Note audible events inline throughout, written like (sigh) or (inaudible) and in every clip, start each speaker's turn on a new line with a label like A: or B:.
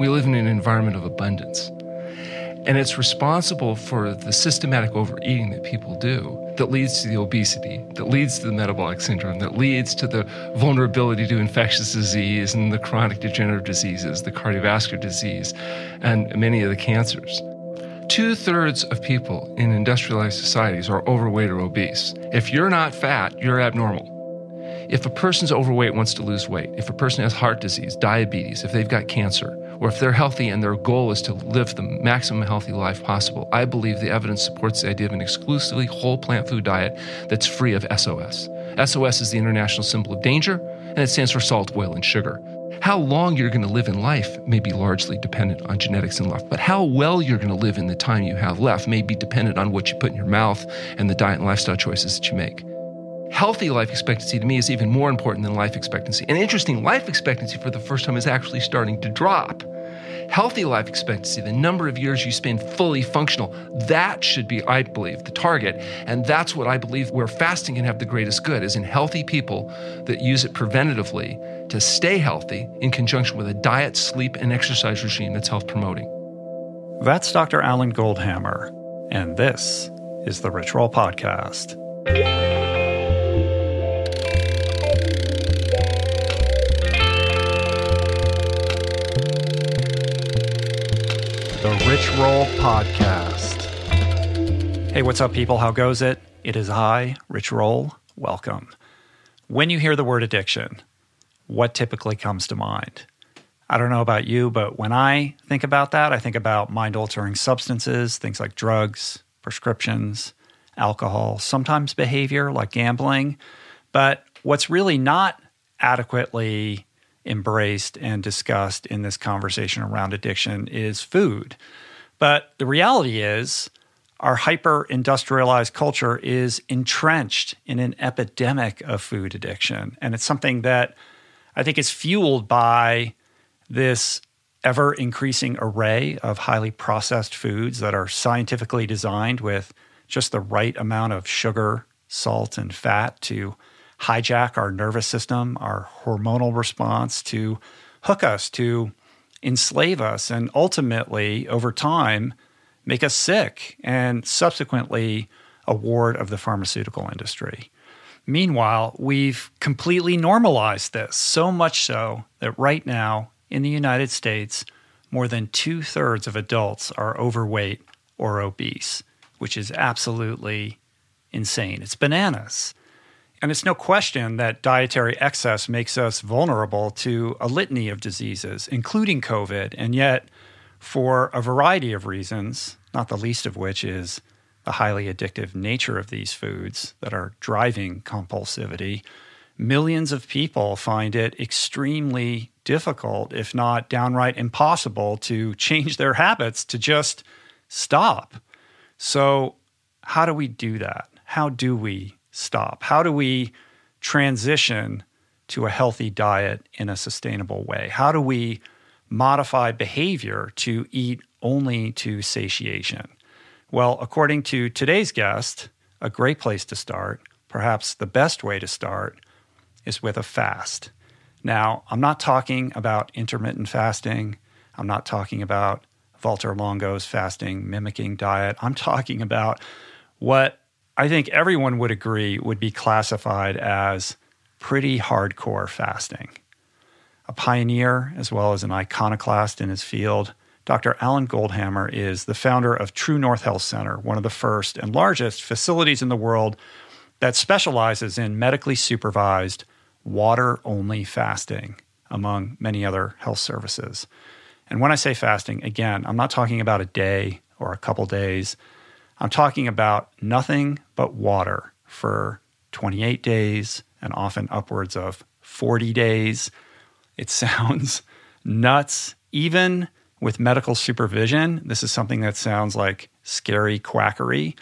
A: We live in an environment of abundance. And it's responsible for the systematic overeating that people do that leads to the obesity, that leads to the metabolic syndrome, that leads to the vulnerability to infectious disease and the chronic degenerative diseases, the cardiovascular disease, and many of the cancers. Two thirds of people in industrialized societies are overweight or obese. If you're not fat, you're abnormal. If a person's overweight wants to lose weight, if a person has heart disease, diabetes, if they've got cancer, or if they're healthy and their goal is to live the maximum healthy life possible, I believe the evidence supports the idea of an exclusively whole plant food diet that's free of SOS. SOS is the international symbol of danger, and it stands for salt, oil, and sugar. How long you're going to live in life may be largely dependent on genetics and luck, but how well you're going to live in the time you have left may be dependent on what you put in your mouth and the diet and lifestyle choices that you make. Healthy life expectancy to me is even more important than life expectancy. And interesting, life expectancy for the first time is actually starting to drop. Healthy life expectancy, the number of years you spend fully functional, that should be, I believe, the target. And that's what I believe where fasting can have the greatest good is in healthy people that use it preventatively to stay healthy in conjunction with a diet, sleep, and exercise regime that's health promoting.
B: That's Dr. Alan Goldhamer. and this is the Rich Roll Podcast. Rich Roll Podcast. Hey, what's up, people? How goes it? It is I, Rich Roll. Welcome. When you hear the word addiction, what typically comes to mind? I don't know about you, but when I think about that, I think about mind altering substances, things like drugs, prescriptions, alcohol, sometimes behavior like gambling. But what's really not adequately embraced and discussed in this conversation around addiction is food. But the reality is, our hyper industrialized culture is entrenched in an epidemic of food addiction. And it's something that I think is fueled by this ever increasing array of highly processed foods that are scientifically designed with just the right amount of sugar, salt, and fat to hijack our nervous system, our hormonal response, to hook us, to enslave us, and ultimately, over time, make us sick and subsequently a ward of the pharmaceutical industry. Meanwhile, we've completely normalized this, so much so that right now in the United States, more than two thirds of adults are overweight or obese, which is absolutely insane. It's bananas. And it's no question that dietary excess makes us vulnerable to a litany of diseases, including COVID. And yet, for a variety of reasons, not the least of which is the highly addictive nature of these foods that are driving compulsivity, millions of people find it extremely difficult, if not downright impossible, to change their habits, to just stop. So, how do we do that? How do we stop? How do we transition to a healthy diet in a sustainable way? How do we modify behavior to eat only to satiation? Well, according to today's guest, a great place to start, perhaps the best way to start, is with a fast. Now, I'm not talking about intermittent fasting. I'm not talking about Valter Longo's fasting mimicking diet. I'm talking about what I think everyone would agree would be classified as pretty hardcore fasting. A pioneer as well as an iconoclast in his field, Dr. Alan Goldhamer is the founder of True North Health Center, one of the first and largest facilities in the world that specializes in medically supervised water only fasting, among many other health services. And when I say fasting, again, I'm not talking about a day or a couple days. I'm talking about nothing but water for 28 days and often upwards of 40 days. It (laughs) sounds nuts. Even with medical supervision, this is something that sounds like scary quackery.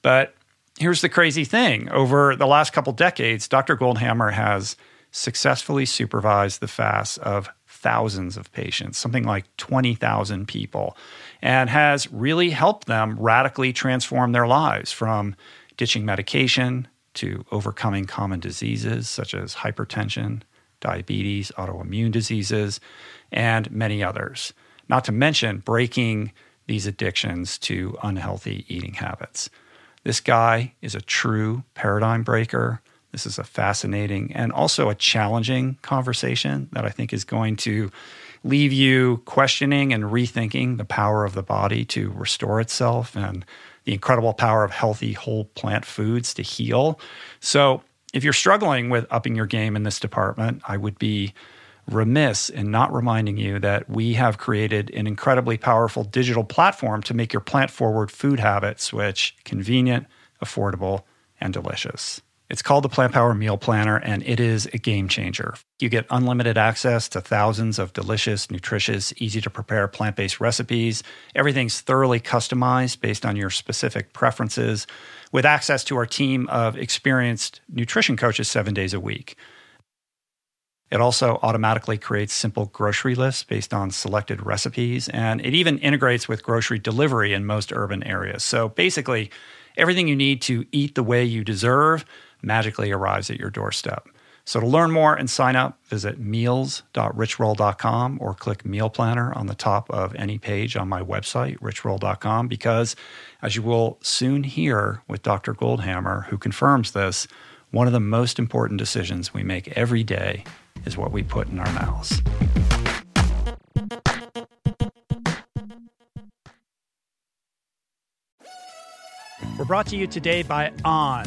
B: But here's the crazy thing over the last couple decades, Dr. Goldhamer has successfully supervised the fasts of thousands of patients, something like 20,000 people, and has really helped them radically transform their lives from ditching medication to overcoming common diseases such as hypertension, diabetes, autoimmune diseases, and many others. not to mention breaking these addictions to unhealthy eating habits. This guy is a true paradigm breaker. This is a fascinating and also a challenging conversation that I think is going to leave you questioning and rethinking the power of the body to restore itself and the incredible power of healthy whole plant foods to heal. So, if you're struggling with upping your game in this department, I would be remiss in not reminding you that we have created an incredibly powerful digital platform to make your plant forward food habit switch convenient, affordable, and delicious. It's called the Plant Power Meal Planner, and it is a game changer. You get unlimited access to thousands of delicious, nutritious, easy to prepare plant based recipes. Everything's thoroughly customized based on your specific preferences, with access to our team of experienced nutrition coaches seven days a week. It also automatically creates simple grocery lists based on selected recipes, and it even integrates with grocery delivery in most urban areas. So basically, everything you need to eat the way you deserve magically arrives at your doorstep. So to learn more and sign up, visit meals.richroll.com or click Meal Planner on the top of any page on my website, richroll.com, because as you will soon hear with Dr. Goldhamer, who confirms this, one of the most important decisions we make every day is what we put in our mouths. We're brought to you today by On.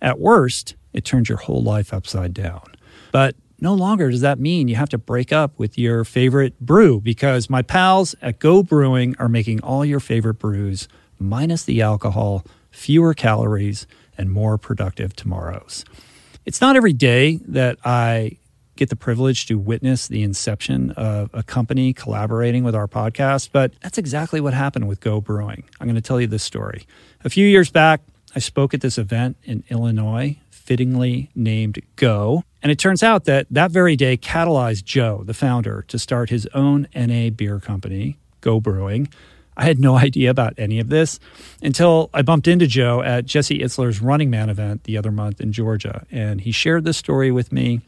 B: At worst, it turns your whole life upside down. But no longer does that mean you have to break up with your favorite brew because my pals at Go Brewing are making all your favorite brews minus the alcohol, fewer calories, and more productive tomorrows. It's not every day that I get the privilege to witness the inception of a company collaborating with our podcast, but that's exactly what happened with Go Brewing. I'm going to tell you this story. A few years back, I spoke at this event in Illinois, fittingly named Go. And it turns out that that very day catalyzed Joe, the founder, to start his own NA beer company, Go Brewing. I had no (laughs) idea about any of this until I bumped into Joe at Jesse Itzler's Running Man event the other month in Georgia. And he shared this story with me.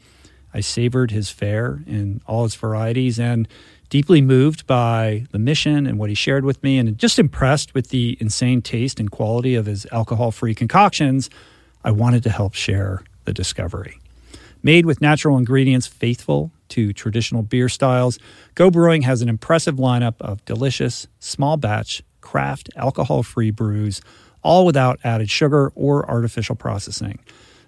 B: I savored his fare in all its varieties. And deeply moved by the mission and what he shared with me, and just impressed with the insane taste and quality of his alcohol free concoctions, I wanted to help share the discovery. Made with natural ingredients faithful to traditional beer styles, Go Brewing has an impressive lineup of delicious, small batch, craft, alcohol free brews, all without added sugar or artificial processing.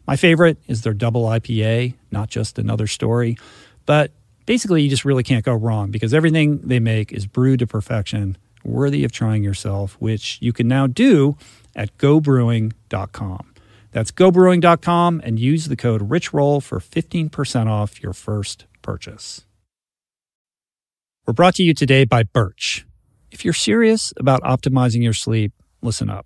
B: My favorite is their double IPA, not just another story, but basically, you just really can't go wrong because everything they make is brewed to perfection, worthy of trying yourself, which you can now do at gobrewing.com. That's gobrewing.com and use the code RichRoll for 15% off your first purchase. We're brought to you today by Birch. If you're serious about optimizing your sleep, listen up.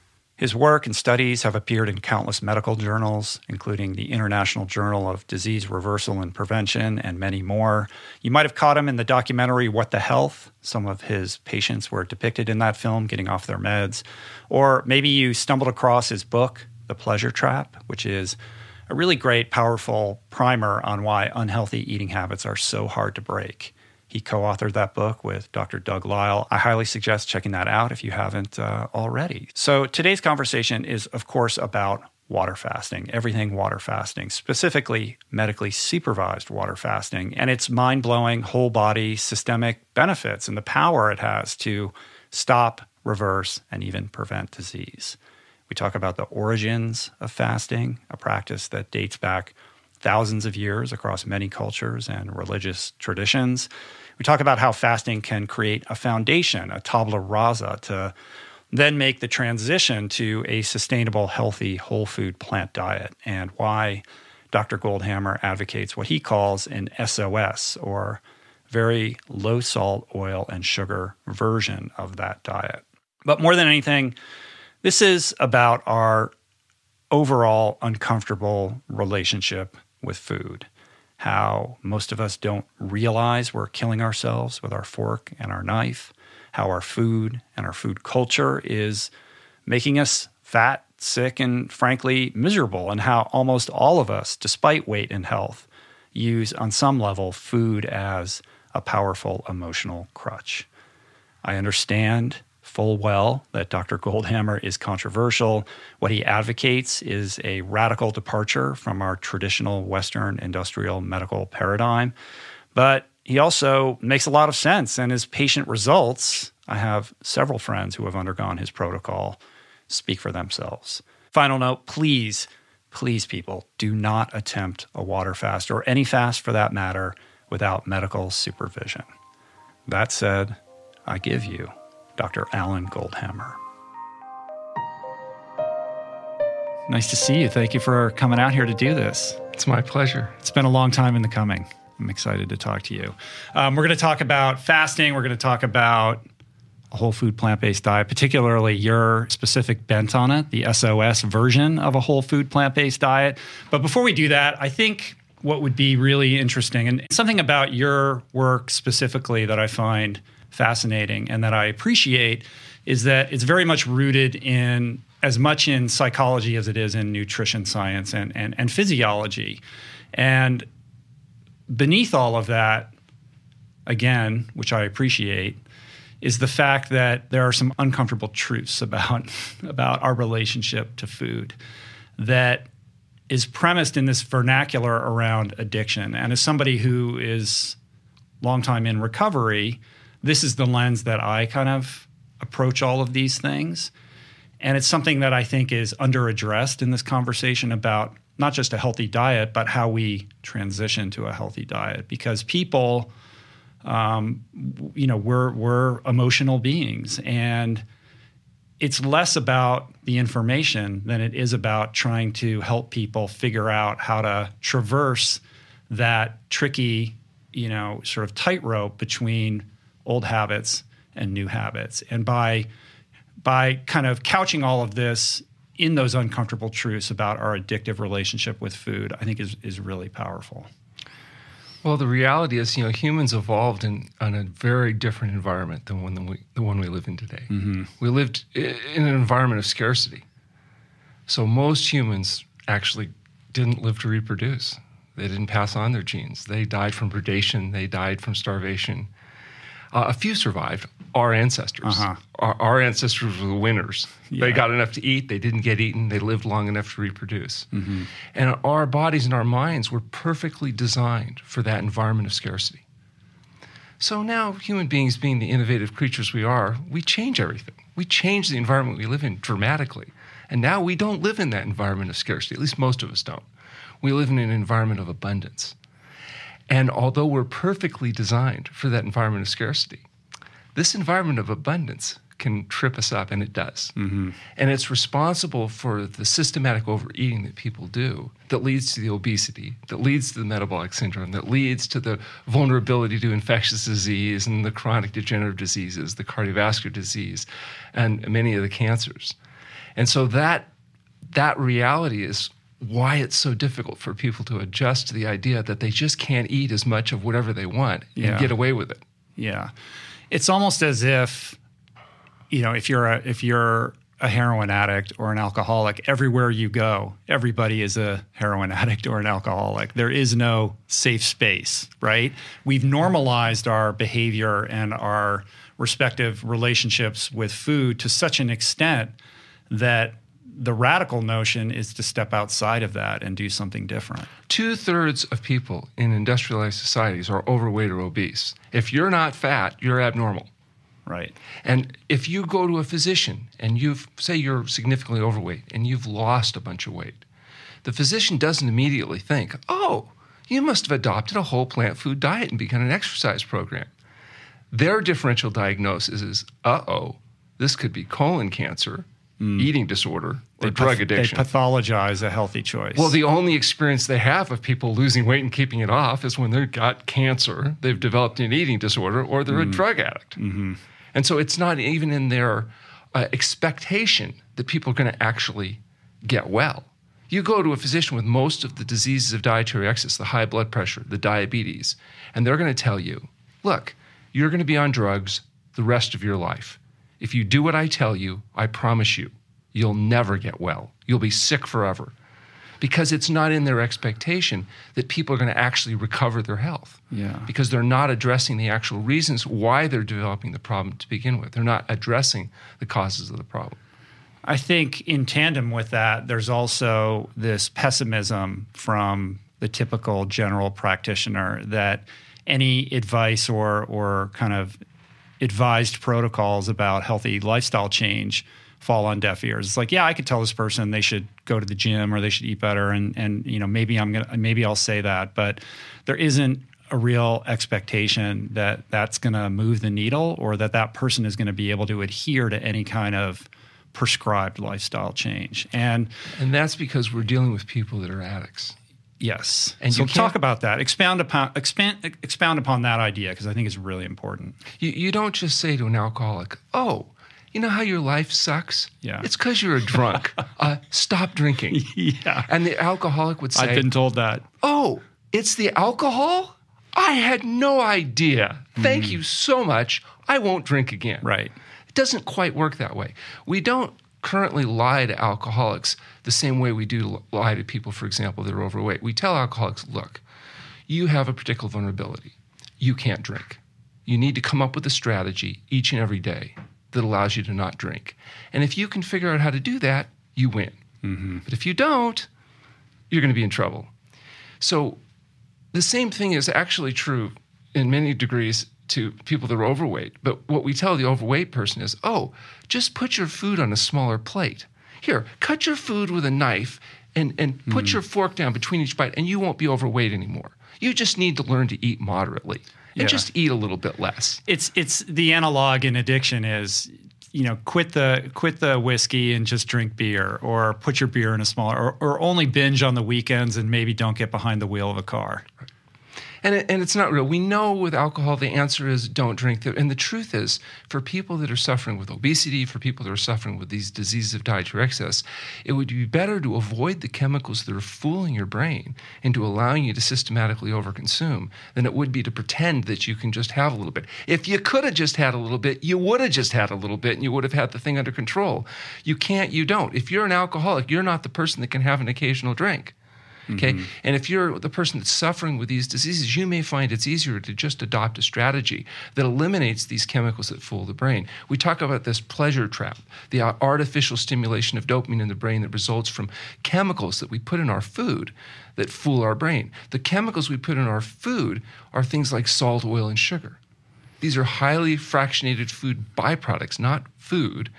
B: His work and studies have appeared in countless medical journals, including the International Journal of Disease Reversal and Prevention, and many more. You might have caught him in the documentary What the Health. Some of his patients were depicted in that film getting off their meds. Or maybe you stumbled across his book, The Pleasure Trap, which is a really great, powerful primer on why unhealthy eating habits are so hard to break. He co authored that book with Dr. Doug Lyle. I highly suggest checking that out if you haven't uh, already. So, today's conversation is, of course, about water fasting, everything water fasting, specifically medically supervised water fasting, and its mind blowing whole body systemic benefits and the power it has to stop, reverse, and even prevent disease. We talk about the origins of fasting, a practice that dates back thousands of years across many cultures and religious traditions. We talk about how fasting can create a foundation, a tabula rasa, to then make the transition to a sustainable, healthy, whole food plant diet, and why Dr. Goldhamer advocates what he calls an SOS, or very low salt, oil, and sugar version of that diet. But more than anything, this is about our overall uncomfortable relationship with food how most of us don't realize we're killing ourselves with our fork and our knife, how our food and our food culture is making us fat, sick, and frankly miserable, and how almost all of us, despite weight and health, use on some level food as a powerful emotional crutch. I understand full well that Dr. Goldhamer is controversial. What he advocates is a radical departure from our traditional Western industrial medical paradigm. But he also makes a lot of sense, and his patient results, I have several friends who have undergone his protocol, speak for themselves. Final note please, please, people, do not attempt a water fast or any fast for that matter without medical supervision. That said, I give you Dr. Alan Goldhamer. Nice to see you. Thank you for coming out here to do this.
A: It's my pleasure.
B: It's been a long time in the coming. I'm excited to talk to you. Um, we're going to talk about fasting. We're going to talk about a whole food plant based diet, particularly your specific bent on it, the SOS version of a whole food plant based diet. But before we do that, I think what would be really interesting and something about your work specifically that I find fascinating and that I appreciate is that it's very much rooted in as much in psychology as it is in nutrition science and, and, and physiology. And beneath all of that, again, which I appreciate, is the fact that there are some uncomfortable truths about, (laughs) about our relationship to food that is premised in this vernacular around addiction. And as somebody who is long time in recovery, this is the lens that I kind of approach all of these things. And it's something that I think is under addressed in this conversation about not just a healthy diet, but how we transition to a healthy diet. Because people, um, you know, we're, we're emotional beings. And it's less about the information than it is about trying to help people figure out how to traverse that tricky, you know, sort of tightrope between old habits and new habits. And by by kind of couching all of this in those uncomfortable truths about our addictive relationship with food, I think is is really powerful.
A: Well, the reality is, you know, humans evolved in, a very different environment than one we, the one we live in today. Mm-hmm. We lived in an environment of scarcity. So most humans actually didn't live to reproduce. They didn't pass on their genes. They died from predation. They died from starvation. Uh, a few survived. Our ancestors. Uh-huh. Our, our, ancestors were the winners. Yeah. They got enough to eat. They didn't get eaten. They lived long enough to reproduce. Mm-hmm. And our bodies and our minds were perfectly designed for that environment of scarcity. So now, human beings, being the innovative creatures we are, we change everything. We change the environment we live in dramatically. And now we don't live in that environment of scarcity. At least most of us don't. We live in an environment of abundance. And although we're perfectly designed for that environment of scarcity, this environment of abundance can trip us up, and it does. Mm-hmm. And it's responsible for the systematic overeating that people do that leads to the obesity, that leads to the metabolic syndrome, that leads to the vulnerability to infectious disease and the chronic degenerative diseases, the cardiovascular disease, and many of the cancers. And so that that reality is why it's so difficult for people to adjust to the idea that they just can't eat as much of whatever they want and yeah. get away with it.
B: Yeah. It's almost as if you know, if you're a if you're a heroin addict or an alcoholic, everywhere you go, everybody is a heroin (laughs) addict or an alcoholic. There is no safe space, right? We've normalized our behavior and our respective relationships with food to such an extent that the radical notion is to step outside of that and do something different.
A: Two thirds of people in industrialized societies are overweight or obese. If you're not fat, you're abnormal.
B: Right.
A: And if you go to a physician and you've, say, you're significantly overweight and you've lost a bunch of weight, the physician doesn't immediately think, oh, you must have adopted a whole plant food diet and begun an exercise program. Their differential diagnosis is, uh oh, this could be colon cancer mm. eating disorder or drug path- addiction.
B: They pathologize a healthy choice.
A: Well, the only experience they have of people losing weight and keeping it off is when they've got cancer, they've developed an eating disorder, or they're mm. a drug addict. Mm-hmm. And so it's not even in their uh, expectation that people are going to actually get well. You go to a physician with most of the diseases of dietary excess, the high blood pressure, the diabetes, and they're going to tell you, look, you're going to be on drugs the rest of your life. If you do what I tell you, I promise you, you'll never get well. You'll be sick forever. Because it's not in their expectation that people are going to actually recover their health.
B: Yeah.
A: Because they're not addressing the actual reasons why they're developing the problem to begin with. They're not addressing the causes of the problem.
B: I think in tandem with that, there's also this pessimism from the typical general practitioner that any advice or or kind of advised protocols about healthy lifestyle change fall on deaf ears. It's like, yeah, I could tell this person they should go to the gym or they should eat better, and and you know maybe I'm gonna maybe I'll say that, but there isn't a real expectation that that's to move the needle or that that person is going to be able to adhere to any kind of prescribed lifestyle change. And
A: and that's because we're dealing with people that are addicts.
B: Yes. And so talk about that. Expound upon expand expound upon that idea because I think it's really important.
A: You you don't just say to an alcoholic, "Oh, you know how your life sucks?
B: Yeah.
A: It's because you're a drunk. (laughs) uh, stop drinking."
B: yeah.
A: And the alcoholic would say,
B: "I've been told that."
A: Oh, it's the alcohol? I had no idea. Thank mm. you so much. I won't drink again.
B: Right.
A: It doesn't quite work that way. We don't currently lie to alcoholics the same way we do lie to people, for example, that are overweight. We tell alcoholics, look, you have a particular vulnerability. You can't drink. You need to come up with a strategy each and every day that allows you to not drink. And if you can figure out how to do that, you win. Mm-hmm. But if you don't, you're going to be in trouble. So the same thing is actually true in many degrees to people that are overweight. But what we tell the overweight person is, oh, just put your food on a smaller plate. Here, cut your food with a knife and, and put mm. your fork down between each bite, and you won't be overweight anymore. You just need to learn to eat moderately and yeah. just eat a little bit less.
B: It's it's the analog in addiction is you know quit the quit the whiskey and just drink beer or put your beer in a smaller or, or only binge on the weekends and maybe don't get behind the wheel of a car. Right
A: and it, and it's not real. We know with alcohol the answer is don't drink. And the truth is, for people that are suffering with obesity, for people that are suffering with these diseases of dietary excess, it would be better to avoid the chemicals that are fooling your brain into allowing you to systematically overconsume than it would be to pretend that you can just have a little bit. If you could have just had a little bit, you would have just had a little bit, and you would have had the thing under control. You can't. You don't. If you're an alcoholic, you're not the person that can have an occasional drink. Okay. Mm-hmm. And if you're the person that's suffering with these diseases, you may find it's easier to just adopt a strategy that eliminates these chemicals that fool the brain. We talk about this pleasure trap, the artificial stimulation of dopamine in the brain that results from chemicals that we put in our food that fool our brain. The chemicals we put in our food are things like salt, oil, and sugar. These are highly fractionated food byproducts, not food,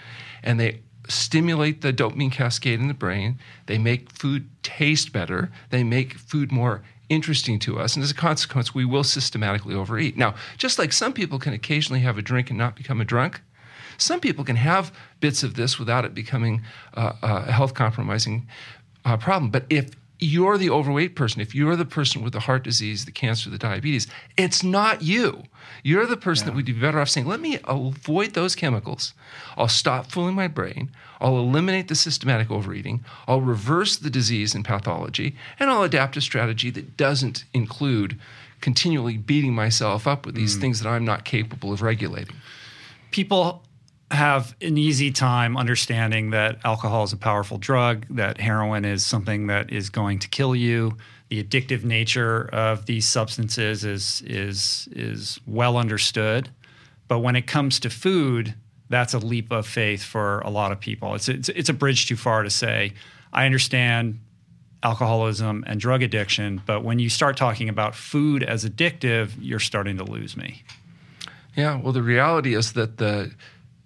A: and they stimulate the dopamine cascade in the brain. They make food taste better. They make food more interesting to us. And as a consequence, we will systematically overeat. Now, just like some people can occasionally have a drink and not become a drunk, some people can have bits of this without it becoming uh, a health compromising uh, problem. But if you're the overweight person, if you're the person with the heart disease, the cancer, the diabetes, it's not you. You're the person yeah. that would be better off saying, let me avoid those chemicals. I'll stop fooling my brain. I'll eliminate the systematic overeating. I'll reverse the disease and pathology. And I'll adapt a strategy that doesn't include continually beating myself up with these mm. things that I'm not capable of regulating.
B: People have an easy time understanding that alcohol is a powerful drug, that heroin is something that is going to kill you. The addictive nature of these substances is is is well understood. But when it comes to food, that's a leap of faith for a lot of people. It's it's, it's a bridge too far to say, I understand alcoholism and drug addiction, but when you start talking about food as addictive, you're starting to lose me.
A: Yeah, well, the reality is that the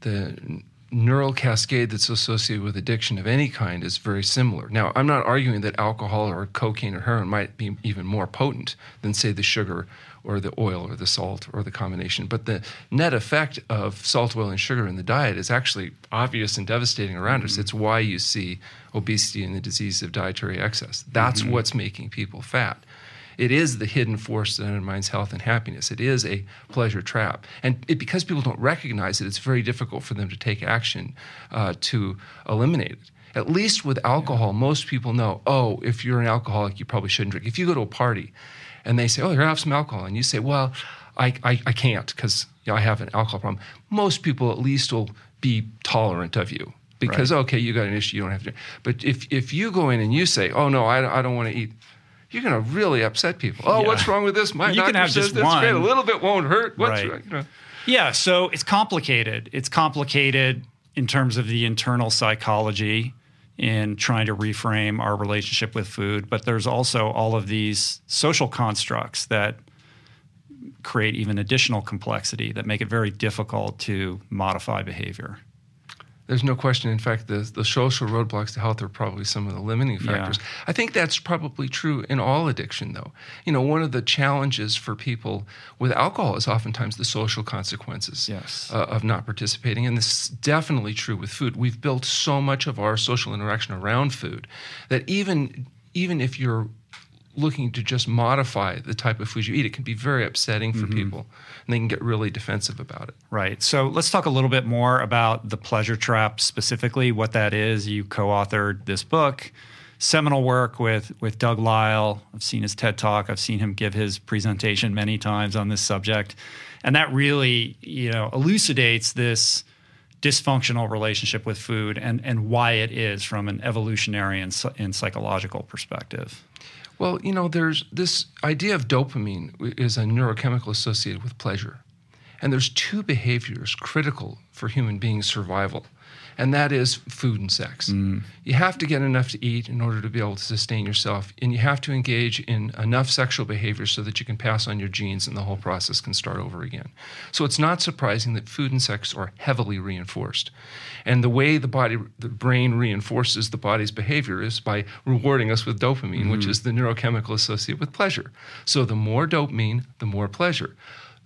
A: the neural cascade that's associated with addiction of any kind is very similar. Now, I'm not arguing that alcohol or cocaine or heroin might be even more potent than, say, the sugar or the oil or the salt or the combination, but the net effect of salt, oil, and sugar in the diet is actually obvious and devastating around mm-hmm. us. It's why you see obesity and the disease of dietary excess. That's mm-hmm. what's making people fat. It is the hidden force that undermines health and happiness. It is a pleasure trap. And it, because people don't recognize it, it's very difficult for them to take action uh, to eliminate it. At least with alcohol, most people know, oh, if you're an alcoholic, you probably shouldn't drink. If you go to a party and they say, oh, here, have some alcohol, and you say, well, I, I, I can't because you know, I have an alcohol problem, most people at least will be tolerant of you because right. okay, you got an issue, you don't have to. But if if you go in and you say, "Oh no, I, I don't want to eat," you're going to really upset people. Oh, yeah. what's wrong with this? My you doctor can have says just great. A little bit won't hurt. What's right. You know?
B: Yeah, so it's complicated. It's complicated in terms of the internal psychology in trying to reframe our relationship with food, but there's also all of these social constructs that create even additional complexity that make it very difficult to modify behavior.
A: There's no question. In fact, the, the social roadblocks to health are probably some of the limiting factors. Yeah. I think that's probably true in all addiction, though. You know, one of the challenges for people with alcohol is oftentimes the social consequences
B: yes.
A: uh, of not participating. And this is definitely true with food. We've built so much of our social interaction around food that even even if you're looking to just modify the type of food you eat, it can be very upsetting for mm-hmm. people and they can get really defensive about it.
B: Right. So let's talk a little bit more about the pleasure trap specifically, what that is. You co authored this book. Seminal work with with Doug Lyle. I've seen his TED talk. I've seen him give his presentation many times on this subject, and that really, you know, elucidates this dysfunctional relationship with food and and why it is from an evolutionary and, and psychological perspective.
A: Well, you know, there's this idea of dopamine is a neurochemical associated with pleasure. And there's two behaviors critical for human being survival. And that is food and sex.
B: Mm.
A: You have to get enough to eat in order to be able to sustain yourself, and you have to engage in enough sexual behavior so that you can pass on your genes and the whole process can start over again. So it's not surprising that food and sex are heavily reinforced. And the way the body, the brain reinforces the body's behavior is by rewarding us with dopamine, mm-hmm. which is the neurochemical associated with pleasure. So the more dopamine, the more pleasure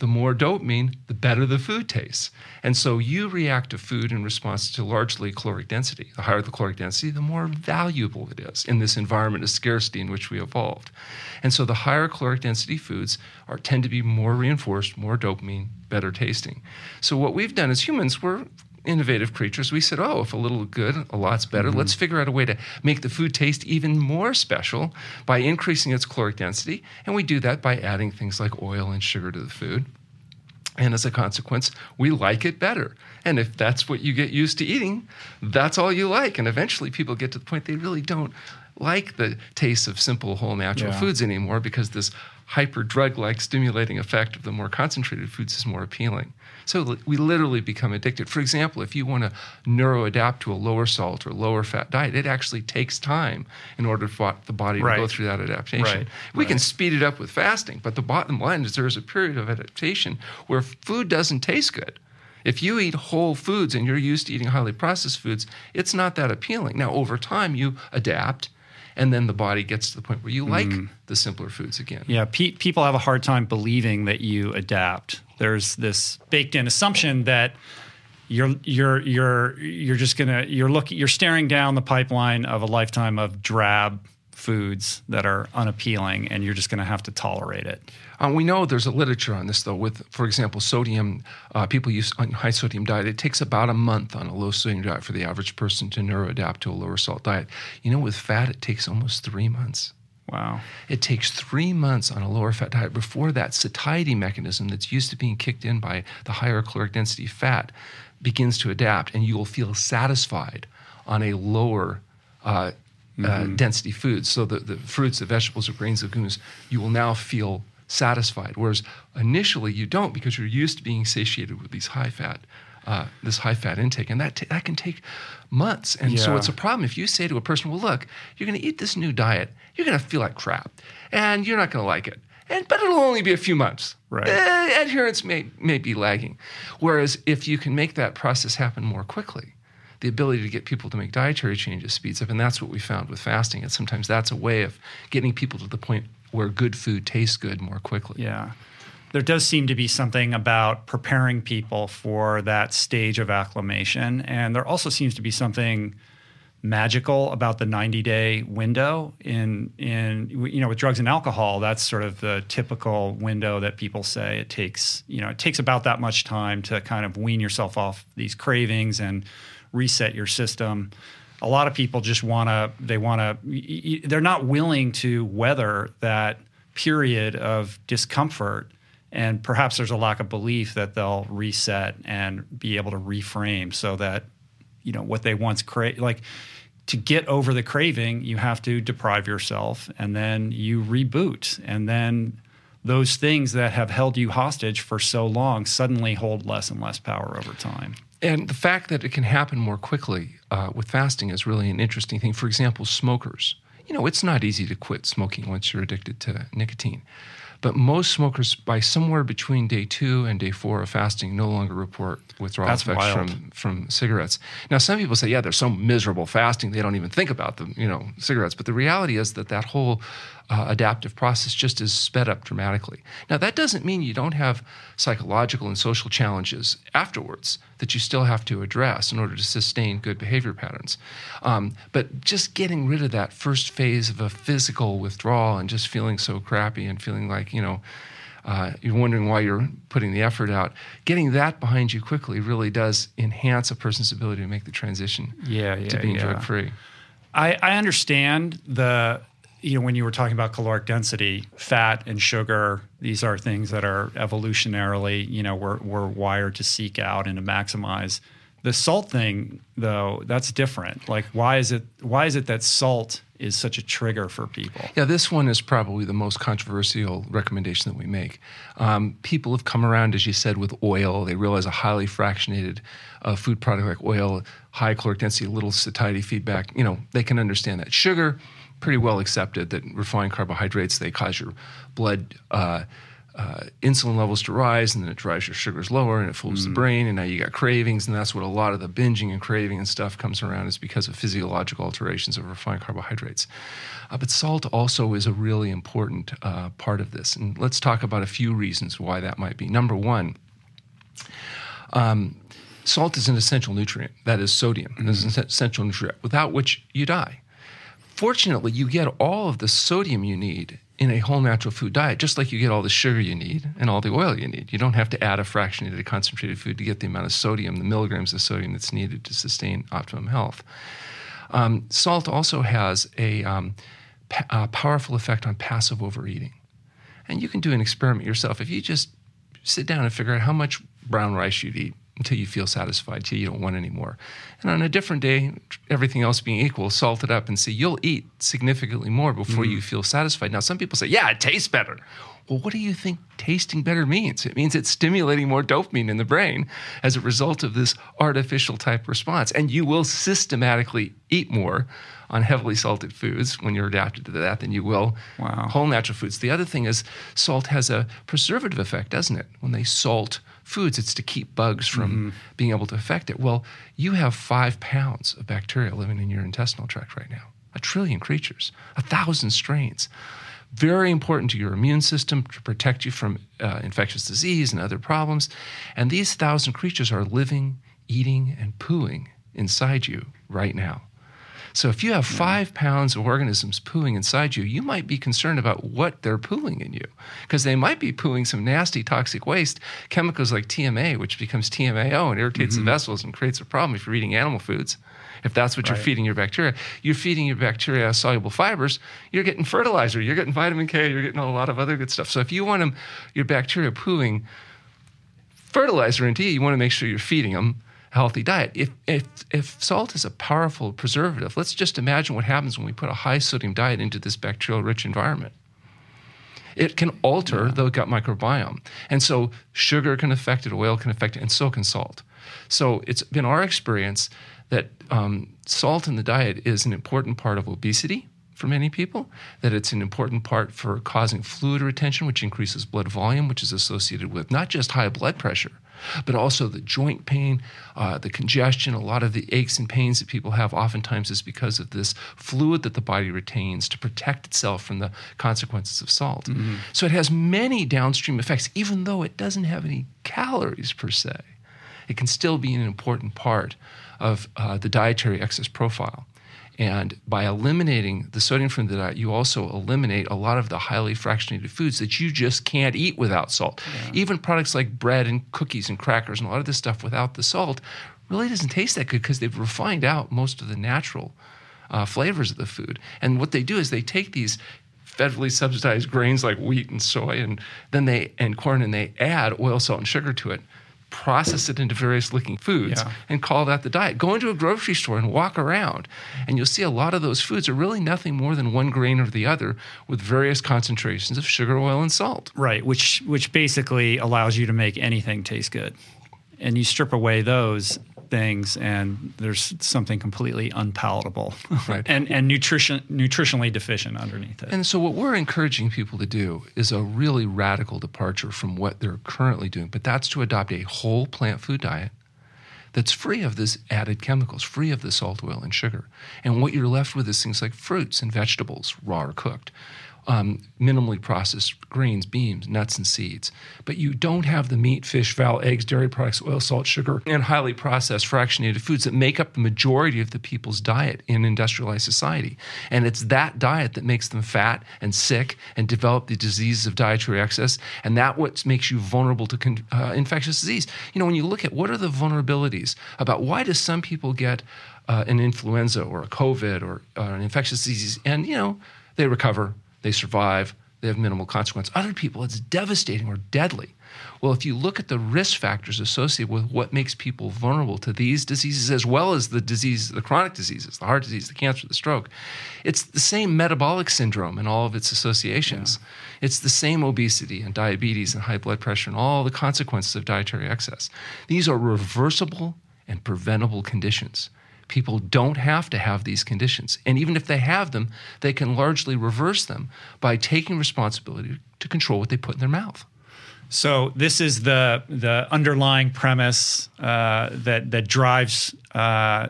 A: the more dopamine, the better the food tastes. And so you react to food in response to largely caloric density. The higher the caloric density, the more valuable it is in this environment of scarcity in which we evolved. And so the higher caloric density foods are tend to be more reinforced, more dopamine, better tasting. So what we've done as humans, we're innovative creatures, we said, oh, if a little good, a lot's better. Mm-hmm. Let's figure out a way to make the food taste even more special by increasing its caloric density. And we do that by adding things like oil and sugar to the food. And as a consequence, we like it better. And if that's what you get used to eating, that's all you like. And eventually people get to the point they really don't like the taste of simple, whole, natural yeah. foods anymore because this hyper drug like stimulating effect of the more concentrated foods is more appealing. So we literally become addicted. For example, if you want to neuroadapt to a lower salt or lower fat diet, it actually takes time in order for the body right. to go through that adaptation. Right. We right. can speed it up with fasting, but the bottom line is there is a period of adaptation where food doesn't taste good. If you eat whole foods and you're used to eating highly processed foods, it's not that appealing. Now, over time, you adapt and then the body gets to the point where you like mm. the simpler foods again.
B: Yeah, pe- people have a hard time believing that you adapt. There's this baked in assumption that you're you're you're you're just gonna you're looking you're staring down the pipeline of a lifetime of drab foods that are unappealing, and you're just going to have to tolerate it.
A: Um, we know there's a literature on this, though. With, for example, sodium, uh, people use on high sodium diet. It takes about a month on a low sodium diet for the average person to neuroadapt to a lower salt diet. You know, with fat, it takes almost three months.
B: Wow.
A: It takes three months on a lower fat diet before that satiety mechanism that's used to being kicked in by the higher caloric density fat begins to adapt, and you will feel satisfied on a lower uh, uh, mm-hmm. uh, density foods. So the, the fruits, the vegetables, the grains, the legumes, you will now feel satisfied. Whereas initially you don't because you're used to being satiated with these high fat, uh, this high fat intake, and that t- that can take months. And yeah. so it's a problem if you say to a person, "Well, look, you're going to eat this new diet. You're going to feel like crap, and you're not going to like it." And, but it'll only be a few months.
B: Right.
A: Uh, adherence may, may be lagging. Whereas if you can make that process happen more quickly, the ability to get people to make dietary changes speeds up. And that's what we found with fasting. And sometimes that's a way of getting people to the point where good food tastes good more quickly.
B: Yeah. There does seem to be something about preparing people for that stage of acclimation. And there also seems to be something magical about the 90 day window in in you know with drugs and alcohol that's sort of the typical window that people say it takes you know it takes about that much time to kind of wean yourself off these cravings and reset your system. A lot of people just want to, they want to, they're not willing to weather that period of discomfort. And perhaps there's a lack of belief that they'll reset and be able to reframe so that, you know, what they once craved, like, to get over the craving, you have to deprive yourself and then you reboot. And then those things that have held you hostage for so long suddenly hold less and less power over time.
A: And the fact that it can happen more quickly uh, with fasting is really an interesting thing. For example, smokers. You know, it's not easy to quit smoking once you're addicted to nicotine. But most smokers, by somewhere between day two and day four of fasting, no longer report withdrawal
B: That's
A: effects
B: wild.
A: from from cigarettes. Now, some people say, yeah, they're so miserable fasting they don't even think about the you know cigarettes. But the reality is that that whole uh, adaptive process just is sped up dramatically. Now, that doesn't mean you don't have psychological and social challenges afterwards that you still have to address in order to sustain good behavior patterns. Um, but just getting rid of that first phase of a physical withdrawal and just feeling so crappy and feeling like, you know, uh, you're wondering why you're putting the effort out. Getting that behind you quickly really does enhance a person's ability to make the transition
B: yeah, yeah,
A: to being
B: yeah.
A: drug free.
B: I, I understand the you know when you were talking about caloric density, fat and sugar, these are things that are evolutionarily you know we're we're wired to seek out and to maximize. The salt thing, though, that's different. Like, why is it why is it that salt is such a trigger for people.
A: Yeah, this one is probably the most controversial recommendation that we make. Um, people have come around, as you said, with oil. They realize a highly fractionated uh, food product like oil, high caloric density, little satiety feedback. You know, they can understand that. Sugar, pretty well accepted that refined carbohydrates they cause your blood. Uh, uh, insulin levels to rise, and then it drives your sugars lower, and it fools mm. the brain, and now you got cravings, and that's what a lot of the binging and craving and stuff comes around is because of physiological alterations of refined carbohydrates. Uh, but salt also is a really important uh, part of this, and let's talk about a few reasons why that might be. Number one. Um, salt is an essential nutrient. That is sodium. Mm-hmm. It's an essential nutrient without which you die. Fortunately, you get all of the sodium you need in a whole natural food diet, just like you get all the sugar you need and all the oil you need. You don't have to add a fractionated concentrated food to get the amount of sodium, the milligrams of sodium that's needed to sustain optimum health. Um, salt also has a, um, p- a powerful effect on passive overeating. And you can do an experiment yourself. If you just sit down and figure out how much brown rice you'd eat until you feel satisfied, until you don't want any more. And on a different day, everything else being equal, salt it up and see you'll eat significantly more before mm. you feel satisfied. Now, some people say, yeah, it tastes better. Well, what do you think tasting better means? It means it's stimulating more dopamine in the brain as a result of this artificial type response. And you will systematically eat more on heavily salted foods when you're adapted to that than you will wow. whole natural foods. The other thing is salt has a preservative effect, doesn't it? When they salt foods, it's to keep bugs from mm-hmm. being able to affect it. Well, you have five pounds of bacteria living in your intestinal tract right now, a trillion creatures, a thousand strains. Very important to your immune system to protect you from uh, infectious disease and other problems. And these thousand creatures are living, eating, and pooing inside you right now. So if you have five pounds of organisms pooing inside you, you might be concerned about what they're pooing in you because they might be pooing some nasty toxic waste, chemicals like TMA, which becomes TMAO and irritates mm-hmm. the vessels and creates a problem if you're eating animal foods. If that's what right. you're feeding your bacteria, you're feeding your bacteria soluble fibers. You're getting fertilizer. You're getting vitamin K. You're getting a lot of other good stuff. So if you want them, your bacteria pooing fertilizer into you, you want to make sure you're feeding them healthy diet. If, if, if salt is a powerful preservative, let's just imagine what happens when we put a high sodium diet into this bacterial rich environment. It can alter yeah. the gut microbiome. And so sugar can affect it, oil can affect it, and so can salt. So it's been our experience that um, salt in the diet is an important part of obesity for many people, that it's an important part for causing fluid retention, which increases blood volume, which is associated with not just high blood pressure, but also the joint pain, uh, the congestion, a lot of the aches and pains that people have oftentimes is because of this fluid that the body retains to protect itself from the consequences of salt. Mm-hmm. So it has many downstream effects, even though it doesn't have any calories per se. It can still be an important part of uh, the dietary excess profile. And by eliminating the sodium from the diet, you also eliminate a lot of the highly fractionated foods that you just can't eat without salt. Yeah. Even products like bread and cookies and crackers and a lot of this stuff without the salt really doesn't taste that good because they've refined out most of the natural uh, flavors of the food. And what they do is they take these federally subsidized grains like wheat and soy and then they and corn and they add oil, salt, and sugar to it process it into various looking foods yeah. and call that the diet. Go into a grocery store and walk around, and you'll see a lot of those foods are really nothing more than one grain or the other with various concentrations of sugar, oil, and salt.
B: Right, which which basically allows you to make anything taste good. And you strip away those, things and there's something completely unpalatable (laughs) right. and, and nutrition, nutritionally deficient underneath it.
A: And so, what we're encouraging people to do is a really radical departure from what they're currently doing, but that's to adopt a whole plant food diet that's free of this added chemicals, free of the salt, oil, and sugar. And what you're left with is things like fruits and vegetables, raw or cooked um, minimally processed grains, beans, nuts, and seeds. But you don't have the meat, fish, fowl, eggs, dairy products, oil, salt, sugar, and highly processed fractionated foods that make up the majority of the people's diet in industrialized society. And it's that diet that makes them fat and sick and develop the diseases of dietary excess. And that what makes you vulnerable to con- uh, infectious disease. You know, when you look at what are the vulnerabilities about why do some people get uh, an influenza or a COVID or uh, an infectious disease, and you know they recover they survive, they have minimal consequence. Other people, it's devastating or deadly. Well, if you look at the risk factors associated with what makes people vulnerable to these diseases, as well as the disease, the chronic diseases, the heart disease, the cancer, the stroke, it's the same metabolic syndrome and all of its associations. Yeah. It's the same obesity and diabetes and high blood pressure and all the consequences of dietary excess. These are reversible and preventable conditions. People don't have to have these conditions. And even if they have them, they can largely reverse them by taking responsibility to control what they put in their mouth.
B: So this is the the underlying premise uh, that that drives uh,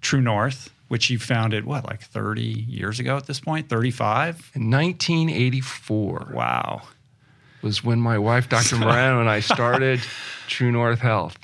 B: True North, which you founded what like 30 years ago at this point, 35?
A: In 1984.
B: Wow.
A: Was when my wife, Dr. Marano, and I started True North Health.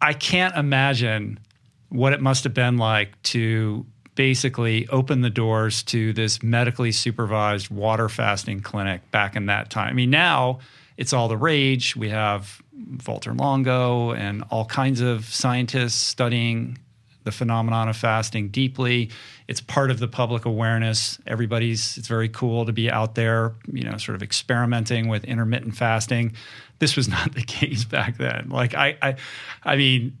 B: I can't imagine what it must have been like to basically open the doors to this medically supervised water fasting clinic back in that time. I mean, now it's all the rage. We have Valter Longo and all kinds of scientists studying the phenomenon of fasting deeply. It's part of the public awareness. Everybody's, it's very cool to be out there, you know, sort of experimenting with intermittent fasting. This was not (laughs) the case back then. Like, I, I, I mean,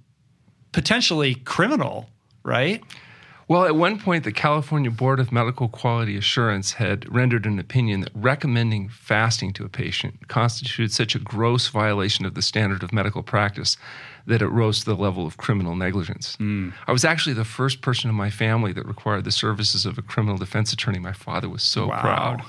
B: potentially criminal, right?
A: Well, at one point, the California Board of Medical Quality Assurance had rendered an opinion that recommending fasting to a patient constituted such a gross violation of the standard of medical practice that it rose to the level of criminal negligence. Mm. I was actually the first person in my family that required the services of a criminal defense attorney. My father was so
B: wow.
A: proud.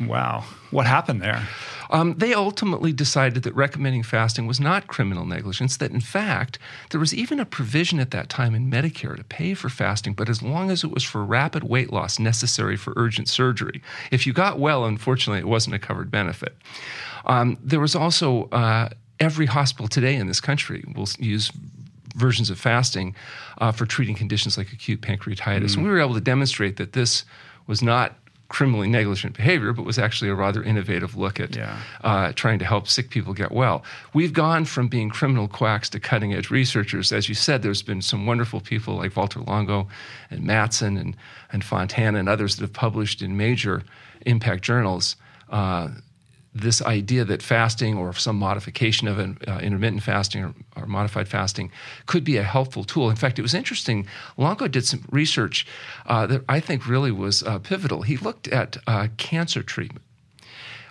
B: Wow. What happened there?
A: Um, they ultimately decided that recommending fasting was not criminal negligence, that in fact, there was even a provision at that time in Medicare to pay for fasting, but as long as it was for rapid weight loss necessary for urgent surgery. If you got well, unfortunately, it wasn't a covered benefit. Um, there was also uh, every hospital today in this country will use versions of fasting uh, for treating conditions like acute pancreatitis. Mm. And we were able to demonstrate that this was not criminally negligent behavior, but was actually a rather innovative look at yeah. uh, trying to help sick people get well. We've gone from being criminal quacks to cutting edge researchers. As you said, there's been some wonderful people like Valter Longo and Mattson and, and Fontana and others that have published in major impact journals. Uh, this idea that fasting or some modification of an uh, intermittent fasting or, or, modified fasting could be a helpful tool. In fact, it was interesting. Longo did some research uh, that I think really was uh, pivotal. He looked at uh, cancer treatment.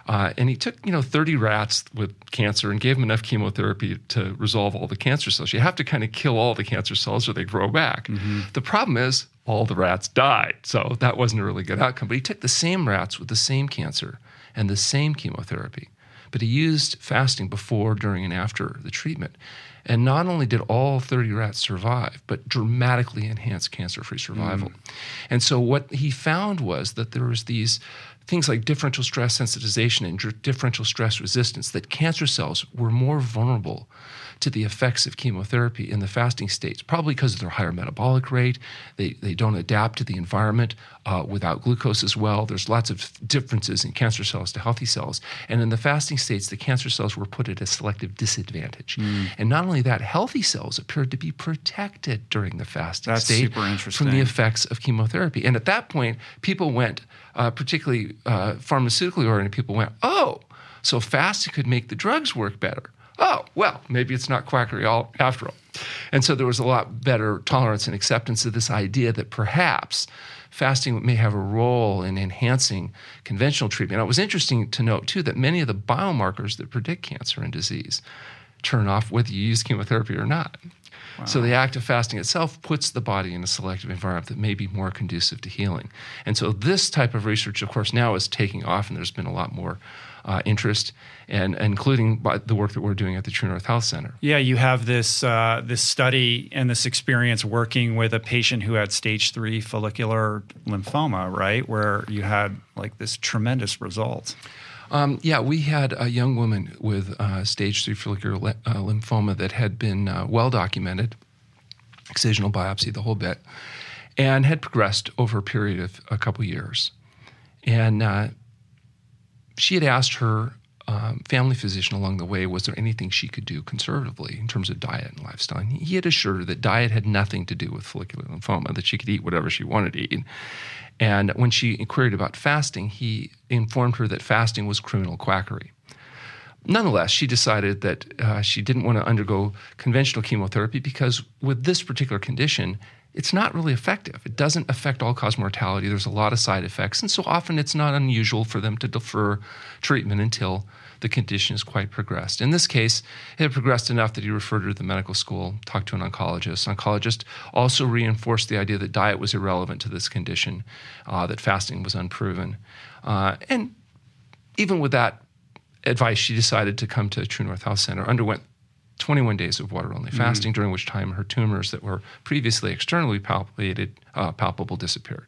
A: Uh, and he took, you know, 30 rats with cancer and gave them enough chemotherapy to resolve all the cancer cells. You have to kind of kill all the cancer cells or they grow back. Mm-hmm. The problem is all the rats died. So that wasn't a really good outcome. But he took the same rats with the same cancer and the same chemotherapy. But he used fasting before, during, and after the treatment. And not only did all 30 rats survive, but dramatically enhanced cancer free survival. Mm. And so what he found was that there was these things like differential stress sensitization and differential stress resistance, that cancer cells were more vulnerable to the effects of chemotherapy in the fasting states, probably because of their higher metabolic rate. They, they don't adapt to the environment uh, without glucose as well. There's lots of differences in cancer cells to healthy cells. And in the fasting states, the cancer cells were put at a selective disadvantage. Mm. And not only that, healthy cells appeared to be protected during the fasting
B: That's
A: state
B: from
A: the effects of chemotherapy. And at that point, people went, uh, particularly uh, pharmaceutically oriented people went, oh, so fasting could make the drugs work better oh, well, maybe it's not quackery all, after all. And so there was a lot better tolerance and acceptance of this idea that perhaps fasting may have a role in enhancing conventional treatment. Now, it was interesting to note, too, that many of the biomarkers that predict cancer and disease turn off whether you use chemotherapy or not. Wow. So the act of fasting itself puts the body in a selective environment that may be more conducive to healing. And so this type of research, of course, now is taking off, and there's been a lot more uh, interest, and including by the work that we're doing at the True North Health Center.
B: Yeah, you have this uh, this study and this experience working with a patient who had stage three follicular lymphoma, right? Where you had like this tremendous result.
A: Um, yeah, we had a young woman with uh, stage three follicular le- uh, lymphoma that had been uh, well documented, excisional biopsy, the whole bit, and had progressed over a period of a couple years. And uh, she had asked her um, family physician along the way, was there anything she could do conservatively in terms of diet and lifestyle? And he had assured her that diet had nothing to do with follicular lymphoma, that she could eat whatever she wanted to eat. And when she inquired about fasting, he informed her that fasting was criminal quackery. Nonetheless, she decided that uh, she didn't want to undergo conventional chemotherapy because, with this particular condition, it's not really effective. It doesn't affect all cause mortality. There's a lot of side effects. And so often it's not unusual for them to defer treatment until the condition is quite progressed. In this case, it had progressed enough that he referred her to the medical school, talked to an oncologist. Oncologist also reinforced the idea that diet was irrelevant to this condition, uh, that fasting was unproven. Uh, and even with that advice, she decided to come to True North Health Center, underwent 21 days of water only fasting, mm-hmm. during which time her tumors that were previously externally palpated, uh, palpable disappeared.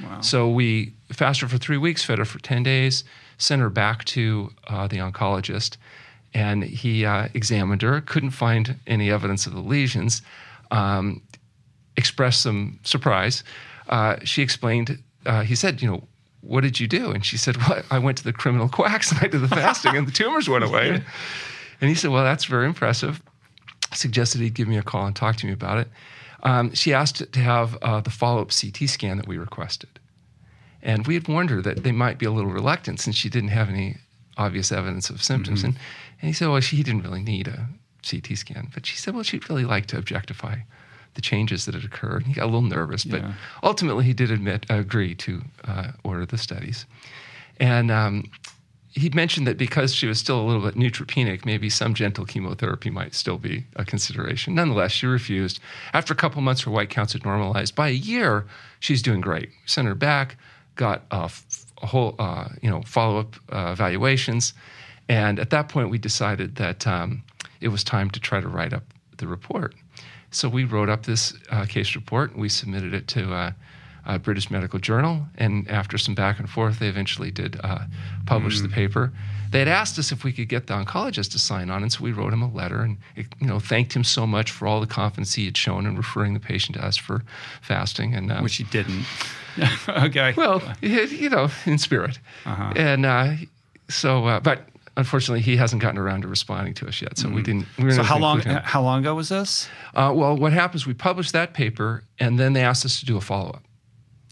A: Wow. So we fasted for three weeks, fed her for 10 days, sent her back to uh, the oncologist, and he uh, examined her, couldn't find any evidence of the lesions, um, expressed some surprise. Uh, she explained, uh, he said, you know, what did you do? And she said, well, I went to the criminal (laughs) quacks and I did the fasting and the tumors went away. And he said, well, that's very impressive. Suggested he'd give me a call and talk to me about it. Um, she asked to have uh, the follow up CT scan that we requested. And we had warned her that they might be a little reluctant since she didn't have any obvious evidence of symptoms. Mm-hmm. And, and he said, well, she didn't really need a CT scan. But she said, well, she'd really like to objectify the changes that had occurred. He got a little nervous, yeah. but ultimately he did admit, agree to uh, order the studies. And um, he mentioned that because she was still a little bit neutropenic, maybe some gentle chemotherapy might still be a consideration. Nonetheless, she refused. After a couple months, her white counts had normalized. By a year, she's doing great. Sent her back, got a, f- a whole, uh, you know, follow-up uh, evaluations, and at that point, we decided that um, it was time to try to write up the report. So we wrote up this uh, case report. and We submitted it to uh, British Medical Journal, and after some back and forth, they eventually did uh, publish mm. the paper. They had asked us if we could get the oncologist to sign on, and so we wrote him a letter and you know thanked him so much for all the confidence he had shown in referring the patient to us for fasting, and
B: uh, which he didn't. (laughs) okay.
A: Well, you know, in spirit, uh-huh. and uh, so, uh, but unfortunately, he hasn't gotten around to responding to us yet. So mm-hmm. we didn't. We
B: so how long? How long ago was this?
A: Uh, well, what happens? We published that paper, and then they asked us to do a follow up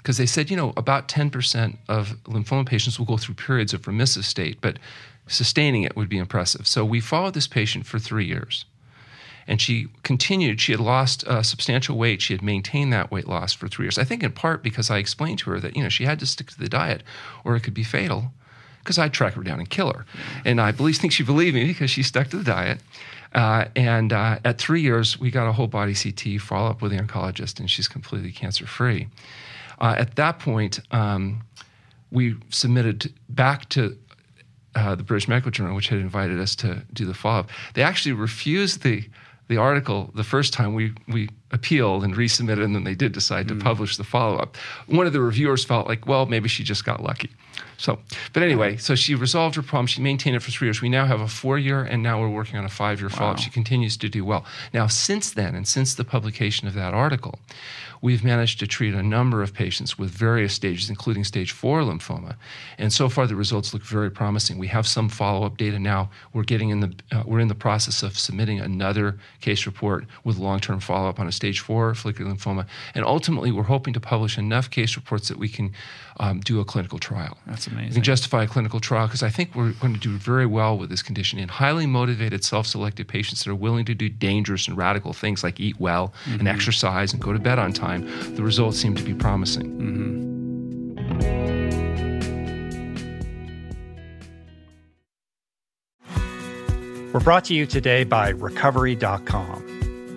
A: because they said, you know, about 10% of lymphoma patients will go through periods of remissive state, but sustaining it would be impressive. So we followed this patient for three years. And she continued, she had lost uh, substantial weight. She had maintained that weight loss for three years. I think in part because I explained to her that, you know, she had to stick to the diet or it could be fatal because I'd track her down and kill her. And I believe, (laughs) think she believed me because she stuck to the diet. Uh, and uh, at three years, we got a whole body CT follow up with the oncologist, and she's completely cancer free. Uh, at that point, um, we submitted back to uh, the British Medical Journal, which had invited us to do the follow up. They actually refused the the article the first time we we appealed and resubmitted, and then they did decide mm. to publish the follow up. One of the reviewers felt like, well, maybe she just got lucky. So, but anyway, so she resolved her problem. She maintained it for three years. We now have a four year, and now we're working on a five year follow up. She continues to do well. Now, since then, and since the publication of that article, we've managed to treat a number of patients with various stages, including stage four lymphoma. And so far, the results look very promising. We have some follow up data now. We're getting in the uh, we're in the process of submitting another case report with long term follow up on a stage four follicular lymphoma. And ultimately, we're hoping to publish enough case reports that we can um, do a clinical trial.
B: That's amazing. We
A: can justify a clinical trial because I think we're going to do very well with this condition in highly motivated, self selected patients that are willing to do dangerous and radical things like eat well mm-hmm. and exercise and go to bed on time time, the results seem to be promising. Mm-hmm.
B: We're brought to you today by Recovery.com.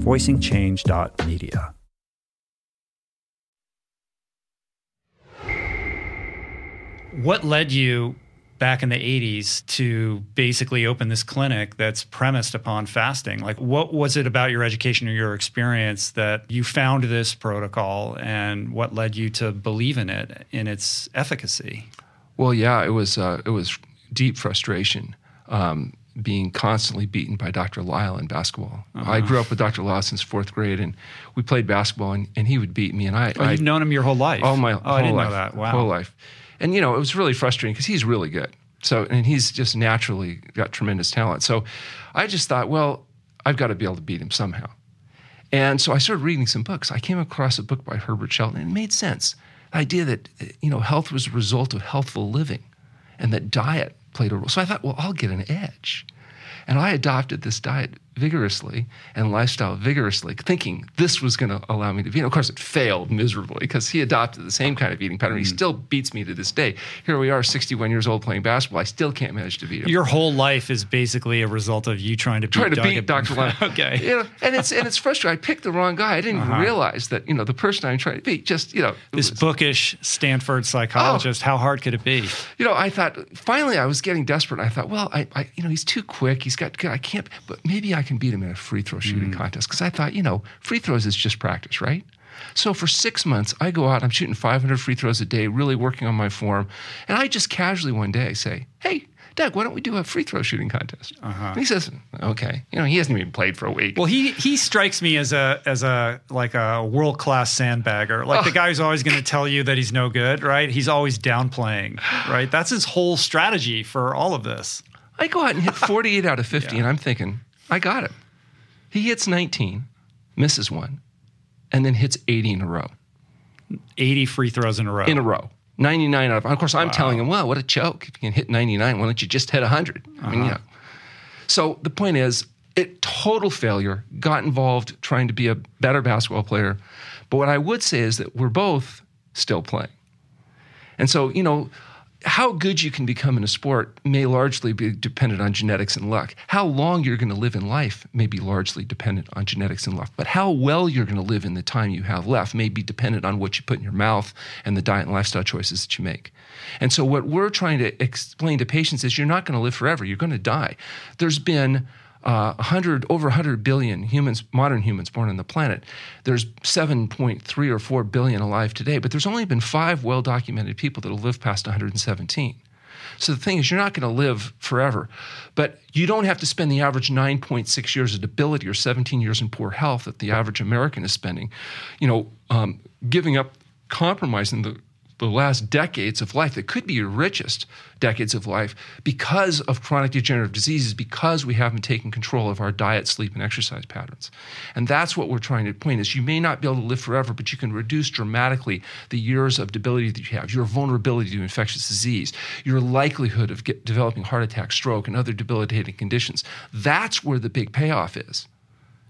B: voicingchange.media. What led you back in the 80s to basically open this clinic that's premised upon fasting? Like, what was it about your education or your experience that you found this protocol, and what led you to believe in it, in its efficacy?
A: Well, yeah, it was uh, it was deep frustration. Um, being constantly beaten by Dr. Lisle in basketball. Uh-huh. I grew up with Dr. Lisle since fourth grade, and we played basketball, and, and he would beat me. And I,
B: oh,
A: I,
B: you've known him your whole life.
A: Oh my,
B: oh,
A: whole
B: I didn't
A: life,
B: know that. Wow,
A: whole life. And you know, it was really frustrating because he's really good. So, and he's just naturally got tremendous talent. So, I just thought, well, I've got to be able to beat him somehow. And so I started reading some books. I came across a book by Herbert Shelton, and it made sense. The idea that you know health was a result of healthful living, and that diet played a role. So I thought, well, I'll get an edge. And I adopted this diet vigorously and lifestyle vigorously, thinking this was going to allow me to be. And of course, it failed miserably because he adopted the same kind of eating pattern. Mm. He still beats me to this day. Here we are, 61 years old, playing basketball. I still can't manage to beat him.
B: Your whole life is basically a result of you trying to beat,
A: trying to beat Dr. Lisle. (laughs)
B: okay.
A: You know, and it's and it's frustrating. I picked the wrong guy. I didn't uh-huh. realize that you know the person I'm trying to beat. Just you know,
B: this was, bookish Stanford psychologist. Oh, how hard could it be?
A: You know, I thought finally I was getting desperate. I thought, well, I, I you know he's too quick. He's got I can't, but maybe I can beat him in a free throw shooting mm. contest because I thought, you know, free throws is just practice, right? So for six months, I go out, I'm shooting 500 free throws a day, really working on my form. And I just casually one day say, hey, Doug, why don't we do a free throw shooting contest? Uh-huh. he says, okay. You know, he hasn't even played for a week.
B: Well, he he strikes me as a as a like a world class sandbagger, like oh. the (laughs) guy who's always going to tell you that he's no good, right? He's always downplaying, right? That's his whole strategy for all of this.
A: I go out and hit 48 out of 50, yeah. and I'm thinking, I got it. He hits 19, misses one, and then hits 80 in a row.
B: 80 free throws in a row.
A: In a row. 99 out of, of course, I'm wow. telling him, well, what a choke. If you can hit 99, why don't you just hit 100? Uh-huh. I mean, uh-huh. So the point is, it total failure, got involved trying to be a better basketball player. But what I would say is that we're both still playing. And so, you know, how good you can become in a sport may largely be dependent on genetics and luck. How long you're going to live in life may be largely dependent on genetics and luck. But how well you're going to live in the time you have left may be dependent on what you put in your mouth and the diet and lifestyle choices that you make. And so, what we're trying to explain to patients is you're not going to live forever, you're going to die. There's been uh, 100 over 100 billion humans modern humans born on the planet. There's 7.3 or 4 billion alive today but there's only been five well documented people that have lived past 117 so the thing is you're not going to live forever but you don't have to spend the average 9.6 years of debility or 17 years in poor health that the average american is spending. You know um, giving up compromising the the last decades of life that could be your richest decades of life because of chronic degenerative diseases because we haven't taken control of our diet sleep and exercise patterns. And that's what we're trying to point is you may not be able to live forever but you can reduce dramatically the years of debility that you have your vulnerability to infectious disease your likelihood of get, developing heart attack stroke and other debilitating conditions. That's where the big payoff is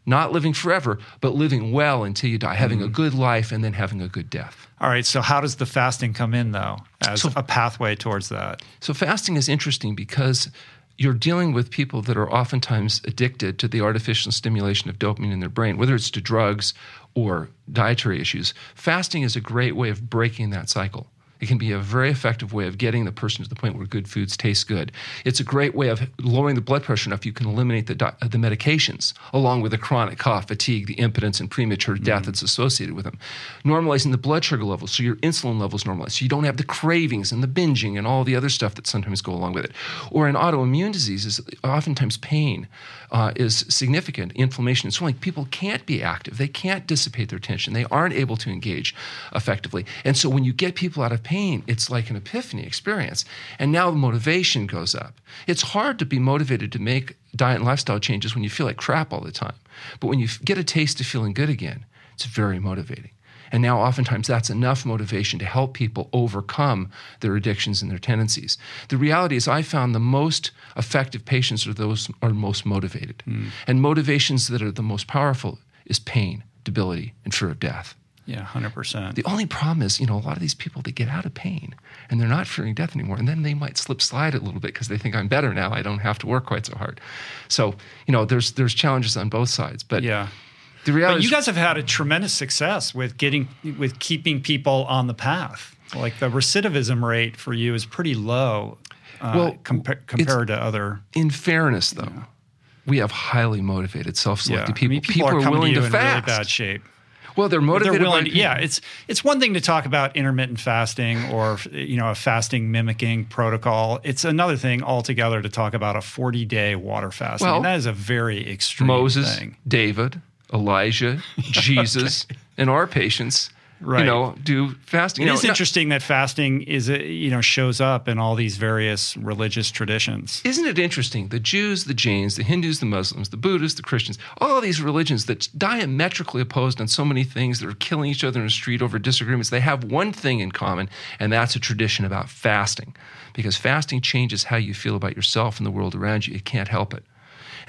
A: not living forever, but living well until you die, having mm-hmm. a good life and then having a good death.
B: All right. So, how does the fasting come in, though, as so, a pathway towards that?
A: So, fasting is interesting because you're dealing with people that are oftentimes addicted to the artificial stimulation of dopamine in their brain, whether it's to drugs or dietary issues. Fasting is a great way of breaking that cycle. It can be a very effective way of getting the person to the point where good foods taste good. It's a great way of lowering the blood pressure enough you can eliminate the, the medications, along with the chronic cough, fatigue, the impotence, and premature death mm that's associated with them. Normalizing the blood sugar levels so your insulin levels normalize, so you don't have the cravings and the binging and all the other stuff that sometimes go along with it. Or in autoimmune diseases, oftentimes pain uh, is significant. Inflammation and swelling. People can't be active. They can't dissipate their tension. They aren't able to engage effectively. And so when you get people out of pain, it's like an epiphany experience. And now the motivation goes up. It's hard to be motivated to make diet and lifestyle changes when you feel like crap all the time. But when you get a taste of feeling good again, it's very motivating. And now, oftentimes, that's enough motivation to help people overcome their addictions and their tendencies. The reality is, I found the most effective patients are those are most motivated. Mm. And motivations that are the most powerful is pain, debility, and fear of death.
B: Yeah, 100%.
A: The only problem is, you know, a lot of these people, they get out of pain and they're not fearing death anymore. And then they might slip slide a little bit because they think I'm better now. I don't have to work quite so hard. So, you know, there's, there's challenges on both sides. But
B: yeah. The reality but you guys have had a tremendous success with getting with keeping people on the path. Like the recidivism rate for you is pretty low. Uh, well, compa- compared to other.
A: In fairness, though, yeah. we have highly motivated, self-selected yeah. people. I mean, people. people. are, are willing to, to fast.
B: Really bad shape.
A: Well, they're motivated.
B: They're willing to, yeah, it's it's one thing to talk about intermittent fasting or you know a fasting mimicking protocol. It's another thing altogether to talk about a 40 day water fast. Well, I mean, that is a very extreme
A: Moses,
B: thing.
A: David, Elijah, (laughs) Jesus, and our patients right. you know, do fasting.
B: It is know, interesting that fasting is, a, you know, shows up in all these various religious traditions.
A: Isn't it interesting? The Jews, the Jains, the Hindus, the Muslims, the Buddhists, the Christians, all these religions that diametrically opposed on so many things that are killing each other in the street over disagreements, they have one thing in common, and that's a tradition about fasting. Because fasting changes how you feel about yourself and the world around you. It can't help it.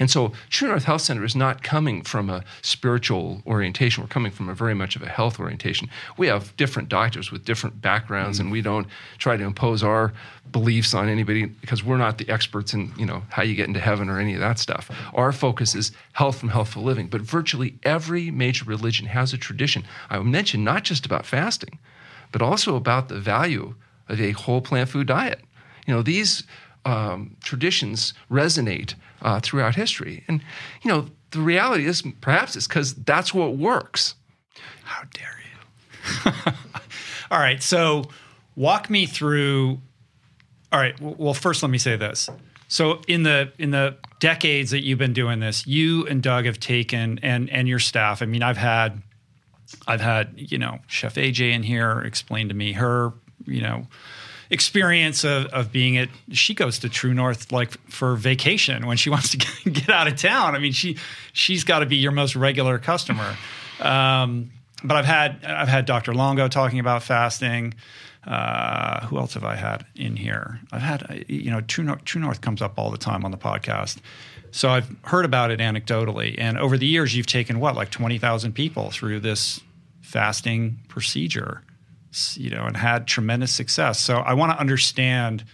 A: And so True North Health Center is not coming from a spiritual orientation. We're coming from a very much of a health orientation. We have different doctors with different backgrounds, mm-hmm. and we don't try to impose our beliefs on anybody because we're not the experts in you know how you get into heaven or any of that stuff. Our focus is health from healthful living. But virtually every major religion has a tradition. I mentioned not just about fasting, but also about the value of a whole plant food diet. You know, these um, traditions resonate uh, throughout history. And, you know, the reality is perhaps it's because that's what works.
B: How dare you? (laughs) all right. So, walk me through. All right. Well, first, let me say this. So, in the in the decades that you've been doing this, you and Doug have taken and and your staff. I mean, I've had I've had you know Chef AJ in here explain to me her you know experience of, of being at she goes to True North like for vacation when she (laughs) wants to get out of town. I mean, she she's got to be your most regular customer. Um, but I've had I've had Dr. Longo talking about fasting. Uh, who else have I had in here? I've had you know True North, True North comes up all the time on the podcast. So I've heard about it anecdotally, and over the years, you've taken what like twenty thousand people through this fasting procedure. You know, and had tremendous success. So I want to understand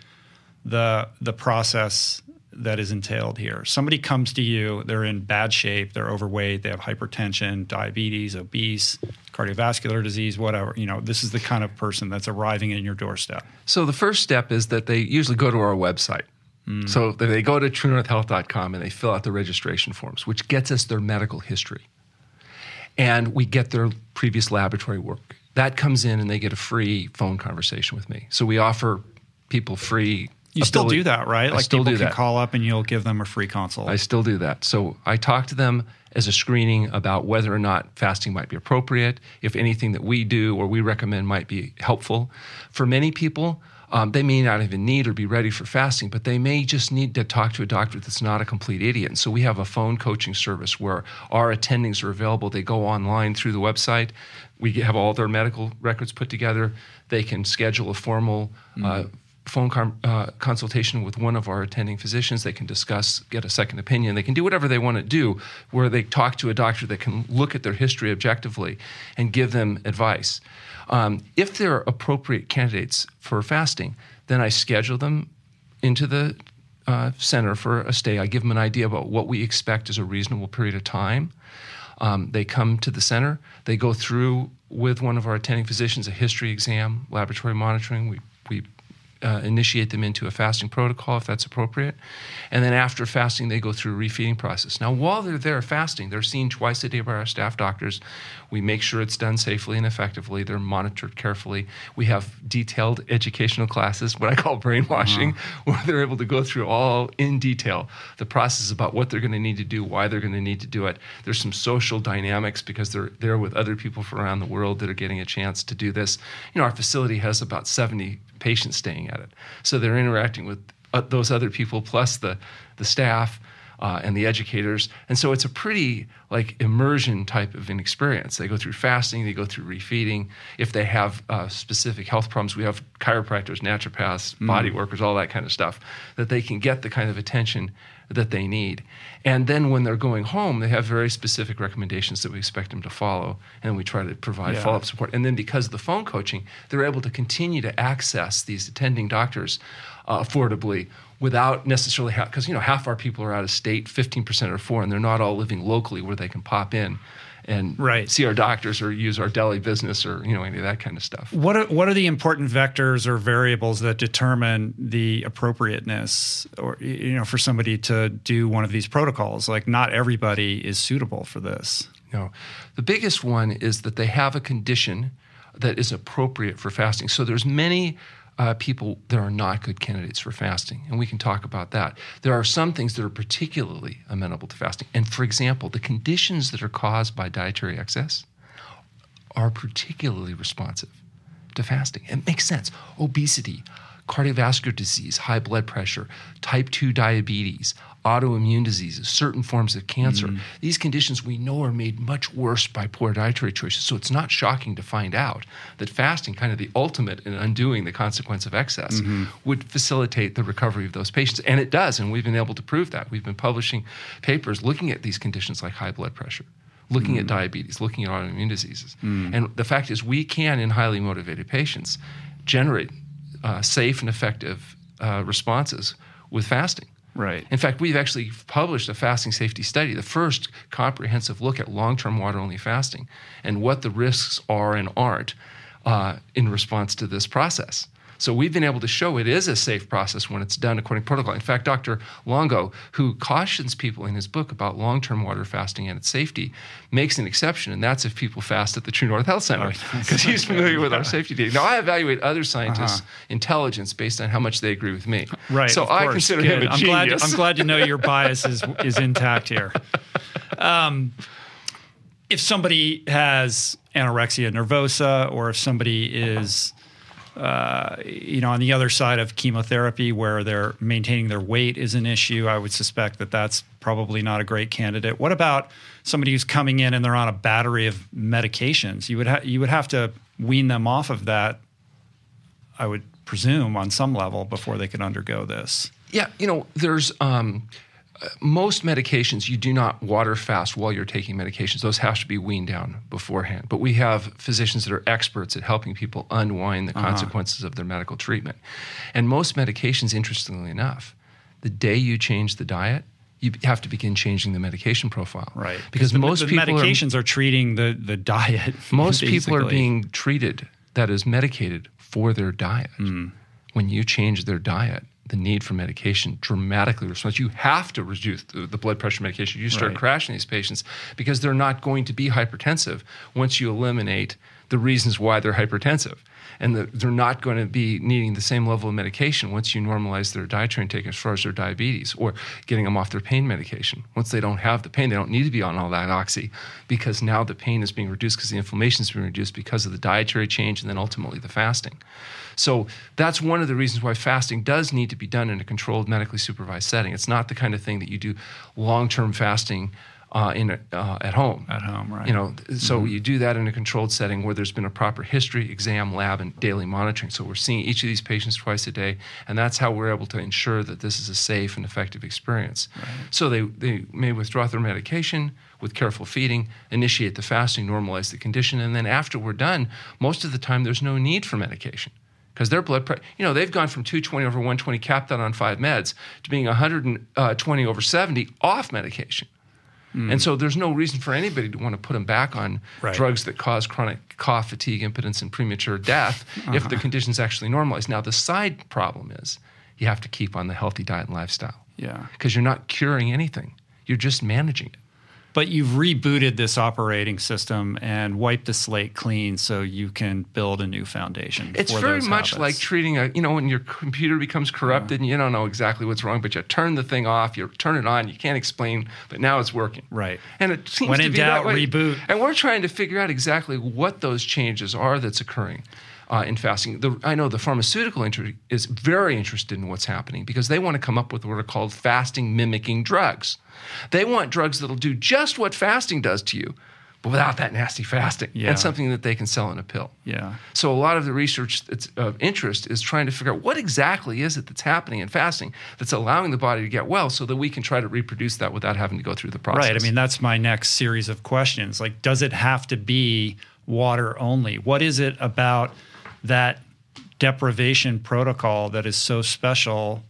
B: the the process that is entailed here. Somebody comes to you, they're in bad shape, they're overweight, they have hypertension, diabetes, obese, cardiovascular disease, whatever. You know, this is the kind of person that's arriving in your doorstep.
A: So the first step is that they usually go to our website. Mm. So they go to truenorthhealth.com and they fill out the registration forms, which gets us their medical history. And we get their previous laboratory work. That comes in and they get a free phone conversation with me. So we offer people free
B: you still do that, right?
A: I
B: like
A: still
B: people
A: do
B: can
A: that.
B: call up and you'll give them a free consult.
A: I still do that. So I talk to them as a screening about whether or not fasting might be appropriate, if anything that we do or we recommend might be helpful. For many people, um, they may not even need or be ready for fasting, but they may just need to talk to a doctor that's not a complete idiot. And so we have a phone coaching service where our attendings are available. They go online through the website. We have all their medical records put together. They can schedule a formal uh, mm-hmm. uh, phone com- uh, consultation with one of our attending physicians. They can discuss, get a second opinion. They can do whatever they want to do, where they talk to a doctor that can look at their history objectively and give them advice. Um, if they're appropriate candidates for fasting, then I schedule them into the uh, center for a stay. I give them an idea about what we expect is a reasonable period of time. Um, they come to the center. They go through with one of our attending physicians a history exam, laboratory monitoring. We uh, initiate them into a fasting protocol if that's appropriate. And then after fasting, they go through a refeeding process. Now, while they're there fasting, they're seen twice a day by our staff doctors. We make sure it's done safely and effectively. They're monitored carefully. We have detailed educational classes, what I call brainwashing, uh-huh. where they're able to go through all in detail the process about what they're going to need to do, why they're going to need to do it. There's some social dynamics because they're there with other people from around the world that are getting a chance to do this. You know, our facility has about 70 patients staying at it. So they're interacting with uh, those other people plus the, the staff uh, and the educators. And so it's a pretty like immersion type of an experience. They go through fasting, they go through refeeding. If they have uh, specific health problems, we have chiropractors, naturopaths, mm. body workers, all that kind of stuff, that they can get the kind of attention that they need. And then when they're going home, they have very specific recommendations that we expect them to follow, and we try to provide yeah. follow up support. And then because of the phone coaching, they're able to continue to access these attending doctors uh, affordably without necessarily because you know half our people are out of state, 15% are foreign, they're not all living locally where they can pop in and
B: right.
A: see our doctors or use our deli business or you know any of that kind of stuff.
B: What are, what are the important vectors or variables that determine the appropriateness or you know for somebody to do one of these protocols? Like not everybody is suitable for this.
A: No. The biggest one is that they have a condition that is appropriate for fasting. So there's many uh, people that are not good candidates for fasting, and we can talk about that. There are some things that are particularly amenable to fasting. And for example, the conditions that are caused by dietary excess are particularly responsive to fasting. It makes sense. Obesity, cardiovascular disease, high blood pressure, type 2 diabetes, autoimmune diseases, certain forms of cancer. Mm. These conditions we know are made much worse by poor dietary choices. So it's not shocking to find out that fasting, kind of the ultimate in undoing the consequence of excess, mm-hmm. would facilitate the recovery of those patients. And it does. And we've been able to prove that. We've been publishing papers looking at these conditions like high blood pressure looking mm. at diabetes, looking at autoimmune diseases. Mm. And the fact is, we can, in highly motivated patients, generate uh, safe and effective uh, responses with fasting.
B: Right.
A: In fact, we've actually published a fasting safety study, the first comprehensive look at long term water only fasting and what the risks are and aren't uh, in response to this process. So we've been able to show it is a safe process when it's done according to protocol. In fact, Dr. Longo, who cautions people in his book about long-term water fasting and its safety, makes an exception, and that's if people fast at the True North Health Center because he's familiar with our safety data. Now, I evaluate other scientists' uh-huh. intelligence based on how much they agree with me.
B: Right.
A: So I consider
B: Good.
A: him a
B: I'm
A: genius.
B: Glad, I'm glad to know your bias is is intact here. Um, if somebody has anorexia nervosa, or if somebody is uh, you know, on the other side of chemotherapy, where they're maintaining their weight is an issue, I would suspect that that's probably not a great candidate. What about somebody who's coming in and they're on a battery of medications? You would ha- you would have to wean them off of that. I would presume on some level before they could undergo this.
A: Yeah, you know, there's. Um, most medications you do not water fast while you're taking medications those have to be weaned down beforehand but we have physicians that are experts at helping people unwind the
B: Uh-huh.
A: consequences of their medical treatment and most medications interestingly enough the day you change the diet you have to begin changing the medication profile
B: Right.
A: because
B: the,
A: most
B: the
A: people are,
B: medications are, treating the, the diet. (laughs)
A: most people are being treated that is medicated for their diet.
B: Hmm.
A: When you change their diet, the need for medication dramatically responds. You have to reduce the, the blood pressure medication. You start
B: Right.
A: crashing these patients because they're not going to be hypertensive once you eliminate the reasons why they're hypertensive. And the, they're not going to be needing the same level of medication once you normalize their dietary intake as far as their diabetes or getting them off their pain medication. Once they don't have the pain, they don't need to be on all that oxy because now the pain is being reduced because the inflammation is being reduced because of the dietary change and then ultimately the fasting. So that's one of the reasons why fasting does need to be done in a controlled, medically supervised setting. It's not the kind of thing that you do long-term fasting uh, in a, uh, at home.
B: At home, right.
A: You know, so you do that in a controlled setting where there's been a proper history, exam, lab, and daily monitoring. So we're seeing each of these patients twice a day, and that's how we're able to ensure that this is a safe and effective experience. So they, they may withdraw their medication with careful feeding, initiate the fasting, normalize the condition, and then after we're done, most of the time there's no need for medication because their blood pressure, you know, they've gone from 220 over 120 capped out on five meds to being 120 over 70 off medication. Mm-hmm. And so there's no reason for anybody to want to put them back on
B: Right.
A: drugs that cause chronic cough, fatigue, impotence, and premature death if uh-huh. the condition's actually normalized. Now, the side problem is you have to keep on the healthy diet and lifestyle
B: Yeah.
A: because you're not curing anything, you're just managing it.
B: But you've rebooted this operating system and wiped the slate clean so you can build a new foundation.
A: It's very much
B: habits.
A: like treating a, you know, when your computer becomes corrupted and you don't know exactly what's wrong, but you turn the thing off, you turn it on, you can't explain, but now it's working.
B: Right.
A: And it seems
B: When
A: to
B: in
A: be
B: doubt,
A: that way.
B: reboot.
A: And we're trying to figure out exactly what those changes are that's occurring. Uh, in fasting, the, I know the pharmaceutical industry is very interested in what's happening because they want to come up with what are called fasting mimicking drugs. They want drugs that'll do just what fasting does to you, but without that nasty fasting,
B: Yeah.
A: and something that they can sell in a pill.
B: Yeah.
A: So a lot of the research that's of interest is trying to figure out what exactly is it that's happening in fasting that's allowing the body to get well, so that we can try to reproduce that without having to go through the process.
B: Right. I mean, that's my next series of questions. Like, does it have to be water only? What is it about that deprivation protocol that is so special,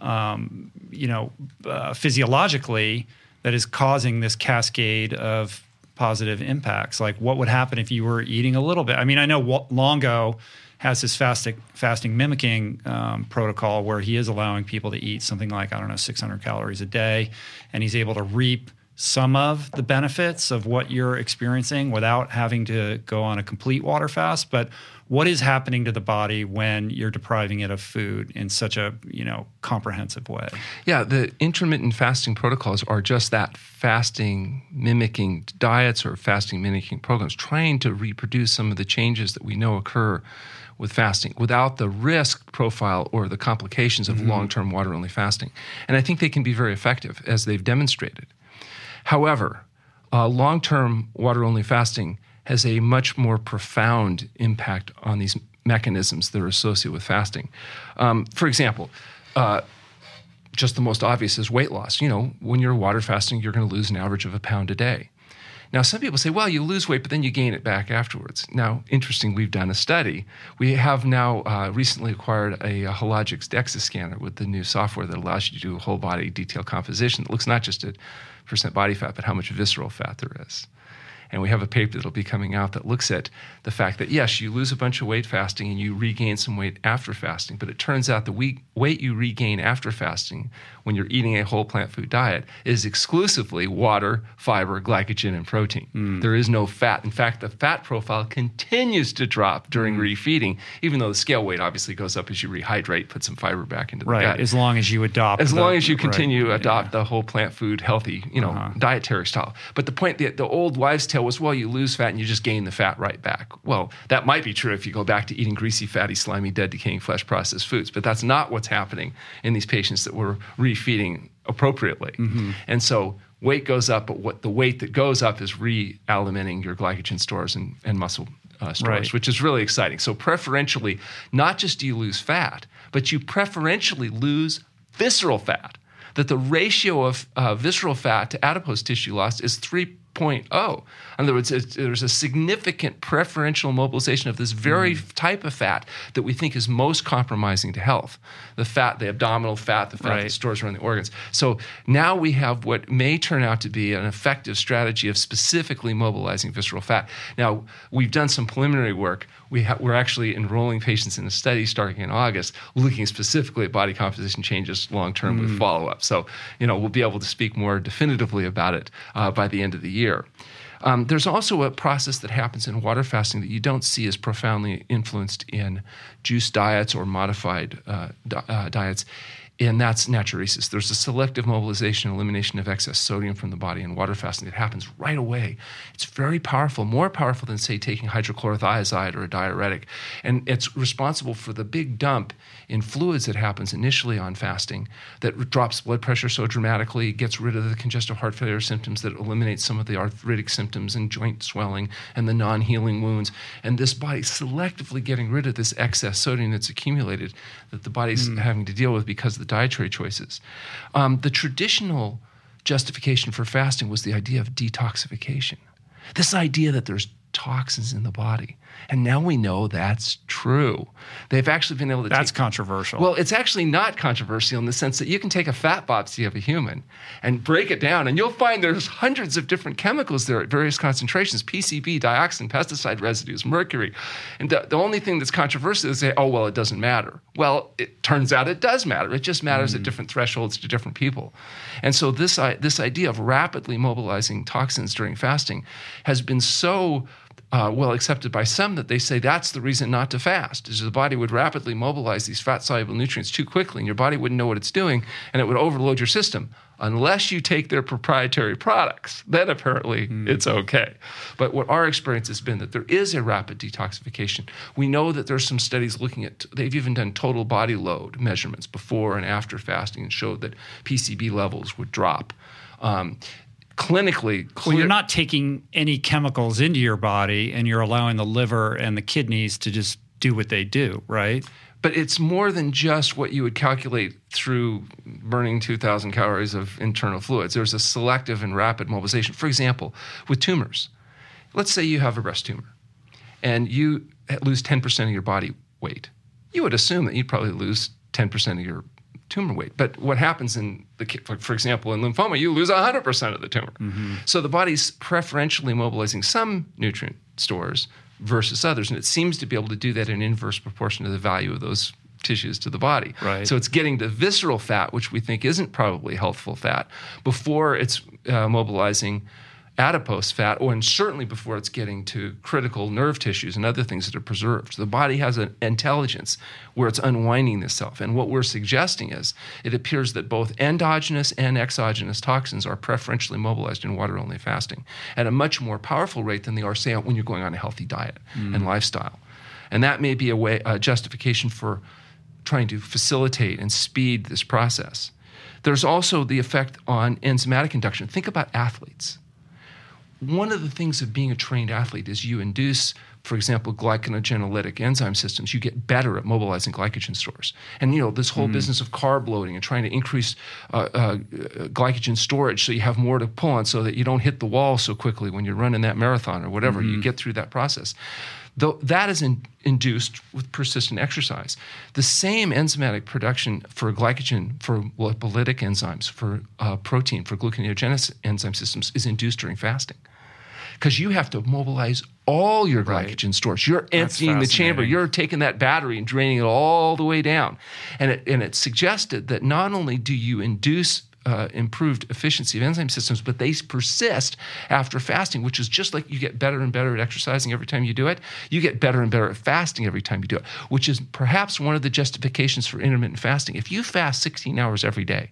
B: um, you know, uh, physiologically, that is causing this cascade of positive impacts? Like, what would happen if you were eating a little bit? I mean, I know Longo has this fasting, fasting mimicking um, protocol where he is allowing people to eat something like, I don't know, 600 calories a day, and he's able to reap some of the benefits of what you're experiencing without having to go on a complete water fast. But what is happening to the body when you're depriving it of food in such a you know comprehensive way?
A: Yeah, the intermittent fasting protocols are just that fasting mimicking diets or fasting mimicking programs, trying to reproduce some of the changes that we know occur with fasting without the risk profile or the complications of long term water only fasting. And I think they can be very effective, as they've demonstrated. However, uh, long term water only fasting has a much more profound impact on these mechanisms that are associated with fasting. Um, for example, uh, just the most obvious is weight loss. You know, when you're water fasting, you're going to lose an average of a pound a day. Now, some people say, well, you lose weight, but then you gain it back afterwards. Now, interesting, we've done a study. We have now uh, recently acquired a, a Hologic DEXA scanner with the new software that allows you to do a whole body detailed composition that looks not just at percent body fat, but how much visceral fat there is. And we have a paper that'll be coming out that looks at the fact that, yes, you lose a bunch of weight fasting and you regain some weight after fasting, but it turns out the weight you regain after fasting when you're eating a whole plant food diet is exclusively water, fiber, glycogen, and protein. Mm. There is no fat. In fact, the fat profile continues to drop during mm. refeeding, even though the scale weight obviously goes up as you rehydrate, put some fiber back into the
B: Right.
A: gut
B: As long as you adopt.
A: as
B: the-
A: long as you
B: right,
A: continue to
B: yeah.
A: adopt the whole plant food healthy you know uh-huh. dietary style but the point the, the old wives tale was well you lose fat and you just gain the fat right back well that might be true if you go back to eating greasy fatty slimy dead decaying flesh processed foods but that's not what's happening in these patients that were refeeding appropriately. And so weight goes up but what the weight that goes up is re-alimenting your glycogen stores and, and muscle uh, stores
B: Right.
A: which is really exciting. So preferentially not just do you lose fat but you preferentially lose visceral fat that the ratio of uh, visceral fat to adipose tissue loss is 3 0.0. In other words, there's a significant preferential mobilization of this very mm. type of fat that we think is most compromising to health the fat, the abdominal fat, the fat right. that stores around the organs. So now we have what may turn out to be an effective strategy of specifically mobilizing visceral fat. Now, we've done some preliminary work. We ha- we're actually enrolling patients in a study starting in August, looking specifically at body composition changes long term mm. with follow up. So, you know, we'll be able to speak more definitively about it uh, by the end of the year. Um, there's also a process that happens in water fasting that you don't see as profoundly influenced in juice diets or modified uh, di- uh, diets and that's natriuresis. There's a selective mobilization elimination of excess sodium from the body in water fasting that happens right away. It's very powerful, more powerful than, say, taking hydrochlorothiazide or a diuretic. And it's responsible for the big dump in fluids that happens initially on fasting that drops blood pressure so dramatically, gets rid of the congestive heart failure symptoms, that eliminates some of the arthritic symptoms and joint swelling and the non healing wounds. And this body selectively getting rid of this excess sodium that's accumulated that the body's mm. having to deal with because of the dietary choices. Um, the traditional justification for fasting was the idea of detoxification. This idea that there's toxins in the body. And now we know that's true. They've actually been able to.
B: That's
A: take,
B: controversial.
A: Well, it's actually not controversial in the sense that you can take a fat biopsy of a human and break it down, and you'll find there's hundreds of different chemicals there at various concentrations PCB, dioxin, pesticide residues, mercury. And the, the only thing that's controversial is say, oh, well, it doesn't matter. Well, it turns out it does matter. It just matters mm. at different thresholds to different people. And so this, this idea of rapidly mobilizing toxins during fasting has been so uh, well accepted by some that they say that's the reason not to fast is the body would rapidly mobilize these fat soluble nutrients too quickly and your body wouldn't know what it's doing and it would overload your system. Unless you take their proprietary products then apparently mm. it's okay. But what our experience has been that there is a rapid detoxification. We know that there's some studies looking at they've even done total body load measurements before and after fasting and showed that pcb levels would drop. Um, clinically
B: clear. Well, you're not taking any chemicals into your body and you're allowing the liver and the kidneys to just do what they do, right?
A: But it's more than just what you would calculate through burning 2,000 calories of internal fluids. There's a selective and rapid mobilization. For example, with tumors, let's say you have a breast tumor and you lose 10% of your body weight. You would assume that you'd probably lose 10% of your tumor weight. But what happens in the, for example, in lymphoma, you lose 100% of the tumor. Mm-hmm. So the body's preferentially mobilizing some nutrient stores versus others, and it seems to be able to do that in inverse proportion to the value of those tissues to the body.
B: Right.
A: So it's getting the visceral fat, which we think isn't probably healthful fat, before it's uh, mobilizing adipose fat, or and certainly before it's getting to critical nerve tissues and other things that are preserved. The body has an intelligence where it's unwinding itself. And what we're suggesting is it appears that both endogenous and exogenous toxins are preferentially mobilized in water only fasting at a much more powerful rate than they are, say, when you're going on a healthy diet mm. and lifestyle. And that may be a way, a justification for trying to facilitate and speed this process. There's also the effect on enzymatic induction. Think about athletes one of the things of being a trained athlete is you induce, for example, glycogenolytic enzyme systems. You get better at mobilizing glycogen stores. And you know this whole mm. business of carb loading and trying to increase uh, uh, glycogen storage so you have more to pull on, so that you don't hit the wall so quickly when you're running that marathon or whatever. Mm-hmm. You get through that process. Though that is in, induced with persistent exercise. The same enzymatic production for glycogen, for lipolytic enzymes, for uh, protein, for gluconeogenesis enzyme systems is induced during fasting because you have to mobilize all your glycogen right. stores. You're emptying the chamber. You're taking that battery and draining it all the way down. And it, and it suggested that not only do you induce uh, improved efficiency of enzyme systems, but they persist after fasting, which is just like you get better and better at exercising every time you do it. You get better and better at fasting every time you do it, which is perhaps one of the justifications for intermittent fasting. If you fast 16 hours every day,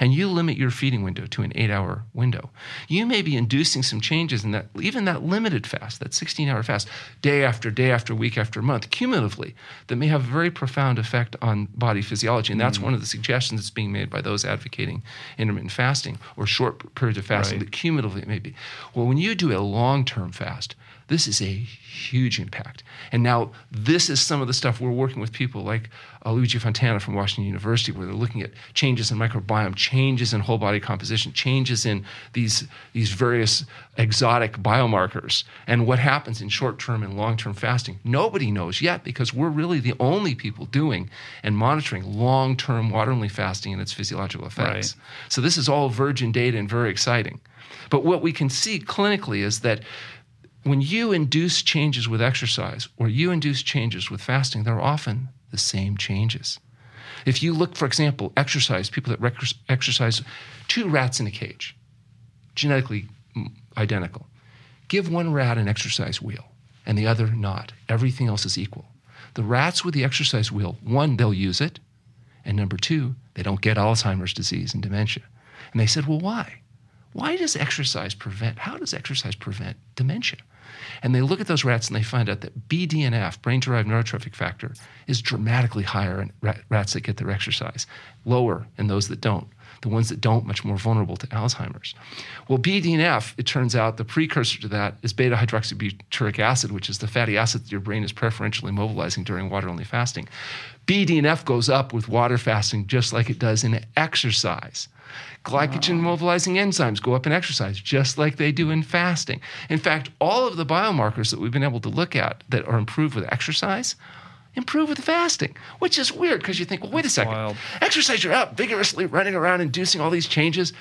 A: and you limit your feeding window to an eight hour window, you may be inducing some changes in that, even that limited fast, that 16 hour fast, day after day after week after month, cumulatively, that may have a very profound effect on body physiology. And that's mm. one of the suggestions that's being made by those advocating intermittent fasting or short periods of fasting, right. that cumulatively it may be. Well, when you do a long term fast, This is a huge impact. And now, this is some of the stuff we're working with people like uh, Luigi Fontana from Washington University, where they're looking at changes in microbiome, changes in whole body composition, changes in these, these various exotic biomarkers, and what happens in short term and long term fasting. Nobody knows yet because we're really the only people doing and monitoring long term water only fasting and its physiological effects. Right. So, this is all virgin data and very exciting. But what we can see clinically is that when you induce changes with exercise or you induce changes with fasting, they're often the same changes. If you look, for example, exercise, people that rec- exercise two rats in a cage, genetically identical, give one rat an exercise wheel and the other not. Everything else is equal. The rats with the exercise wheel, one, they'll use it, and number two, they don't get Alzheimer's disease and dementia. And they said, well, why? Why does exercise prevent, how does exercise prevent dementia? And they look at those rats and they find out that BDNF, brain derived neurotrophic factor, is dramatically higher in rats that get their exercise, lower in those that don't. The ones that don't, much more vulnerable to Alzheimer's. Well, BDNF, it turns out the precursor to that is beta hydroxybutyric acid, which is the fatty acid that your brain is preferentially mobilizing during water only fasting. BDNF goes up with water fasting just like it does in exercise. Glycogen mobilizing enzymes go up in exercise, just like they do in fasting. In fact, all of the biomarkers that we've been able to look at that are improved with exercise improve with fasting, which is weird because you think, well, wait a second. Wild. Exercise, you're out vigorously running around, inducing all these changes.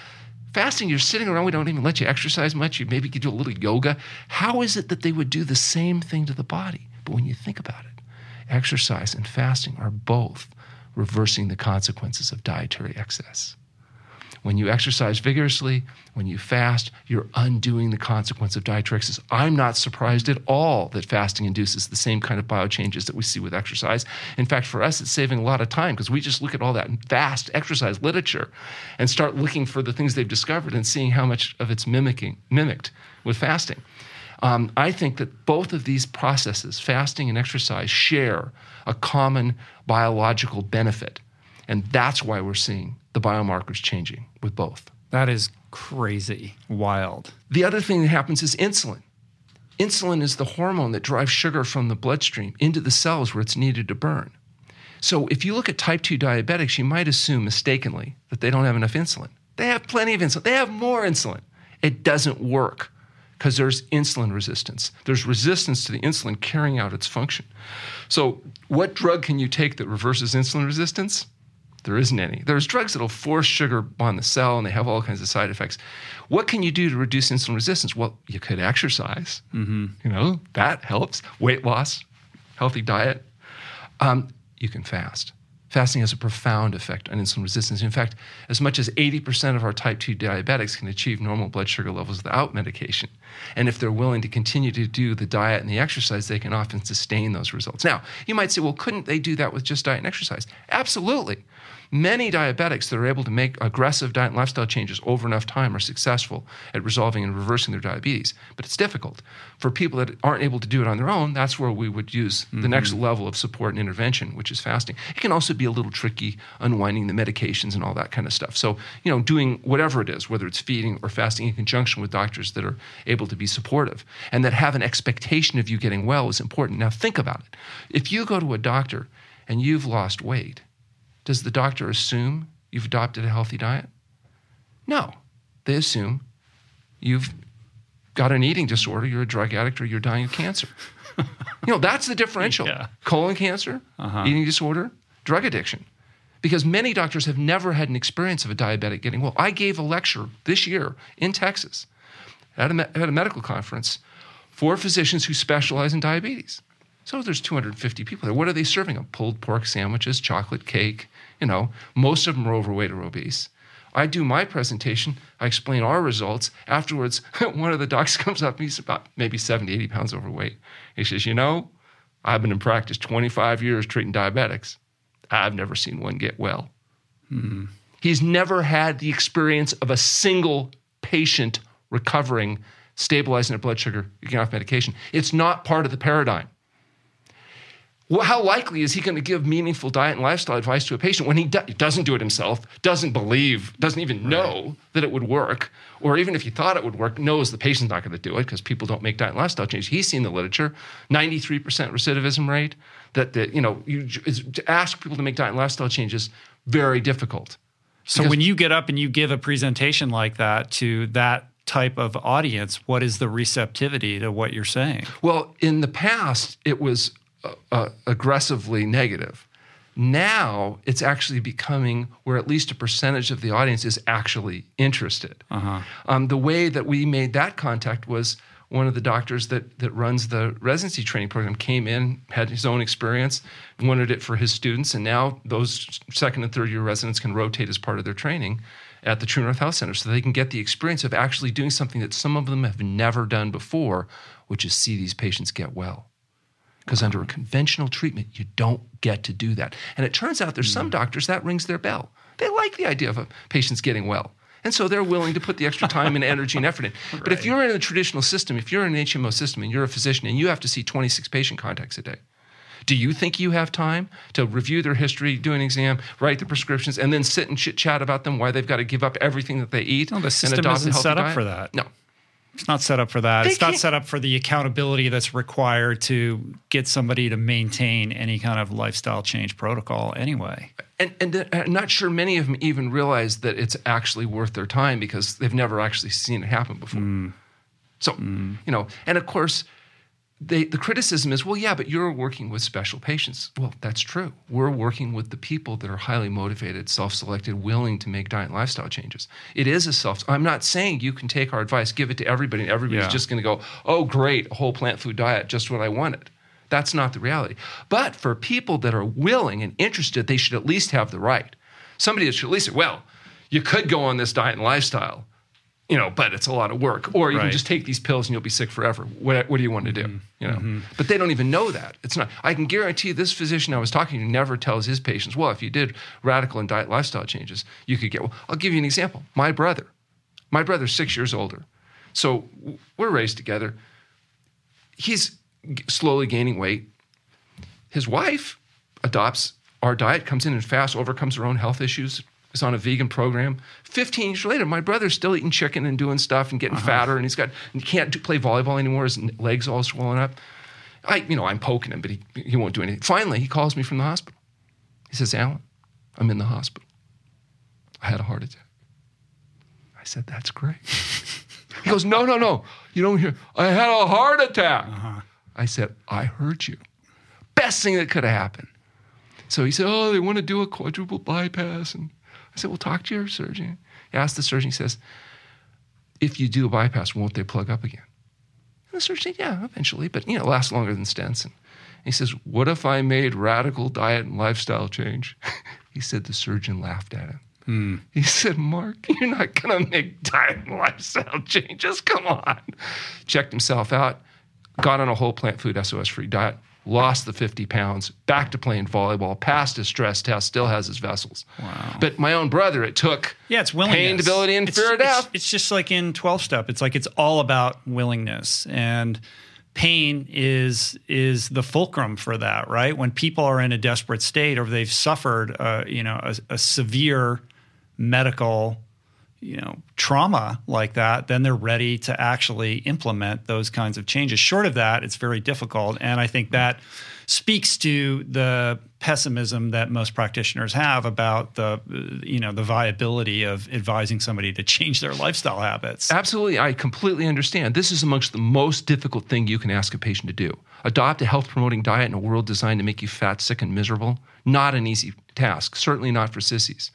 A: Fasting, you're sitting around, we don't even let you exercise much. You maybe could do a little yoga. How is it that they would do the same thing to the body? But when you think about it, exercise and fasting are both reversing the consequences of dietary excess. When you exercise vigorously, when you fast, you're undoing the consequence of excess. I'm not surprised at all that fasting induces the same kind of biochanges that we see with exercise. In fact, for us, it's saving a lot of time because we just look at all that vast exercise literature and start looking for the things they've discovered and seeing how much of it's mimicking, mimicked with fasting. Um, I think that both of these processes, fasting and exercise, share a common biological benefit. And that's why we're seeing the biomarkers changing with both.
B: That is crazy, wild.
A: The other thing that happens is insulin. Insulin is the hormone that drives sugar from the bloodstream into the cells where it's needed to burn. So if you look at type 2 diabetics, you might assume mistakenly that they don't have enough insulin. They have plenty of insulin, they have more insulin. It doesn't work because there's insulin resistance. There's resistance to the insulin carrying out its function. So, what drug can you take that reverses insulin resistance? There isn't any. There's drugs that'll force sugar on the cell and they have all kinds of side effects. What can you do to reduce insulin resistance? Well, you could exercise. Mm-hmm. You know, that helps. Weight loss, healthy diet. Um, you can fast. Fasting has a profound effect on insulin resistance. In fact, as much as 80% of our type 2 diabetics can achieve normal blood sugar levels without medication. And if they're willing to continue to do the diet and the exercise, they can often sustain those results. Now, you might say, well, couldn't they do that with just diet and exercise? Absolutely. Many diabetics that are able to make aggressive diet and lifestyle changes over enough time are successful at resolving and reversing their diabetes. But it's difficult. For people that aren't able to do it on their own, that's where we would use mm-hmm. the next level of support and intervention, which is fasting. It can also be a little tricky unwinding the medications and all that kind of stuff. So, you know, doing whatever it is, whether it's feeding or fasting in conjunction with doctors that are able to be supportive and that have an expectation of you getting well is important. Now, think about it. If you go to a doctor and you've lost weight, does the doctor assume you've adopted a healthy diet? No. They assume you've got an eating disorder, you're a drug addict, or you're dying of cancer. you know, that's the differential. Yeah. Colon cancer, uh-huh. eating disorder, drug addiction. Because many doctors have never had an experience of a diabetic getting well. I gave a lecture this year in Texas at a, at a medical conference for physicians who specialize in diabetes. So there's 250 people there. What are they serving them? Pulled pork sandwiches, chocolate cake. You know, most of them are overweight or obese. I do my presentation. I explain our results. Afterwards, (laughs) one of the docs comes up. He's about maybe 70, 80 pounds overweight. He says, You know, I've been in practice 25 years treating diabetics. I've never seen one get well. Mm-hmm. He's never had the experience of a single patient recovering, stabilizing their blood sugar, getting off medication. It's not part of the paradigm. Well, how likely is he going to give meaningful diet and lifestyle advice to a patient when he do- doesn't do it himself, doesn't believe, doesn't even know that it would work, or even if he thought it would work, knows the patient's not going to do it because people don't make diet and lifestyle changes. He's seen the literature, 93% recidivism rate. That, that you know, you, to ask people to make diet and lifestyle changes very difficult.
B: So because when you get up and you give a presentation like that to that type of audience, what is the receptivity to what you're saying?
A: Well, in the past, it was uh, uh, aggressively negative. Now it's actually becoming where at least a percentage of the audience is actually interested. Uh-huh. Um, the way that we made that contact was one of the doctors that that runs the residency training program came in, had his own experience, wanted it for his students, and now those second and third year residents can rotate as part of their training at the True North Health Center, so they can get the experience of actually doing something that some of them have never done before, which is see these patients get well. Because under a conventional treatment, you don't get to do that. And it turns out there's some hmm. doctors that rings their bell. They like the idea of a patient's getting well. And so they're willing to put the extra time and energy and effort in. (laughs) But right. if you're in a traditional system, if you're in an HMO system and you're a physician and you have to see 26 patient contacts a day, do you think you have time to review their history, do an exam, write the prescriptions, and then sit and chit chat about them why they've got to give up everything that they eat?
B: No, the system isn't set up
A: diet?
B: for that.
A: No,
B: it's not set up for that. They it's not set up for the accountability that's required to get somebody to maintain any kind of lifestyle change protocol anyway.
A: And, and I'm not sure many of them even realize that it's actually worth their time because they've never actually seen it happen before. Mm. So, mm. you know, and of course, they, the criticism is, well, yeah, but you're working with special patients. Well, that's true. We're working with the people that are highly motivated, self-selected, willing to make diet and lifestyle changes. It is a self. I'm not saying you can take our advice, give it to everybody, and everybody's yeah. just going to go, oh, great, a whole plant food diet, just what I wanted. That's not the reality. But for people that are willing and interested, they should at least have the right. Somebody that should at least say, well, you could go on this diet and lifestyle you know, but it's a lot of work. Or you right. can just take these pills and you'll be sick forever. What, what do you want to do? Mm-hmm. You know, mm-hmm. but they don't even know that. It's not. I can guarantee this physician I was talking to never tells his patients, well, if you did radical and diet lifestyle changes, you could get. Well, I'll give you an example. My brother, my brother's six years older, so we're raised together. He's slowly gaining weight. His wife adopts our diet, comes in and fasts, overcomes her own health issues, is on a vegan program. 15 years later, my brother's still eating chicken and doing stuff and getting uh-huh. fatter, and he's got he can't do, play volleyball anymore. His legs all swollen up. I, you know, I'm poking him, but he he won't do anything. Finally, he calls me from the hospital. He says, "Alan, I'm in the hospital. I had a heart attack." I said, "That's great." he goes, "No, no, no. You don't hear. I had a heart attack." Uh-huh. I said, "I heard you. Best thing that could have happened." So he said, "Oh, they want to do a quadruple bypass and." I said, well, talk to your surgeon. He asked the surgeon, he says, if you do a bypass, won't they plug up again? And the surgeon said, yeah, eventually, but you know, it lasts longer than stents. And he says, what if I made radical diet and lifestyle change? (laughs) he said the surgeon laughed at him. Hmm. He said, Mark, you're not going to make diet and lifestyle changes. Come on. Checked himself out, got on a whole plant food SOS free diet, lost the 50 pounds, back to playing volleyball, passed his stress test, still has his vessels. Wow. But my own brother, it took
B: yeah, it's willingness.
A: pain, debility, and
B: it's,
A: fear of death.
B: It's, it's just like in 12 step. It's like it's all about willingness. And pain is is the fulcrum for that, right? When people are in a desperate state or they've suffered, uh, you know, a, a severe medical you know trauma like that then they're ready to actually implement those kinds of changes. Short of that it's very difficult and i think that speaks to the pessimism that most practitioners have about the you know the viability of advising somebody to change their lifestyle habits.
A: Absolutely. I completely understand. This is amongst the most difficult thing you can ask a patient to do. Adopt a health promoting diet in a world designed to make you fat sick and miserable? Not an easy task. Certainly not for sissies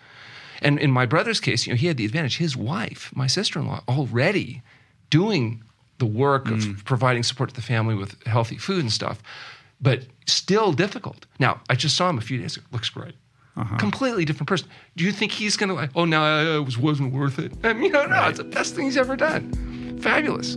A: and in my brother's case, you know, he had the advantage. His wife, my sister-in-law, already doing the work mm. of providing support to the family with healthy food and stuff, but still difficult. Now, I just saw him a few days ago. Looks great. Uh-huh. Completely different person. Do you think he's going to like, oh, no, it was, wasn't worth it? I mean, you know, right. no, it's the best thing he's ever done. Fabulous.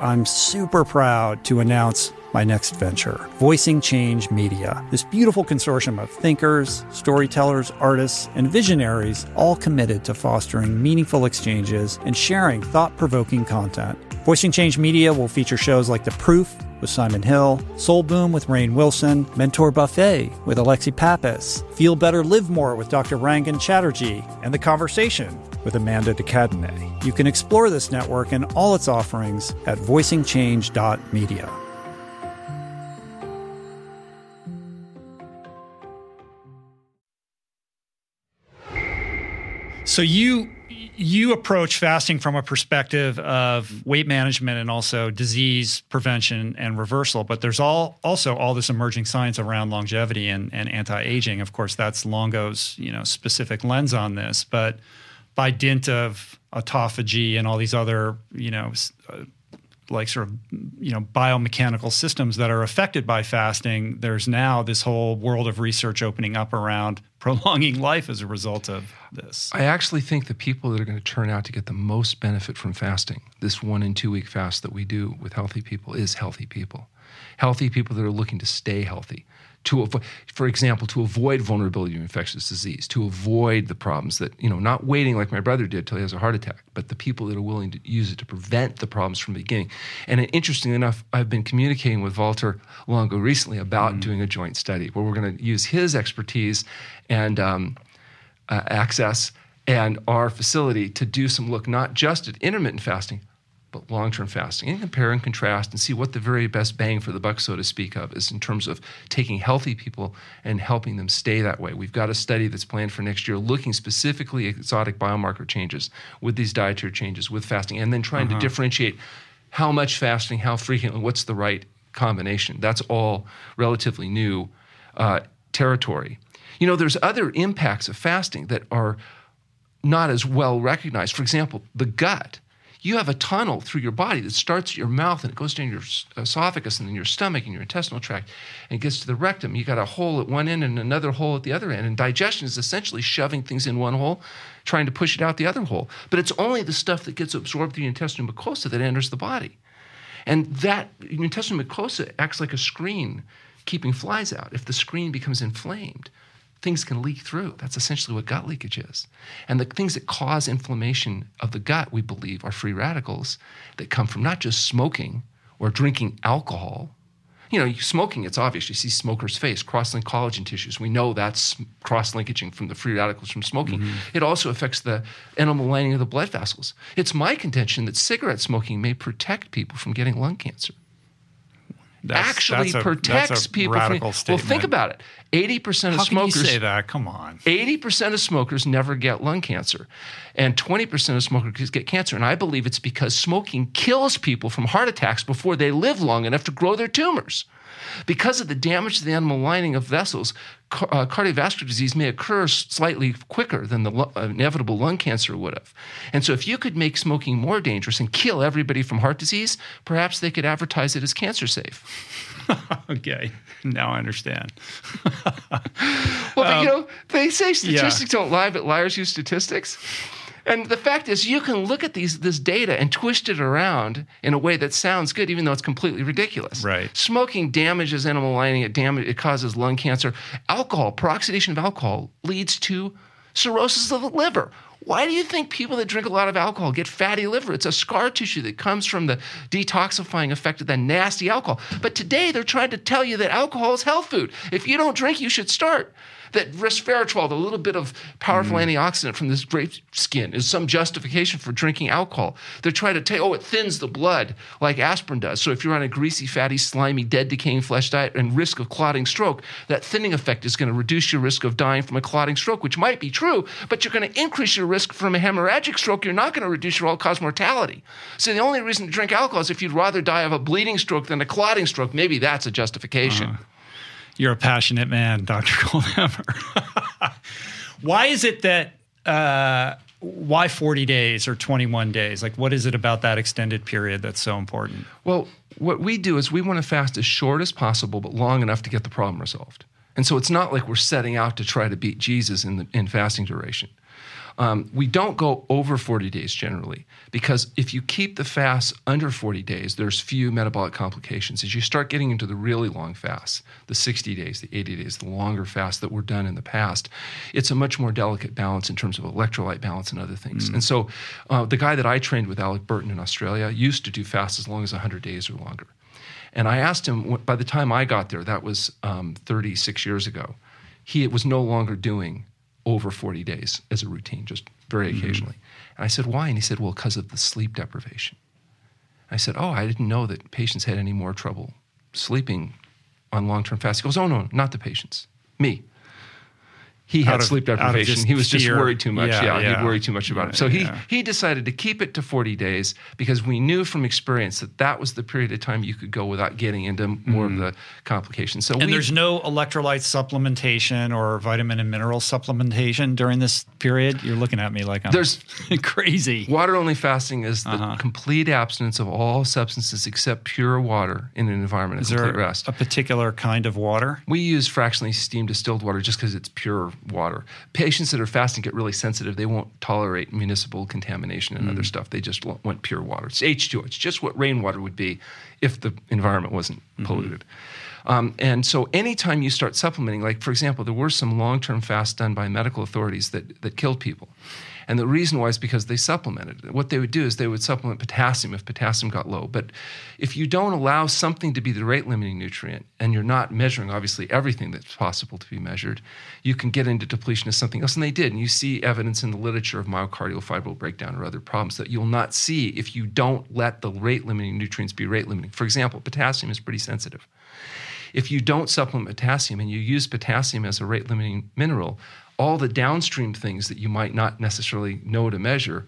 B: I'm super proud to announce my next venture, Voicing Change Media. This beautiful consortium of thinkers, storytellers, artists, and visionaries, all committed to fostering meaningful exchanges and sharing thought provoking content. Voicing Change Media will feature shows like The Proof with Simon Hill, Soul Boom with Rainn Wilson, Mentor Buffet with Alexi Pappas, Feel Better Live More with Dr. Rangan Chatterjee, and The Conversation with Amanda de Cadenet. You can explore this network and all its offerings at voicingchange.media. So you you approach fasting from a perspective of weight management and also disease prevention and reversal, but there's all also all this emerging science around longevity and, and anti-aging. Of course, that's Longo's you know specific lens on this, but by dint of autophagy and all these other you know uh, like sort of you know biomechanical systems that are affected by fasting there's now this whole world of research opening up around (laughs) prolonging life as a result of this.
A: I actually think the people that are going to turn out to get the most benefit from fasting this one and two week fast that we do with healthy people is healthy people. Healthy people that are looking to stay healthy to avoid, for example, to avoid vulnerability to infectious disease, to avoid the problems that, you know, not waiting like my brother did till he has a heart attack, but the people that are willing to use it to prevent the problems from the beginning. And interestingly enough, I've been communicating with Valter Longo recently about mm. doing a joint study where we're going to use his expertise and um, uh, access and our facility to do some look not just at intermittent fasting, but long term fasting and compare and contrast and see what the very best bang for the buck, so to speak, of is in terms of taking healthy people and helping them stay that way. We've got a study that's planned for next year looking specifically at exotic biomarker changes with these dietary changes with fasting and then trying uh-huh. to differentiate how much fasting, how frequently, what's the right combination. That's all relatively new uh, territory. You know, there's other impacts of fasting that are not as well recognized. For example, the gut you have a tunnel through your body that starts at your mouth and it goes down your uh, esophagus and then your stomach and your intestinal tract and gets to the rectum. You got a hole at one end and another hole at the other end. And digestion is essentially shoving things in one hole, trying to push it out the other hole. But it's only the stuff that gets absorbed through the intestinal mucosa that enters the body. And that intestinal mucosa acts like a screen keeping flies out. If the screen becomes inflamed, things can leak through. That's essentially what gut leakage is. And the things that cause inflammation of the gut, we believe, are free radicals that come from not just smoking or drinking alcohol. You know, smoking, it's obvious. You see smokers' face, cross-linked collagen tissues. We know that's cross-linkaging from the free radicals from smoking. Mm-hmm. It also affects the enamel lining of the blood vessels. It's my contention that cigarette smoking may protect people from getting lung cancer. That's, actually that's a, protects people
B: from.
A: Well, think about it. Eighty percent of
B: How
A: smokers
B: can you say that. Come on.
A: Eighty percent of smokers never get lung cancer, and twenty percent of smokers get cancer. And I believe it's because smoking kills people from heart attacks before they live long enough to grow their tumors. Because of the damage to the animal lining of vessels, uh, cardiovascular disease may occur slightly quicker than the lo- inevitable lung cancer would have. And so, if you could make smoking more dangerous and kill everybody from heart disease, perhaps they could advertise it as cancer safe. (laughs)
B: okay, now I understand.
A: well, but, um, you know, they say statistics yeah. don't lie, but liars use statistics. And the fact is, you can look at these this data and twist it around in a way that sounds good, even though it's completely ridiculous.
B: Right.
A: Smoking damages animal lining. It damage. It causes lung cancer. Alcohol, peroxidation of alcohol, leads to cirrhosis of the liver. Why do you think people that drink a lot of alcohol get fatty liver? It's a scar tissue that comes from the detoxifying effect of that nasty alcohol. But today they're trying to tell you that alcohol is health food. If you don't drink, you should start that resveratrol, the little bit of powerful mm. antioxidant from this grape skin, is some justification for drinking alcohol. They're trying to tell, oh, it thins the blood like aspirin does. So if you're on a greasy, fatty, slimy, dead, decaying flesh diet and risk of clotting stroke, that thinning effect is going to reduce your risk of dying from a clotting stroke, which might be true, but you're going to increase your risk from a hemorrhagic stroke. You're not going to reduce your all-cause mortality. So the only reason to drink alcohol is if you'd rather die of a bleeding stroke than a clotting stroke. Maybe that's a justification. Uh-huh.
B: You're a passionate man, Dr. (laughs) Goldhamer. (laughs) why is it that, uh, why 40 days or 21 days? Like, what is it about that extended period that's so important?
A: Well, what we do is we want to fast as short as possible, but long enough to get the problem resolved. And so it's not like we're setting out to try to beat Jesus in, the, in fasting duration. Um, we don't go over 40 days generally because if you keep the fast under 40 days, there's few metabolic complications. As you start getting into the really long fasts, the 60 days, the 80 days, the longer fasts that were done in the past, it's a much more delicate balance in terms of electrolyte balance and other things. Mm. And so uh, the guy that I trained with, Alec Burton in Australia, used to do fasts as long as 100 days or longer. And I asked him, by the time I got there, that was um, 36 years ago, he was no longer doing over 40 days as a routine, just very mm-hmm. occasionally. And I said, Why? And he said, Well, because of the sleep deprivation. I said, Oh, I didn't know that patients had any more trouble sleeping on long term fast. He goes, Oh, no, not the patients, me he had of, sleep deprivation. He was fear. just worried too much. Yeah, yeah, yeah. he'd worried too much about it. So he he decided to keep it to 40 days because we knew from experience that that was the period of time you could go without getting into more mm. of the complications. So
B: and there's no electrolyte supplementation or vitamin and mineral supplementation during this period. You're looking at me like I'm there's (laughs) crazy.
A: Water only fasting is the uh-huh. complete abstinence of all substances except pure water in an environment of is complete
B: there
A: rest.
B: A particular kind of water?
A: We use fractionally steamed distilled water just because it's pure water. Patients that are fasting get really sensitive. They won't tolerate municipal contamination and mm. other stuff. They just want pure water. It's H2O. It's just what rainwater would be if the environment wasn't mm-hmm. polluted. Um, and so anytime you start supplementing, like for example, there were some long-term fasts done by medical authorities that, that killed people. And the reason why is because they supplemented. What they would do is they would supplement potassium if potassium got low. But if you don't allow something to be the rate limiting nutrient and you're not measuring, obviously, everything that's possible to be measured, you can get into depletion of something else. And they did. And you see evidence in the literature of myocardial fibril breakdown or other problems that you'll not see if you don't let the rate limiting nutrients be rate limiting. For example, potassium is pretty sensitive. If you don't supplement potassium and you use potassium as a rate limiting mineral, all the downstream things that you might not necessarily know to measure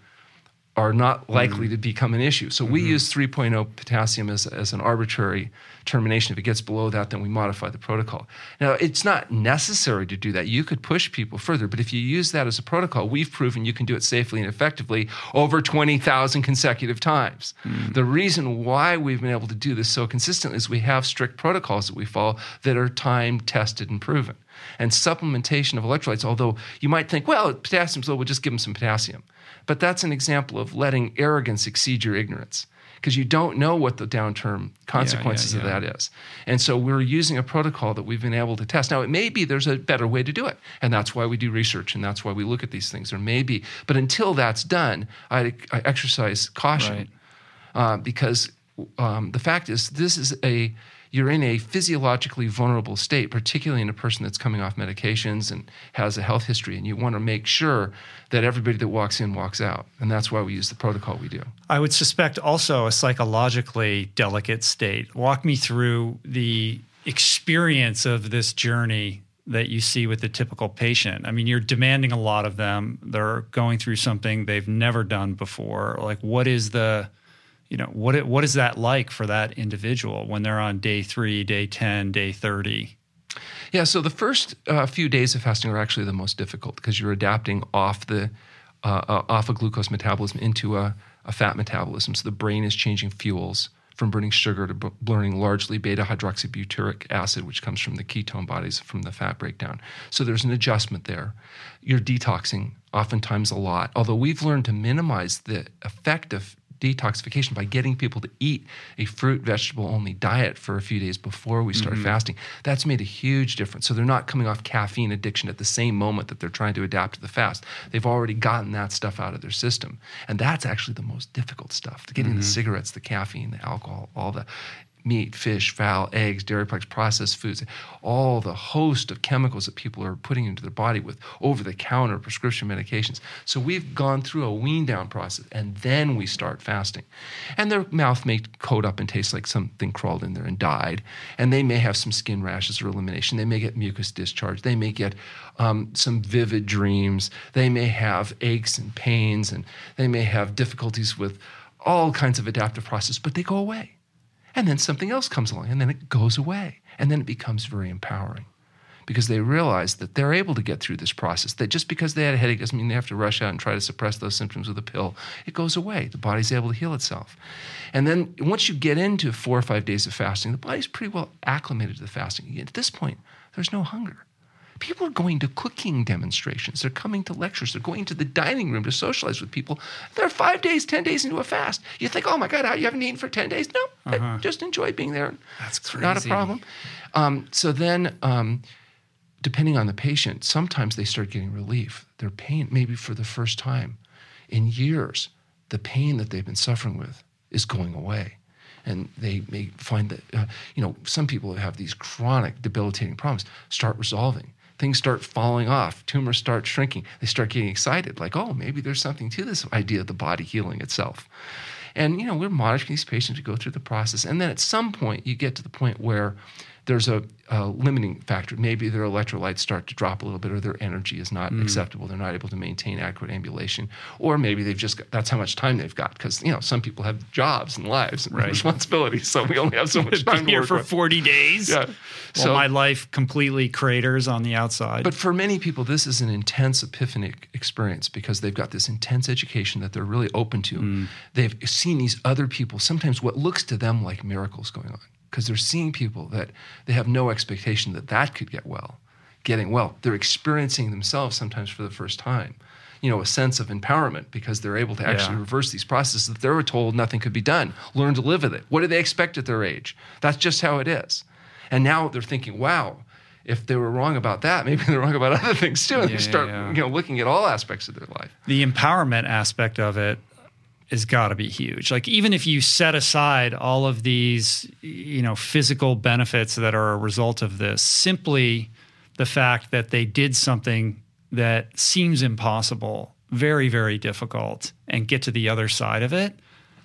A: are not likely mm-hmm. to become an issue. So mm-hmm. we use 3.0 potassium as, as an arbitrary termination. If it gets below that, then we modify the protocol. Now, it's not necessary to do that. You could push people further, but if you use that as a protocol, we've proven you can do it safely and effectively over 20,000 consecutive times. Mm-hmm. The reason why we've been able to do this so consistently is we have strict protocols that we follow that are time tested and proven and supplementation of electrolytes, although you might think, well, potassium's low, we'll just give them some potassium. But that's an example of letting arrogance exceed your ignorance because you don't know what the downturn consequences yeah, yeah, yeah. of that is. And so we're using a protocol that we've been able to test. Now, it may be there's a better way to do it. And that's why we do research and that's why we look at these things. There may be. But until that's done, I, I exercise caution right. uh, because um, the fact is, this is a you're in a physiologically vulnerable state, particularly in a person that's coming off medications and has a health history. And you want to make sure that everybody that walks in walks out. And that's why we use the protocol we do.
B: I would suspect also a psychologically delicate state. Walk me through the experience of this journey that you see with the typical patient. I mean, you're demanding a lot of them. They're going through something they've never done before. Like, what is the you know what what is that like for that individual when they're on day three, day ten, day thirty?
A: Yeah, so the first uh, few days of fasting are actually the most difficult because you're adapting off the uh, uh, off a glucose metabolism into a, a, fat metabolism. So the brain is changing fuels from burning sugar to burning largely beta hydroxybutyric acid, which comes from the ketone bodies from the fat breakdown. So there's an adjustment there. You're detoxing oftentimes a lot. Although we've learned to minimize the effect of detoxification by getting people to eat a fruit, vegetable only diet for a few days before we start mm-hmm. fasting. That's made a huge difference. So they're not coming off caffeine addiction at the same moment that they're trying to adapt to the fast. They've already gotten that stuff out of their system. And that's actually the most difficult stuff getting mm-hmm. the cigarettes, the caffeine, the alcohol, all the meat, fish, fowl, eggs, dairy products, processed foods, all the host of chemicals that people are putting into their body with over the counter prescription medications. So we've gone through a wean down process and then we start fasting. And their mouth may coat up and taste like something crawled in there and died. And they may have some skin rashes or elimination. They may get mucus discharge. They may get um, some vivid dreams. They may have aches and pains and they may have difficulties with all kinds of adaptive processes, but they go away and then something else comes along, and then it goes away. And then it becomes very empowering because they realize that they're able to get through this process. That just because they had a headache doesn't mean they have to rush out and try to suppress those symptoms with a pill. It goes away. The body's able to heal itself. And then once you get into four or five days of fasting, the body's pretty well acclimated to the fasting. At this point, there's no hunger. People are going to cooking demonstrations. They're coming to lectures. They're going to the dining room to socialize with people. They're five days, 10 days into a fast. You think, oh my God, you haven't eaten for 10 days? No, uh-huh. I just enjoy being there.
B: That's crazy.
A: Not a problem. Um, so then, um, depending on the patient, sometimes they start getting relief. Their pain, maybe for the first time in years, the pain that they've been suffering with is going away and they may find that uh, you know some people who have these chronic debilitating problems start resolving things start falling off, tumors start shrinking. They start getting excited, like, oh, maybe there's something to this idea of the body healing itself. And you know, we're monitoring these patients to go through the process, and then at some point, you get to the point where there's a, a, limiting factor. Maybe their electrolytes start to drop a little bit, or their energy is not mm. acceptable. They're not able to maintain adequate ambulation, or maybe they've just got, that's how much time they've got. Because you know, some people have jobs and lives and right. responsibilities, so we only have so (laughs) much time.
B: here for with. forty days.
A: Yeah,
B: well, so my life completely craters on the outside.
A: But for many people, this is an intense epiphanic experience because they've got this intense education that they're really open to. Mm. They've seen these other people, sometimes what looks to them like miracles going on because they're seeing people that they have no expectation that that could get well, getting well. They're experiencing themselves sometimes for the first time, you know, a sense of empowerment because they're able to actually yeah. reverse these processes that they were told nothing could be done. Learn to live with it. What do they expect at their age? That's just how it is. And now they're thinking, wow, if they were wrong about that, maybe (laughs) they're wrong about other things too. And yeah, they start, yeah. you know, looking at all aspects of their life.
B: The empowerment aspect of it is got to be huge. Like even if you set aside all of these, you know, physical benefits that are a result of this, simply the fact that they did something that seems impossible, very very difficult, and get to the other side of it,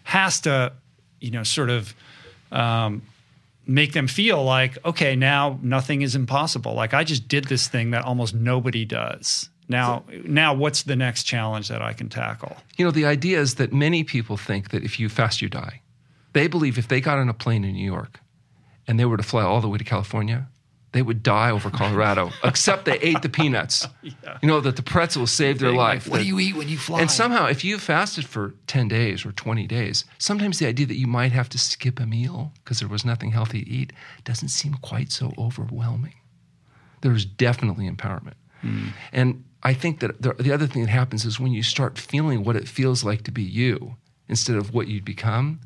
B: has to, you know, sort of. Um, make them feel like okay now nothing is impossible like i just did this thing that almost nobody does now, now, what's the next challenge that I can tackle?
A: You know, the idea is that many people think that if you fast, you die. They believe if they got on a plane in New York and they were to fly all the way to California, they would die over Colorado, (laughs) except they ate the peanuts. Yeah. You know, that the pretzels saved their life.
B: What do you eat when you fly?
A: And somehow, if you fasted for 10 days or 20 days, sometimes the idea that you might have to skip a meal because there was nothing healthy to eat doesn't seem quite so overwhelming. There's definitely empowerment. Mm. And I think that the, the other thing that happens is when you start feeling what it feels like to be you instead of what you'd become,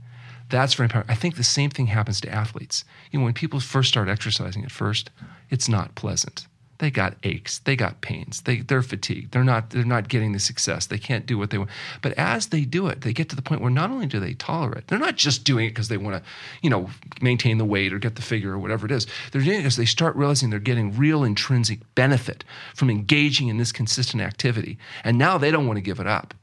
A: that's very important. I think the same thing happens to athletes. You know, when people first start exercising at first, it's not pleasant they got aches, they got pains, they, they're fatigued, they're not, they're not getting the success, they can't do what they want. But as they do it, they get to the point where not only do they tolerate, they're not just doing it because they want to, you know, maintain the weight or get the figure or whatever it is. They're doing it because they start realizing they're getting real intrinsic benefit from engaging in this consistent activity. And now they don't want to give it up.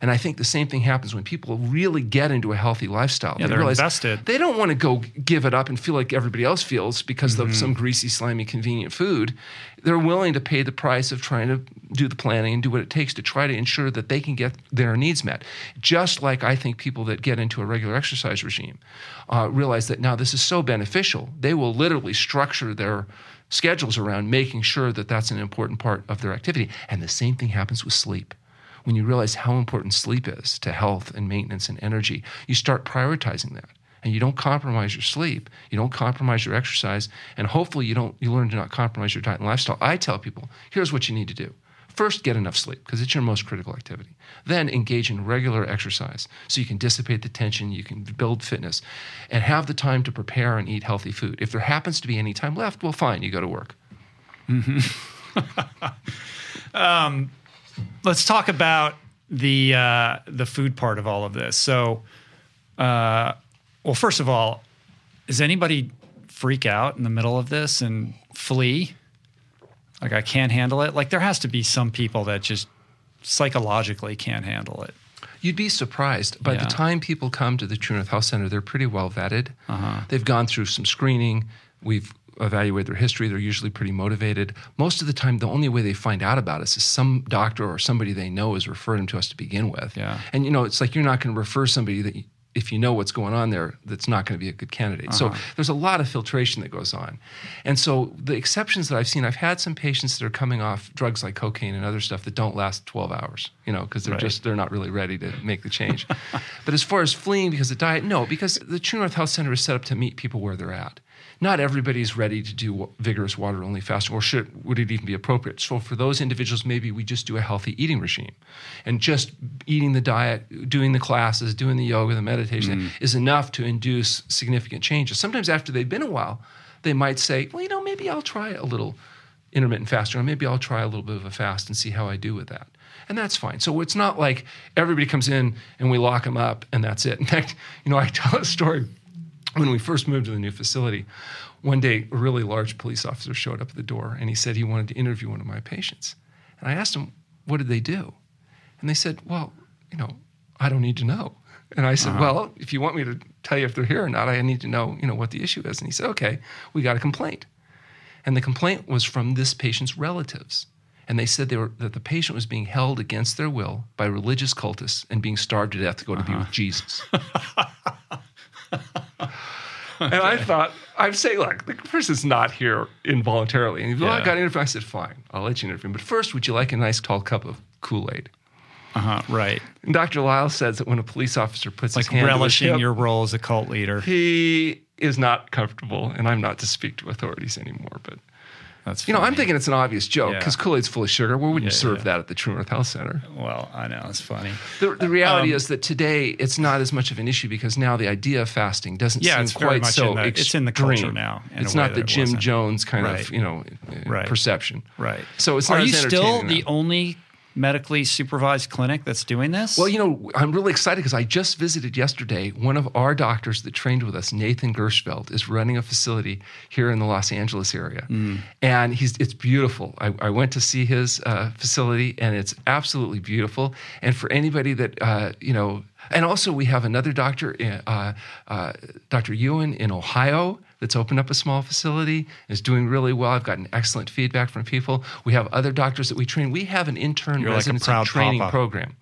A: And I think the same thing happens when people really get into a healthy lifestyle.
B: Yeah, they are invested.
A: They don't want to go give it up and feel like everybody else feels because mm-hmm. of some greasy, slimy, convenient food. They're willing to pay the price of trying to do the planning and do what it takes to try to ensure that they can get their needs met. Just like I think people that get into a regular exercise regime uh, realize that now this is so beneficial, they will literally structure their schedules around making sure that that's an important part of their activity. And the same thing happens with sleep when you realize how important sleep is to health and maintenance and energy, you start prioritizing that. And you don't compromise your sleep, you don't compromise your exercise, and hopefully you don't you learn to not compromise your diet and lifestyle. I tell people, here's what you need to do. first get enough sleep because it's your most critical activity. Then engage in regular exercise so you can dissipate the tension, you can build fitness, and have the time to prepare and eat healthy food. If there happens to be any time left, well, fine, you go to work. Mm-hmm. (laughs)
B: Um, let's talk about the uh, the food part of all of this. So, uh, well, first of all, does anybody freak out in the middle of this and flee? Like I can't handle it. Like there has to be some people that just psychologically can't handle it.
A: You'd be surprised. By
B: Yeah.
A: the time people come to the True North Health Center, they're pretty well vetted.
B: Uh-huh.
A: They've gone through some screening. We've evaluated their history. They're usually pretty motivated. Most of the time, the only way they find out about us is some doctor or somebody they know is referring them to us to begin with.
B: Yeah.
A: And you know, it's like you're not going to refer somebody that. You, if you know what's going on there, that's not going to be a good candidate. So uh-huh. there's a lot of filtration that goes on. And so the exceptions that I've seen, I've had some patients that are coming off drugs like cocaine and other stuff that don't last 12 hours, you know, because they're
B: Right.
A: just they're not really ready to make the change. (laughs) but as far as fleeing because of diet, no, because the True North Health Center is set up to meet people where they're at. Not everybody's ready to do vigorous water only fasting, or should would it even be appropriate? So for those individuals, maybe we just do a healthy eating regime, and just eating the diet, doing the classes, doing the yoga, the meditation mm-hmm. is enough to induce significant changes. Sometimes after they've been a while, they might say, well, you know, maybe I'll try a little intermittent fasting, or maybe I'll try a little bit of a fast and see how I do with that. And that's fine. So it's not like everybody comes in and we lock them up and that's it. In fact, you know, I tell a story when we first moved to the new facility. One day, a really large police officer showed up at the door and he said he wanted to interview one of my patients. And I asked him, What did they do? And they said, Well, you know, I don't need to know. And I said, uh-huh. Well, if you want me to tell you if they're here or not, I need to know, you know, what the issue is. And he said, Okay, we got a complaint. And the complaint was from this patient's relatives. And they said they were, that the patient was being held against their will by religious cultists and being starved to death to go to be with uh-huh. Jesus. (laughs) and I thought, I'm saying, look, the person's not here involuntarily. And he well, I got an interview. I said, fine, I'll let you interview him. But first, would you like a nice tall cup of Kool Aid?
B: Uh huh. Right.
A: And Dr. Lisle says that when a police officer puts
B: Like
A: his hand
B: relishing
A: hip,
B: your role as a cult leader.
A: he is not comfortable. And I'm not to speak to authorities anymore. But
B: That's
A: You know, I'm thinking it's an obvious joke
B: Yeah.
A: because Kool Aid's full of sugar. Where would you
B: Yeah,
A: serve
B: yeah.
A: that at the True North Health Center?
B: Well, I know it's funny.
A: The, the reality
B: Um,
A: is that today it's not as much of an issue because now the idea of fasting doesn't
B: Yeah,
A: seem
B: it's very
A: quite
B: much
A: so
B: in the- it's in the culture now, in
A: it's not the
B: it
A: Jim
B: wasn't.
A: Jones kind
B: Right.
A: of you know
B: Right.
A: perception.
B: Right.
A: So it's
B: Are
A: not
B: you still the
A: now.
B: only medically supervised clinic that's doing this?
A: Well, you know, I'm really excited because I just visited yesterday. One of our doctors that trained with us, Nathan Gershfeld, is running a facility here in the Los Angeles area,
B: Mm.
A: and he's it's beautiful. I, I went to see his uh, facility, and it's absolutely beautiful. And for anybody that uh, you know, and also we have another doctor, uh, uh, Dr. Ewan in Ohio. That's opened up a small facility, is doing really well. I've gotten excellent feedback from people. We have other doctors that we train. We have an intern
B: You're
A: residency
B: proud
A: training
B: papa.
A: program.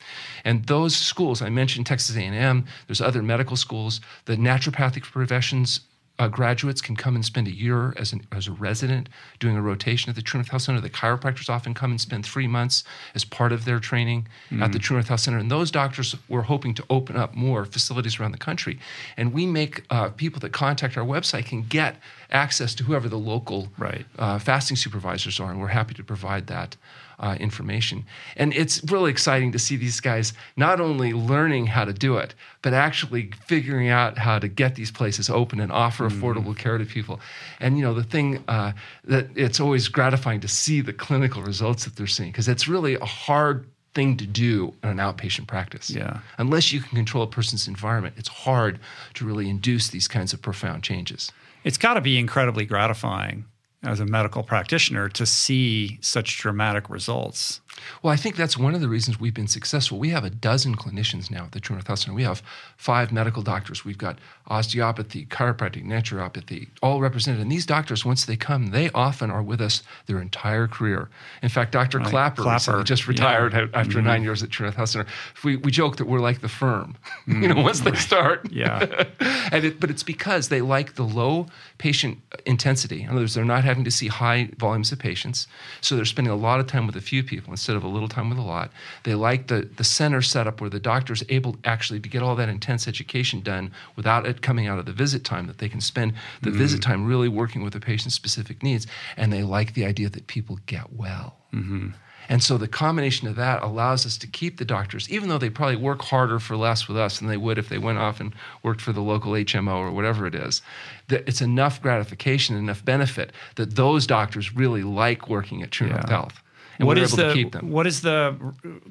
A: And those schools, I mentioned Texas A&M, there's other medical schools. The naturopathic professions uh, graduates can come and spend a year as, an, as a resident doing a rotation at the True North Health Center. The chiropractors often come and spend three months as part of their training at the True North Health Center. And those doctors, we're hoping to open up more facilities around the country. And we make uh, people that contact our website can get access to whoever the local
B: Right.
A: uh, fasting supervisors are, and we're happy to provide that uh, information. And it's really exciting to see these guys not only learning how to do it, but actually figuring out how to get these places open and offer affordable care to people. And you know, the thing uh, that it's always gratifying to see the clinical results that they're seeing because it's really a hard thing to do in an outpatient practice.
B: Yeah.
A: Unless you can control a person's environment, it's hard to really induce these kinds of profound changes.
B: it's got to be incredibly gratifying as a medical practitioner to see such dramatic results.
A: Well, I think that's one of the reasons we've been successful. We have a dozen clinicians now at the True North Health Center. We have five medical doctors. We've got osteopathy, chiropractic, naturopathy, all represented. And these doctors, once they come, they often are with us their entire career. In fact, Dr. Klaper,
B: Klaper,
A: recently just
B: yeah.
A: retired a- after mm-hmm. nine years at True North Health Center. We, we joke that we're like the firm. (laughs) you know, mm. once they start, (laughs)
B: Yeah. (laughs)
A: and it, but it's because they like the low patient intensity. In other words, they're not having to see high volumes of patients, so they're spending a lot of time with a few people instead of a little time with a lot. They like the the center setup where the doctor's able actually to get all that intense education done without it coming out of the visit time. That they can spend the mm-hmm. visit time really working with the patient's specific needs, and they like the idea that people get well. Mm-hmm. And so the combination of that allows us to keep the doctors, even though they probably work harder for less with us than they would if they went off and worked for the local HMO or whatever it is. That it's enough gratification, enough benefit that those doctors really like working at True North Health. And
B: what
A: we're
B: is the
A: to keep them.
B: what is the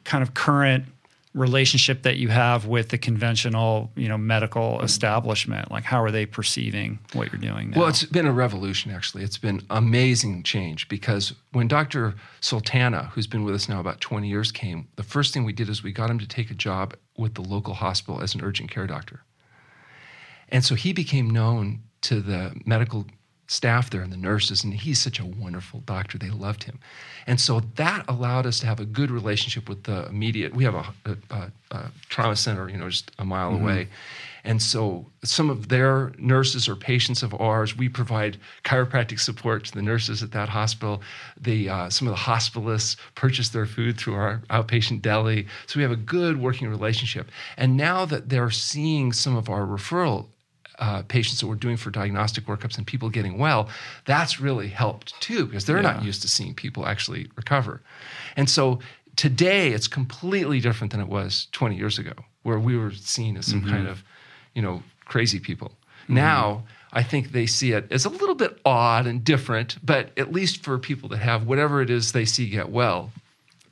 B: kind of current relationship that you have with the conventional, you know, medical establishment? Like, how are they perceiving what you're doing now?
A: Well, it's been a revolution, actually. It's been amazing change because when Dr. Sultana, who's been with us now about 20 years, came, the first thing we did is we got him to take a job with the local hospital as an urgent care doctor. And so he became known to the medical staff there and the nurses, and he's such a wonderful doctor. They loved him. And so that allowed us to have a good relationship with the immediate. We have a, a, a, trauma center, you know, just a mile away. And so some of their nurses or patients of ours, we provide chiropractic support to the nurses at that hospital. The, uh, some of the hospitalists purchase their food through our outpatient deli. So we have a good working relationship. And now that they're seeing some of our referral uh, patients that we're doing for diagnostic workups and people getting well, that's really helped too because they're not used to seeing people actually recover. And so today it's completely different than it was 20 years ago, where we were seen as some kind of, you know, crazy people. Now I think they see it as a little bit odd and different, but at least for people that have whatever it is they see get well,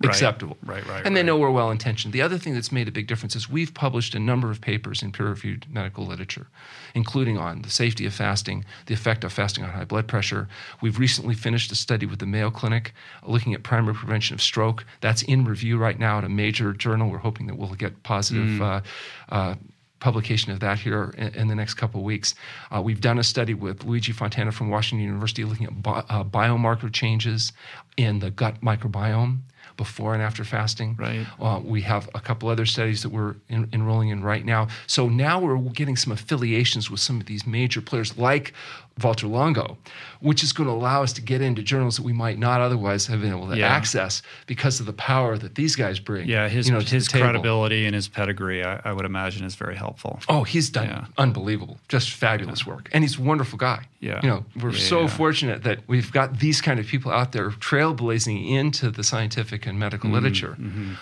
B: Right.
A: acceptable.
B: Right, right,
A: And they
B: right.
A: know we're well intentioned. The other thing that's made a big difference is we've published a number of papers in peer reviewed medical literature, including on the safety of fasting, the effect of fasting on high blood pressure. We've recently finished a study with the Mayo Clinic looking at primary prevention of stroke. That's in review right now at a major journal. We're hoping that we'll get positive. Uh, uh, publication of that here in, in the next couple of weeks. Uh, we've done a study with Luigi Fontana from Washington University looking at bi- uh, biomarker changes in the gut microbiome before and after fasting.
B: Right.
A: Uh, we have a couple other studies that we're en- enrolling in right now. So now we're getting some affiliations with some of these major players like Valter Longo, which is going to allow us to get into journals that we might not otherwise have been able to
B: Yeah.
A: access because of the power that these guys bring.
B: yeah, his
A: you know,
B: his credibility and his pedigree, I, I would imagine, is very helpful.
A: Oh, he's done
B: Yeah.
A: unbelievable, just fabulous work, and he's a wonderful guy.
B: Yeah.
A: you know, we're
B: Yeah,
A: so
B: yeah.
A: fortunate that we've got these kind of people out there trailblazing into the scientific and medical
B: Mm-hmm,
A: literature.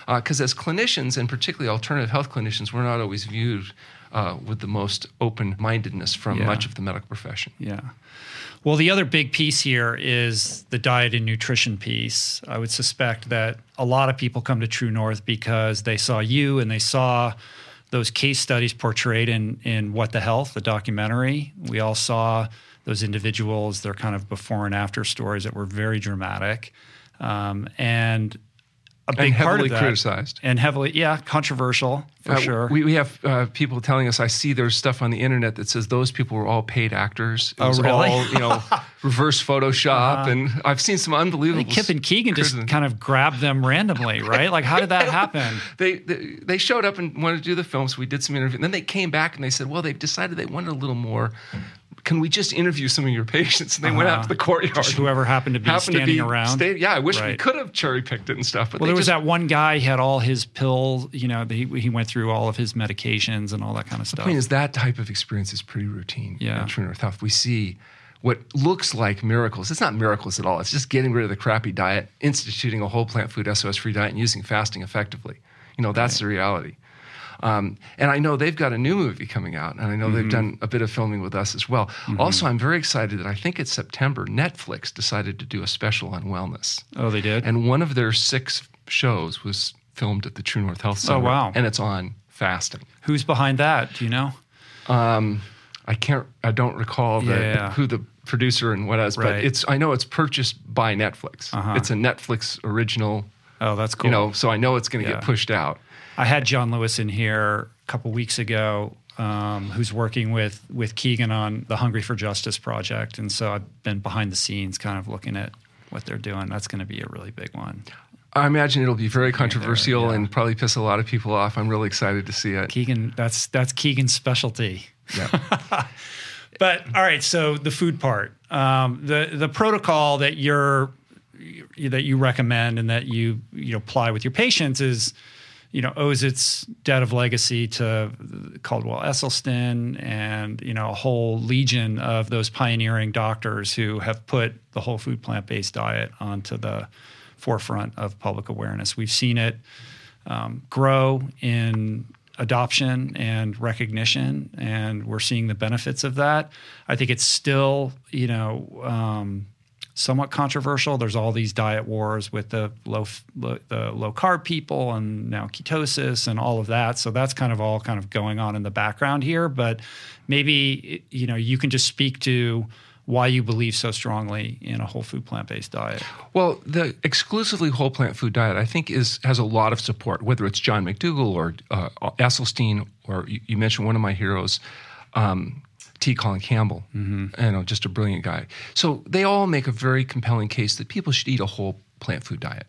A: Because as clinicians, and particularly alternative health clinicians, we're not always viewed uh, with the most open-mindedness from
B: Yeah.
A: much of the medical profession.
B: Yeah. Well, the other big piece here is the diet and nutrition piece. I would suspect that a lot of people come to True North because they saw you and they saw those case studies portrayed in in What the Health, the documentary. We all saw those individuals, their kind of before and after stories that were very dramatic, um, and a big
A: And
B: part of that,
A: criticized.
B: and heavily, yeah, controversial for
A: Uh,
B: sure.
A: We, we have uh, people telling us, I see there's stuff on the internet that says those people were all paid actors. It
B: Oh,
A: was
B: really?
A: All, you know, (laughs) reverse Photoshop. And I've seen some unbelievable.
B: Kip and Keegan just kind of grabbed them randomly, (laughs) right? Like, how did that (laughs) happen?
A: they, they they showed up and wanted to do the film, so we did some interview. And then they came back and they said, "Well, they've decided they wanted a little more. Can we just interview some of your patients?" And they went out
B: Uh-huh.
A: to the courtyard.
B: Just whoever happened to be
A: happened
B: standing
A: to be
B: around.
A: sta- yeah, I wish we could have cherry picked it and stuff. But
B: Well, there was
A: just,
B: that one guy. He had all his pills. You know, he he went through all of his medications and all that kind of stuff.
A: The point is that type of experience is pretty routine.
B: Yeah.
A: in True North Health. We see what looks like miracles. It's not miracles at all. It's just getting rid of the crappy diet, instituting a whole plant food SOS free diet, and using fasting effectively. You know, that's the reality. Um, and I know they've got a new movie coming out, and I know they've
B: Mm-hmm.
A: done a bit of filming with us as well. Also, I'm very excited that I think it's September, Netflix decided to do a special on wellness.
B: oh, they did.
A: And one of their six shows was filmed at the True North Health Center.
B: Oh, wow.
A: And it's on fasting.
B: Who's behind that? Do you know?
A: Um, I can't. I don't recall the,
B: Yeah.
A: who the producer and what else,
B: Right.
A: but it's. I know it's purchased by Netflix.
B: Uh-huh.
A: It's a Netflix original.
B: Oh, that's cool.
A: You know, so I know it's going to
B: Yeah.
A: get pushed out.
B: I had John Lewis in here a couple weeks ago, um, who's working with with Keegan on the Hungry for Justice project, and so I've been behind the scenes, kind of looking at what they're doing. That's going to be a really big one.
A: I imagine it'll be very controversial
B: yeah.
A: and probably piss a lot of people off. I'm really excited to see it.
B: Keegan, that's that's Keegan's specialty.
A: Yeah. (laughs)
B: But all right, so the food part, um, the the protocol that you're that you recommend and that you you know apply with your patients is, you know, owes its debt of legacy to Caldwell Esselstyn and you know a whole legion of those pioneering doctors who have put the whole food plant based diet onto the forefront of public awareness. We've seen it um, grow in adoption and recognition, and we're seeing the benefits of that. I think it's still, you know, um, somewhat controversial. There's all these diet wars with the low, low, the low carb people, and now ketosis and all of that. So that's kind of all kind of going on in the background here. But maybe you know you can just speak to why you believe so strongly in a whole food plant based diet.
A: Well, the exclusively whole plant food diet, I think, is has a lot of support. Whether it's John McDougall or uh, Esselstyn, or you, you, mentioned one of my heroes, um, T. Colin Campbell, mm-hmm. you know, just a brilliant guy. So they all make a very compelling case that people should eat a whole plant food diet.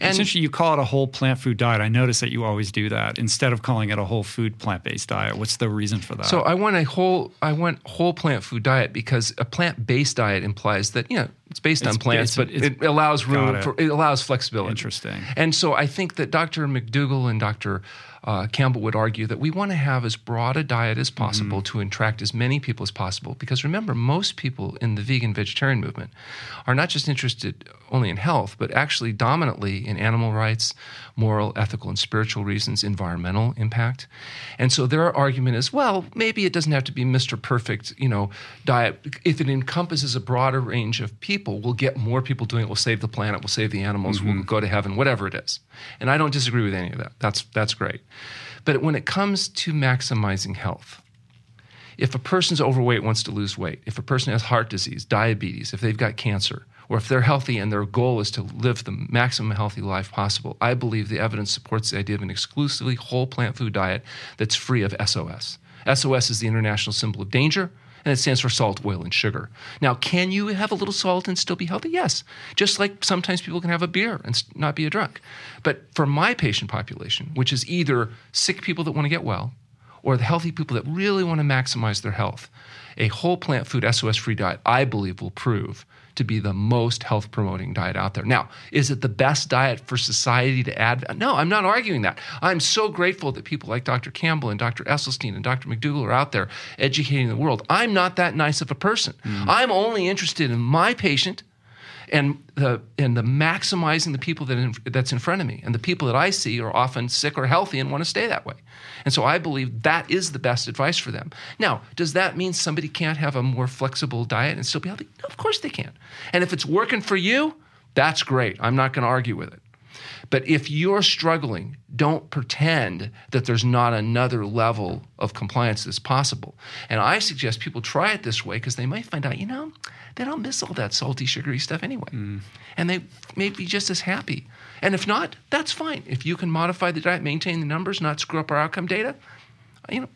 B: And Essentially, you call it a whole plant food diet. I notice that you always do that instead of calling it a whole food plant based diet. What's the reason for that?
A: So I want a whole I want whole plant food diet because a plant based diet implies that you know it's based it's, on plants, but it allows room it. for it allows flexibility.
B: Interesting.
A: And so I think that Dr. McDougall and Dr uh, Campbell would argue that we want to have as broad a diet as possible mm-hmm. to attract as many people as possible. Because remember, most people in the vegan vegetarian movement are not just interested only in health, but actually dominantly in animal rights, moral, ethical, and spiritual reasons, environmental impact. And so their argument is, well, maybe it doesn't have to be Mr. Perfect, you know, diet. If it encompasses a broader range of people, we'll get more people doing it. We'll save the planet. We'll save the animals. Mm-hmm. We'll go to heaven. Whatever it is. And I don't disagree with any of that. That's that's great. But when it comes to maximizing health, if a person's overweight wants to lose weight, if a person has heart disease, diabetes, if they've got cancer, or if they're healthy and their goal is to live the maximum healthy life possible, I believe the evidence supports the idea of an exclusively whole plant food diet that's free of SOS. SOS is the international symbol of danger and it stands for salt, oil, and sugar. Now, can you have a little salt and still be healthy? Yes. Just like sometimes people can have a beer and not be a drunk. But for my patient population, which is either sick people that want to get well or the healthy people that really want to maximize their health, a whole plant food SOS free diet, I believe, will prove to be the most health promoting diet out there. Now, is it the best diet for society to add? No, I'm not arguing that. I'm so grateful that people like Dr. Campbell and Dr. Esselstyn and Dr. McDougall are out there educating the world. I'm not that nice of a person. Mm. I'm only interested in my patient and the and the maximizing the people that in, that's in front of me and the people that I see are often sick or healthy and want to stay that way. And so I believe that is the best advice for them. Now, does that mean somebody can't have a more flexible diet and still be healthy? No, of course they can. And if it's working for you, that's great. I'm not going to argue with it. But if you're struggling, don't pretend that there's not another level of compliance that's possible. And I suggest people try it this way because they might find out, you know, they don't miss all that salty, sugary stuff anyway. Mm. And they may be just as happy. And if not, that's fine. If you can modify the diet, maintain the numbers, not screw up our outcome data, you know,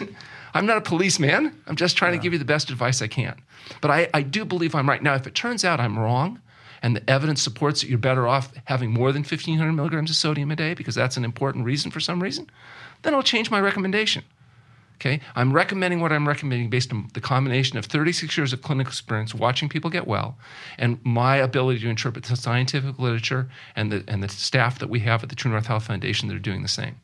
A: (laughs) I'm not a policeman. I'm just trying yeah. to give you the best advice I can. But I, I do believe I'm right. Now, if it turns out I'm wrong, and the evidence supports that you're better off having more than 1,500 milligrams of sodium a day because that's an important reason for some reason, then I'll change my recommendation. Okay, I'm recommending what I'm recommending based on the combination of 36 years of clinical experience watching people get well, and my ability to interpret the scientific literature and the and the staff that we have at the True North Health Foundation that are doing the same.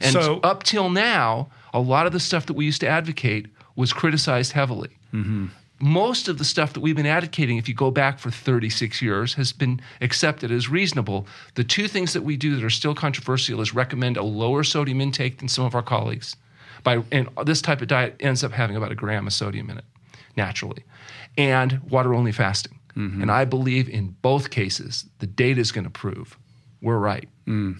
A: And so, up till now, a lot of the stuff that we used to advocate was criticized heavily. Mm-hmm most of the stuff that we've been advocating, if you go back for 36 years, has been accepted as reasonable. The two things that we do that are still controversial is recommend a lower sodium intake than some of our colleagues. By, and this type of diet ends up having about a gram of sodium in it naturally, and water only fasting. Mm-hmm. And I believe in both cases, the data is going to prove we're right. Mm.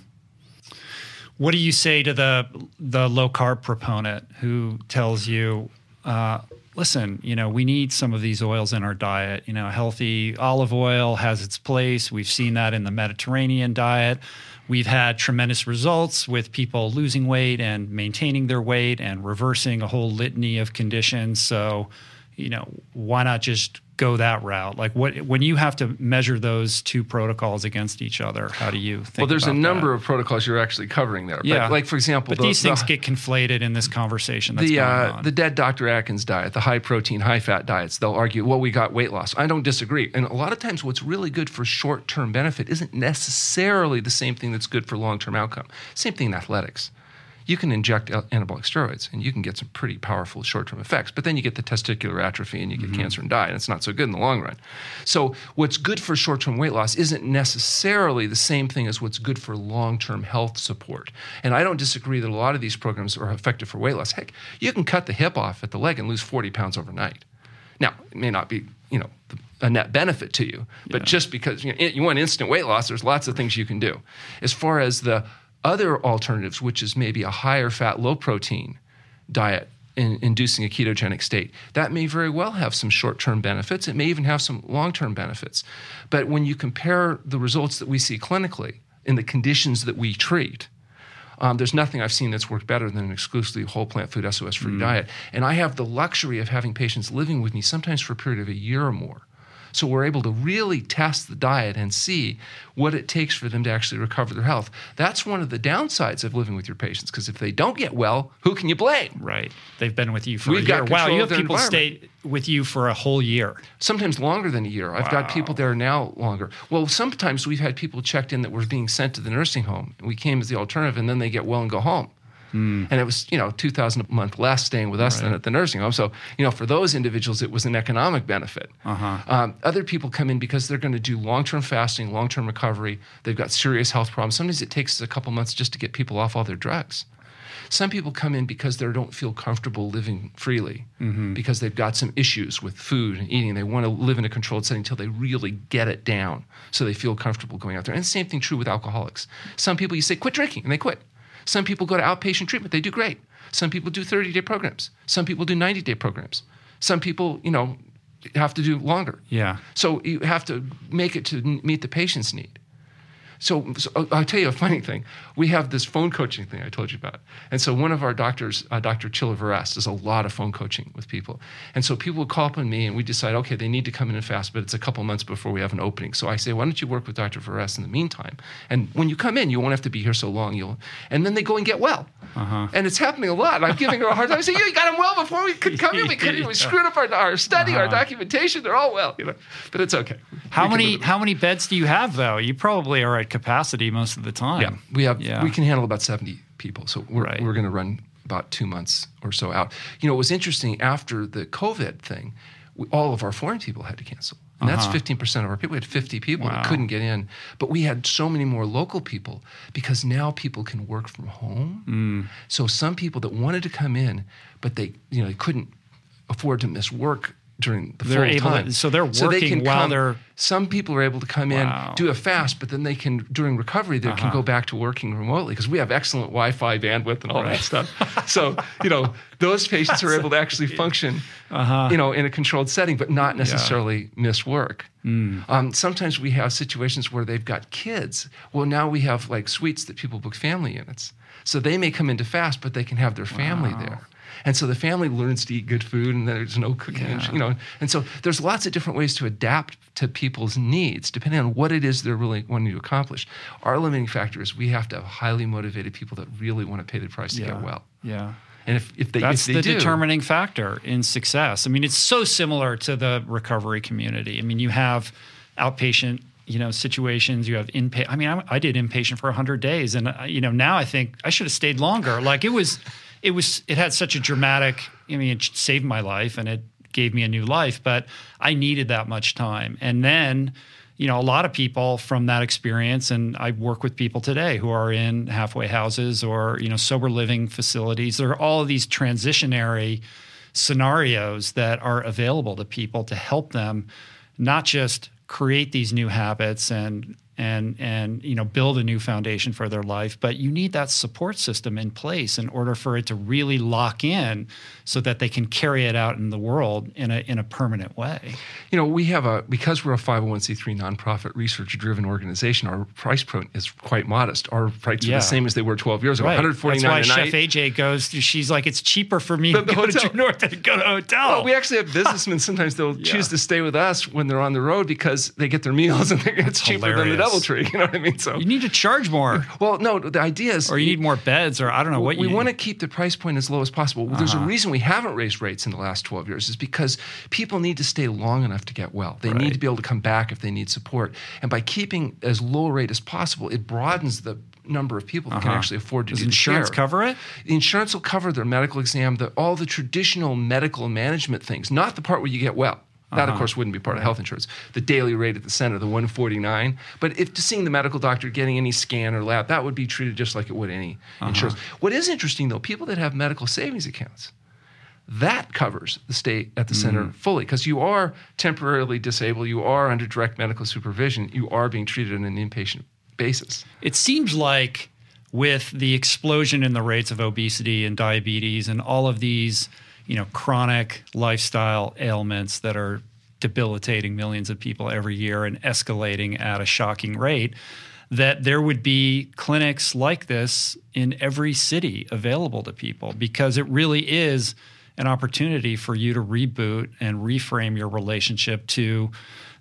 B: What do you say to the the low carb proponent who tells you, uh, listen, you know, we need some of these oils in our diet. You know, healthy olive oil has its place. We've seen that in the Mediterranean diet. We've had tremendous results with people losing weight and maintaining their weight and reversing a whole litany of conditions. So, you know, why not just go that route? Like, what when you have to measure those two protocols against each other, how do you think?
A: Well, there's a number
B: that?
A: of protocols you're actually covering there.
B: Yeah.
A: But like for example,
B: but the, these things the, get conflated in this conversation.
A: the uh, the dead Dr. Atkins diet, the high protein, high fat diets. They'll argue, well, we got weight loss. I don't disagree. And a lot of times, what's really good for short term benefit isn't necessarily the same thing that's good for long term outcome. Same thing in athletics you can inject anabolic steroids and you can get some pretty powerful short term effects, but then you get the testicular atrophy and you get mm-hmm. cancer and die, and it's not so good in the long run. So, what's good for short term weight loss isn't necessarily the same thing as what's good for long term health support. And I don't disagree that a lot of these programs are effective for weight loss. Heck, you can cut the hip off at the leg and lose 40 pounds overnight. Now, it may not be, you know, a net benefit to you, but
B: Yeah.
A: just because you, know, you want instant weight loss, there's lots of things you can do. As far as the other alternatives, which is maybe a higher fat, low protein diet in, inducing a ketogenic state, that may very well have some short term benefits. It may even have some long term benefits. But when you compare the results that we see clinically in the conditions that we treat, um, there's nothing I've seen that's worked better than an exclusively whole plant food SOS free diet. And I have the luxury of having patients living with me sometimes for a period of a year or more. So we're able to really test the diet and see what it takes for them to actually recover their health. That's one of the downsides of living with your patients because if they don't get well, who can you blame?
B: Right. They've been with you for
A: We've
B: a year. Wow, you have people stay with you for a whole year.
A: sometimes longer than a year. I've got people there now longer. Well, sometimes we've had people checked in that were being sent to the nursing home. And we came as the alternative, and then they get well and go home. Mm. And it was, you know, two thousand a month less staying with us than at the nursing home. So, you know, for those individuals, it was an economic benefit. Uh-huh. Um, other people come in because they're going to do long-term fasting, long-term recovery. They've got serious health problems. Sometimes it takes a couple months just to get people off all their drugs. Some people come in because they don't feel comfortable living freely mm-hmm. because they've got some issues with food and eating. They want to live in a controlled setting until they really get it down so they feel comfortable going out there. And the same thing true with alcoholics. Some people you say quit drinking and they quit. Some people go to outpatient treatment, they do great. Some people do 30 day programs. Some people do 90 day programs. Some people, you know, have to do longer.
B: Yeah.
A: So you have to make it to meet the patient's need. So, so I'll- I'll tell you a funny thing. We have this phone coaching thing I told you about. And so one of our doctors, uh, Dr. Chilaveras, does a lot of phone coaching with people. And so people would call up on me and we decide, okay, they need to come in and fast, but it's a couple months before we have an opening. So I say, why don't you work with Dr. Veras in the meantime? And when you come in, you won't have to be here so long. You'll, and then they go and get well. And it's happening a lot. I'm giving her a hard time. I say, you got him well before we could come in. We couldn't. We (laughs) screwed up our, our study, our documentation. They're all well, you know. But it's okay.
B: How
A: We
B: many
A: live with it.
B: how many beds do you have though? You probably are capacity most of the time.
A: Yeah, we have.
B: Yeah.
A: We can handle about seventy people, so we're
B: Right.
A: we're going to run about two months or so out. You know, it was interesting after the COVID thing. We, all of our foreign people had to cancel, and that's fifteen percent of our people. We had fifty people
B: Uh-huh. Wow.
A: that couldn't get in, but we had so many more local people because now people can work from home.
B: Mm.
A: So some people that wanted to come in, but they you know they couldn't afford to miss work during the
B: They're
A: full
B: able to- so they're
A: they
B: working
A: can
B: while
A: come-
B: they're-
A: Some people are able to come in, do a fast, but then they can during recovery they
B: Uh-huh.
A: can go back to working remotely because we have excellent Wi-Fi bandwidth and all that stuff. So you know those (laughs) patients are able to actually function,
B: Uh-huh.
A: you know, in a controlled setting, but not necessarily miss work. Um, sometimes we have situations where they've got kids. Well, now we have like suites that people book family units, so they may come into fast, but they can have their family there. And so the family learns to eat good food, and there's no cooking,
B: Yeah.
A: you know. And so there's lots of different ways to adapt to people's needs, depending on what it is they're really wanting to accomplish. Our limiting factor is we have to have highly motivated people that really want to pay the price to
B: Yeah.
A: get well.
B: Yeah.
A: And if, if they,
B: That's
A: if they
B: the
A: do,
B: determining factor in success. I mean, it's so similar to the recovery community. I mean, you have outpatient, you know, situations. You have inpatient. I mean, I, I did inpatient for hundred days, and uh, you know, now I think I should have stayed longer. Like it was, it was, it had such a dramatic. I mean, it saved my life, and it gave me a new life. But I needed that much time, and then. You know, a lot of people from that experience, and I work with people today who are in halfway houses or, you know, sober living facilities. There are all of these transitionary scenarios that are available to people to help them not just create these new habits and and and you know build a new foundation for their life but you need that support system in place in order for it to really lock in so that they can carry it out in the world in a in a permanent way
A: You know, we have a because we're a 501c3 nonprofit research-driven organization. Our price point is quite modest. Our prices are
B: Yeah.
A: the same as they were 12 years ago. 149
B: That's why
A: a night.
B: Chef AJ goes. She's like, it's cheaper for me to
A: the
B: go to
A: hotel.
B: True North than to go to a hotel.
A: Well, we actually have (laughs) businessmen. Sometimes they'll
B: Yeah.
A: choose to stay with us when they're on the road because they get their meals (laughs) and it's cheaper than the. DoubleTree. (laughs) You know what I mean? So,
B: you need to charge more,
A: well, no, the idea is,
B: or you need more beds, or I don't know what
A: we want to keep the price point as low as possible. There's
B: Uh-huh.
A: a reason we haven't raised rates in the last 12 years is because people need to stay long enough to get well. They need to be able to come back if they need support. And by keeping as low a rate as possible, it broadens the number of people that can
B: Uh-huh.
A: actually afford to
B: Does
A: do the
B: insurance
A: care.
B: cover it?
A: The insurance will cover their medical exam, the, all the traditional medical management things, not the part where you get well. That,
B: Uh-huh.
A: of course, wouldn't be part of health insurance. The daily rate at the center, the 149. But if to seeing the medical doctor, getting any scan or lab, that would be treated just like it would any
B: Uh-huh.
A: insurance. What is interesting, though, people that have medical savings accounts, that covers the state at the center fully because you are temporarily disabled, you are under direct medical supervision, you are being treated on an inpatient basis.
B: It seems like with the explosion in the rates of obesity and diabetes and all of these, you know, chronic lifestyle ailments that are debilitating millions of people every year and escalating at a shocking rate, that there would be clinics like this in every city available to people because it really is an opportunity for you to reboot and reframe your relationship to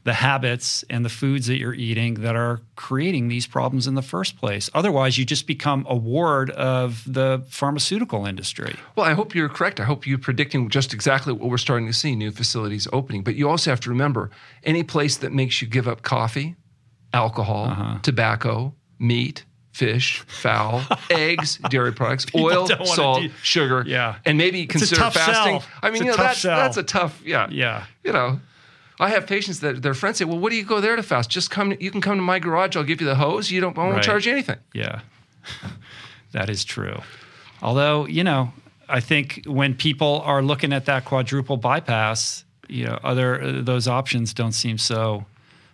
B: the habits and the foods that you're eating that are creating these problems in the first place. Otherwise, you just become a ward of the pharmaceutical industry.
A: Well, I hope you're correct. I hope you're predicting just exactly what we're starting to see new facilities opening. But you also have to remember any place that makes you give up coffee, alcohol,
B: Uh-huh.
A: tobacco, meat, fish, fowl, (laughs) eggs, dairy products, oil, salt,
B: do-
A: sugar,
B: Yeah.
A: and maybe
B: a
A: consider fasting.
B: sell.
A: I mean,
B: It's
A: you know,
B: tough
A: that's
B: sell.
A: that's a tough, yeah,
B: Yeah.
A: You know, I have patients that their friends say, "Well, what do you go there to fast? Just come. You can come to my garage. I'll give you the hose. You don't. I won't
B: Right.
A: charge you anything."
B: Yeah, (laughs) that is true. Although, you know, I think when people are looking at that quadruple bypass, you know, other uh, those options don't seem so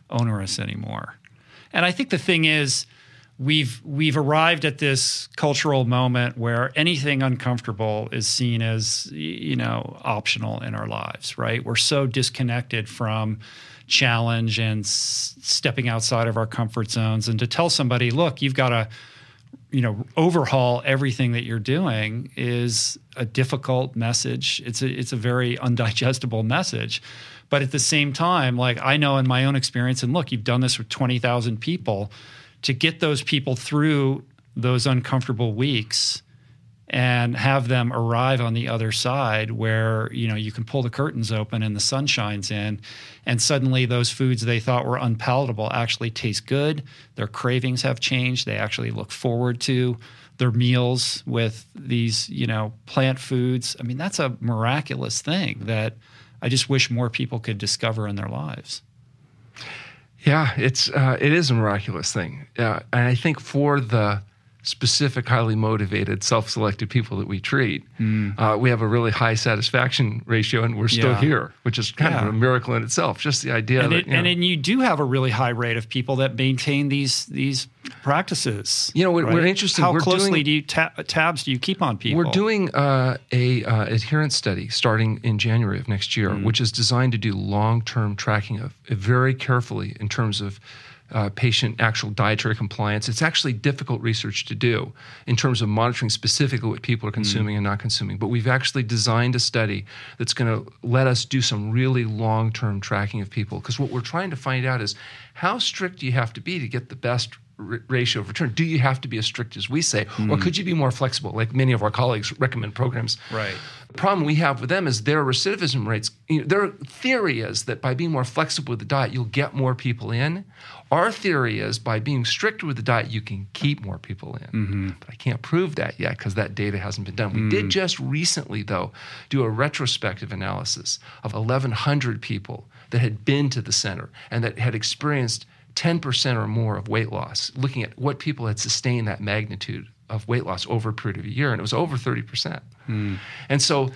B: onerous anymore. And I think the thing is, we've we've arrived at this cultural moment where anything uncomfortable is seen as you know optional in our lives, right? We're so disconnected from challenge and s- stepping outside of our comfort zones, and to tell somebody, look, you've got to you know overhaul everything that you're doing is a difficult message. It's a it's a very undigestible message. But at the same time like i know in my own experience and look you've done this with 20,000 people to get those people through those uncomfortable weeks and have them arrive on the other side where you know you can pull the curtains open and the sun shines in and suddenly those foods they thought were unpalatable actually taste good. Their cravings have changed. They actually look forward to their meals with these you know plant foods. I mean that's a miraculous thing that i just wish more people could discover in their lives
A: Yeah, it's uh, it is a miraculous thing, uh, and I think for the specific, highly motivated, self-selected people that we treat, uh, we have a really high satisfaction ratio, and we're still.
B: Yeah.
A: here, which is kind
B: Yeah.
A: of a miracle in itself. Just the idea
B: and,
A: that
B: it,
A: you know,
B: and then you do have a really high rate of people that maintain these these practices.
A: You know, what- what
B: right?
A: interesting,
B: How closely
A: doing-
B: do you ta- tabs do you keep on people?
A: We're doing uh, a uh, adherence study starting in January of next year,
B: Mm.
A: which is designed to do long-term tracking of very carefully in terms of uh, patient actual dietary compliance. It's actually difficult research to do in terms of monitoring specifically what people are consuming and not consuming. But we've actually designed a study that's going to let us do some really long-term tracking of people because what we're trying to find out is how strict do you have to be to get the best r- ratio of return? Do you have to be as strict as we say, or could you be more flexible? Like many of our colleagues recommend programs.
B: Right.
A: The problem we have with them is their recidivism rates. You know, their theory is that by being more flexible with the diet, you'll get more people in. Our theory is by being stricter with the diet, you can keep more people in. Mm-hmm. But I can't prove that yet because that data hasn't been done. We did mm. just recently, though, do a retrospective analysis of 1,100 people that had been to the center and that had experienced 10% or more of weight loss, looking at what people had sustained that magnitude of weight loss over a period of a year, and it was over 30%. Hmm. And so,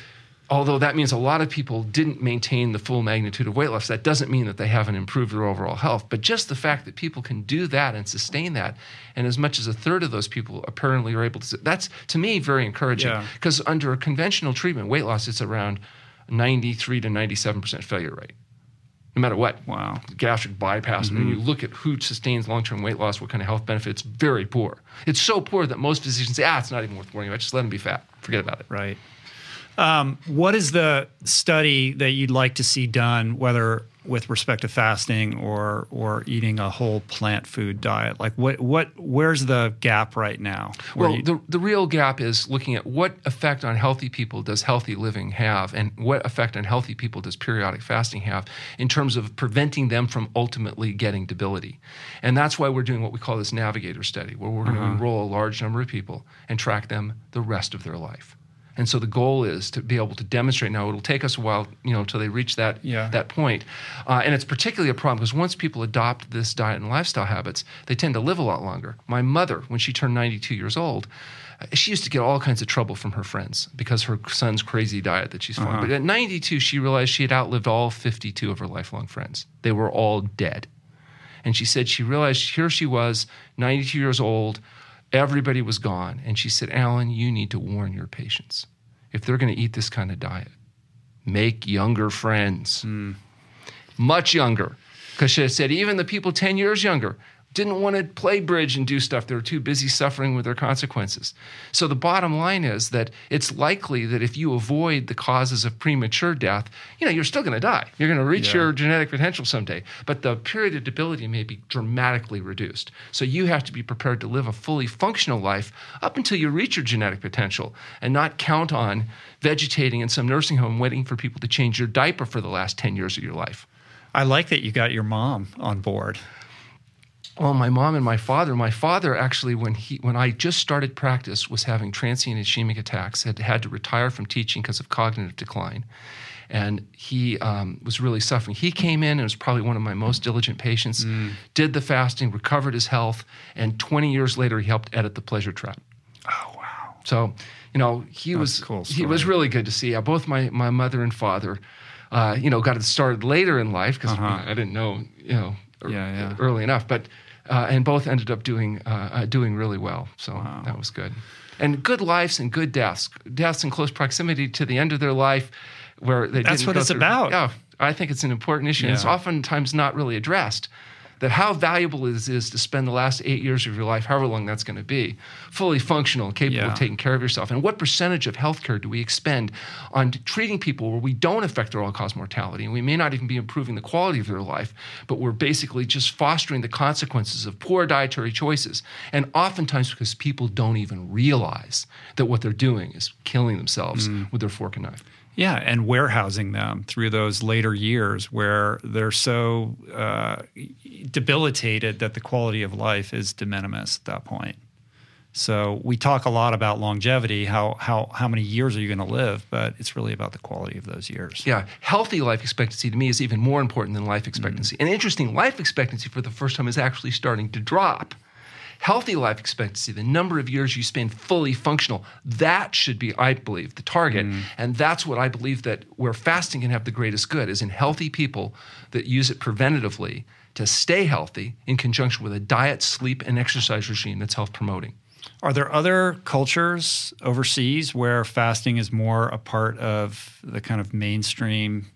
A: although that means a lot of people didn't maintain the full magnitude of weight loss, that doesn't mean that they haven't improved their overall health. But just the fact that people can do that and sustain that, and as much as a third of those people apparently are able to, that's to me very encouraging.
B: Yeah.
A: Because under a conventional treatment, weight loss, it's around 93 to 97% failure rate. No matter what,
B: Wow.
A: gastric bypass. When you look at who sustains long-term weight loss, what kind of health benefits, very poor. It's so poor that most physicians say, ah, it's not even worth worrying about. Just let them be fat. Forget about it.
B: Right. Um, what is the study that you'd like to see done, whether with respect to fasting or or eating a whole plant food diet? Like what what where's the gap right now?
A: Well, you, the, the real gap is looking at what effect on healthy people does healthy living have and what effect on healthy people does periodic fasting have in terms of preventing them from ultimately getting debility. And that's why we're doing what we call this navigator study where we're going
B: Uh-huh.
A: to enroll a large number of people and track them the rest of their life. And so the goal is to be able to demonstrate. Now it'll take us a while, you know, until they reach that
B: Yeah.
A: that point. Uh, and it's particularly a problem because once people adopt this diet and lifestyle habits, they tend to live a lot longer. My mother, when she turned 92 years old, uh, she used to get all kinds of trouble from her friends because her son's crazy diet that she's following.
B: Uh-huh.
A: But at 92, she realized she had outlived all 52 of her lifelong friends. They were all dead. And she said she realized here she was, 92 years old, everybody was gone. And she said, Alan, you need to warn your patients. If they're going to eat this kind of diet, make younger friends, hmm. much younger. Because she said, even the people 10 years younger didn't want to play bridge and do stuff. They were too busy suffering with their consequences. So the bottom line is that it's likely that if you avoid the causes of premature death, you know, you're still going to die. You're going to reach
B: Yeah.
A: your genetic potential someday, but the period of debility may be dramatically reduced. So you have to be prepared to live a fully functional life up until you reach your genetic potential and not count on vegetating in some nursing home waiting for people to change your diaper for the last 10 years of your life.
B: I like that you got your mom on board.
A: Well, my mom and my father. My father actually, when he when I just started practice, was having transient ischemic attacks. Had had to retire from teaching because of cognitive decline, and he um, was really suffering. He came in and was probably one of my most diligent patients. Did the fasting, recovered his health, and 20 years later, he helped edit the Pleasure Trap.
B: Oh wow.
A: So, you know, he was
B: cool
A: he was really good to see. Yeah, both my my mother and father, uh, you know, got it started later in life because
B: Uh-huh.
A: I didn't know, you know,
B: Yeah, yeah.
A: early enough. But uh, and both ended up doing uh, uh, doing really well. So that was good. And good lives and good deaths, deaths in close proximity to the end of their life, where they
B: That's what it's
A: through-
B: about.
A: Yeah, I think it's an important issue. and It's oftentimes not really addressed. That how valuable it is to spend the last eight years of your life, however long that's going to be, fully functional and capable
B: Yeah.
A: of taking care of yourself. And what percentage of healthcare do we expend on treating people where we don't affect their all-cause mortality, and we may not even be improving the quality of their life, but we're basically just fostering the consequences of poor dietary choices. And oftentimes because people don't even realize that what they're doing is killing themselves
B: Mm.
A: with their fork and knife.
B: Yeah, and warehousing them through those later years where they're so uh, debilitated that the quality of life is de minimis at that point. So we talk a lot about longevity, how how how many years are you going to live, but it's really about the quality of those years.
A: Yeah, healthy life expectancy to me is even more important than life expectancy. And interesting, life expectancy for the first time is actually starting to drop. Healthy life expectancy, the number of years you spend fully functional, that should be, I believe, the target. Mm. And that's what I believe that where fasting can have the greatest good is in healthy people that use it preventatively to stay healthy in conjunction with a diet, sleep, and exercise regime that's health promoting.
B: Are there other cultures overseas where fasting is more a part of the kind of mainstream?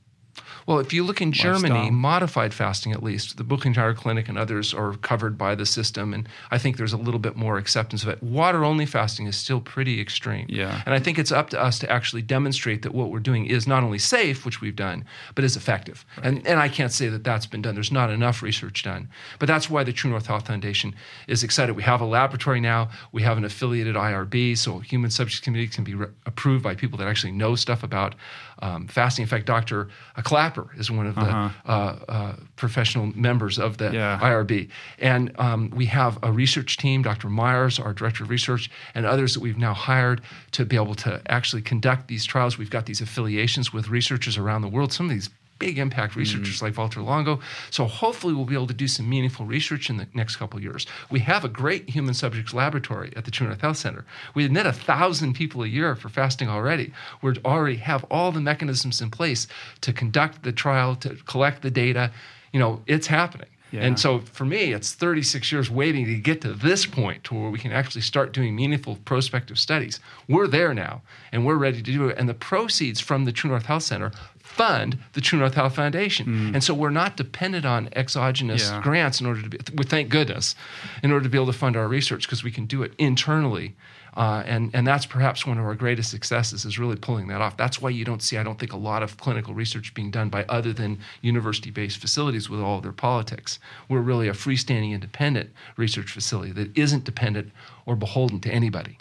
A: Well, if you look in Germany,
B: Lifestyle.
A: modified fasting at least, the Buchinger Clinic and others are covered by the system, and I think there's a little bit more acceptance of it. Water only fasting is still pretty extreme.
B: Yeah.
A: And I think it's up to us to actually demonstrate that what we're doing is not only safe, which we've done, but is effective. And, and I can't say that that's been done. There's not enough research done. But that's why the True North Health Foundation is excited. We have a laboratory now, we have an affiliated IRB, so human subject committee can be re- approved by people that actually know stuff about um, fasting. In fact, Dr. Klaper is one of the uh uh, professional members of the
B: Yeah.
A: IRB. And um, we have a research team, Dr. Myers, our director of research, and others that we've now hired to be able to actually conduct these trials. We've got these affiliations with researchers around the world, some of these big impact researchers mm. like Valter Longo. So hopefully we'll be able to do some meaningful research in the next couple of years. We have a great human subjects laboratory at the True North Health Center. We admit a thousand people a year for fasting already. We already have all the mechanisms in place to conduct the trial, to collect the data. You know, it's happening.
B: Yeah.
A: And so for me, it's 36 years waiting to get to this point to where we can actually start doing meaningful prospective studies. We're there now, and we're ready to do it. And the proceeds from the True North Health Center fund the True North Health Foundation. And so we're not dependent on exogenous
B: Yeah.
A: grants in order to be, well, thank goodness, in order to be able to fund our research because we can do it internally. Uh, and, and that's perhaps one of our greatest successes is really pulling that off. That's why you don't see, I don't think, a lot of clinical research being done by other than university based facilities with all of their politics. We're really a freestanding, independent research facility that isn't dependent or beholden to anybody.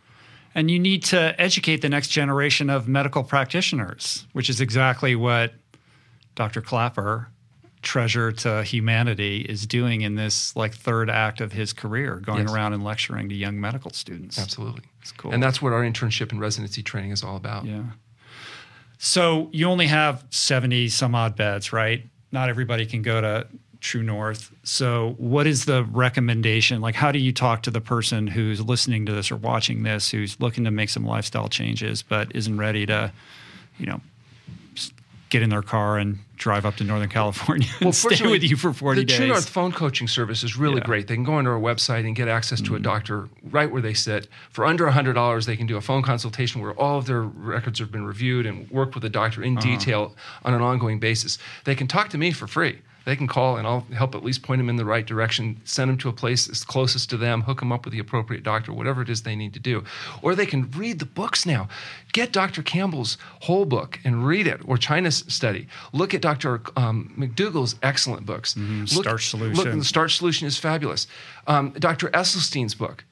B: And you need to educate the next generation of medical practitioners, which is exactly what Dr. Klaper, treasure to humanity, is doing in this like third act of his career, going
A: Yes.
B: around and lecturing to young medical students.
A: Absolutely.
B: It's cool.
A: And that's what our internship and residency training is all about.
B: Yeah. So you only have 70 some odd beds, right? Not everybody can go to True North. So what is the recommendation? Like how do you talk to the person who's listening to this or watching this who's looking to make some lifestyle changes but isn't ready to, you know, get in their car and drive up to Northern California and (laughs) stay with you for 40
A: the
B: days?
A: True North phone coaching service is really
B: Yeah. Mm-hmm.
A: great. They can go onto our website and get access to a doctor right where they sit. For under $100, they can do a phone consultation where all of their records have been reviewed and work with a doctor in
B: Uh-huh.
A: detail on an ongoing basis. They can talk to me for free. They can call and I'll help at least point them in the right direction, send them to a place that's closest to them, hook them up with the appropriate doctor, whatever it is they need to do. Or they can read the books now. Get Dr. Campbell's whole book and read it, or China's study. Look at Dr. Um, McDougall's excellent books. Look,
B: Mm-hmm. Starch Solution.
A: Look, the Starch Solution is fabulous. Um, Dr. Esselstyn's book,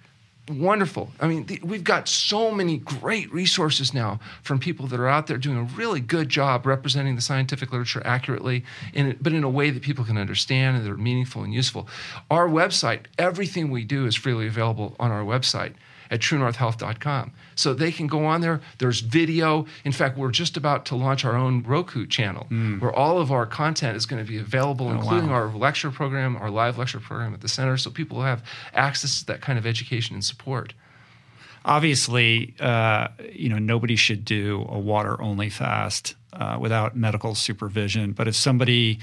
A: wonderful. I mean, the, we've got so many great resources now from people that are out there doing a really good job representing the scientific literature accurately, in but in a way that people can understand and that are meaningful and useful. Our website, everything we do is freely available on our website at truenorthhealth.com. So they can go on there. There's video. In fact, we're just about to launch our own Roku channel where all of our content is going to be available, including
B: wow.
A: our lecture program, our live lecture program at the center, so people have access to that kind of education and support.
B: obviously, uh, you know, nobody should do a water only fast uh, without medical supervision. But if somebody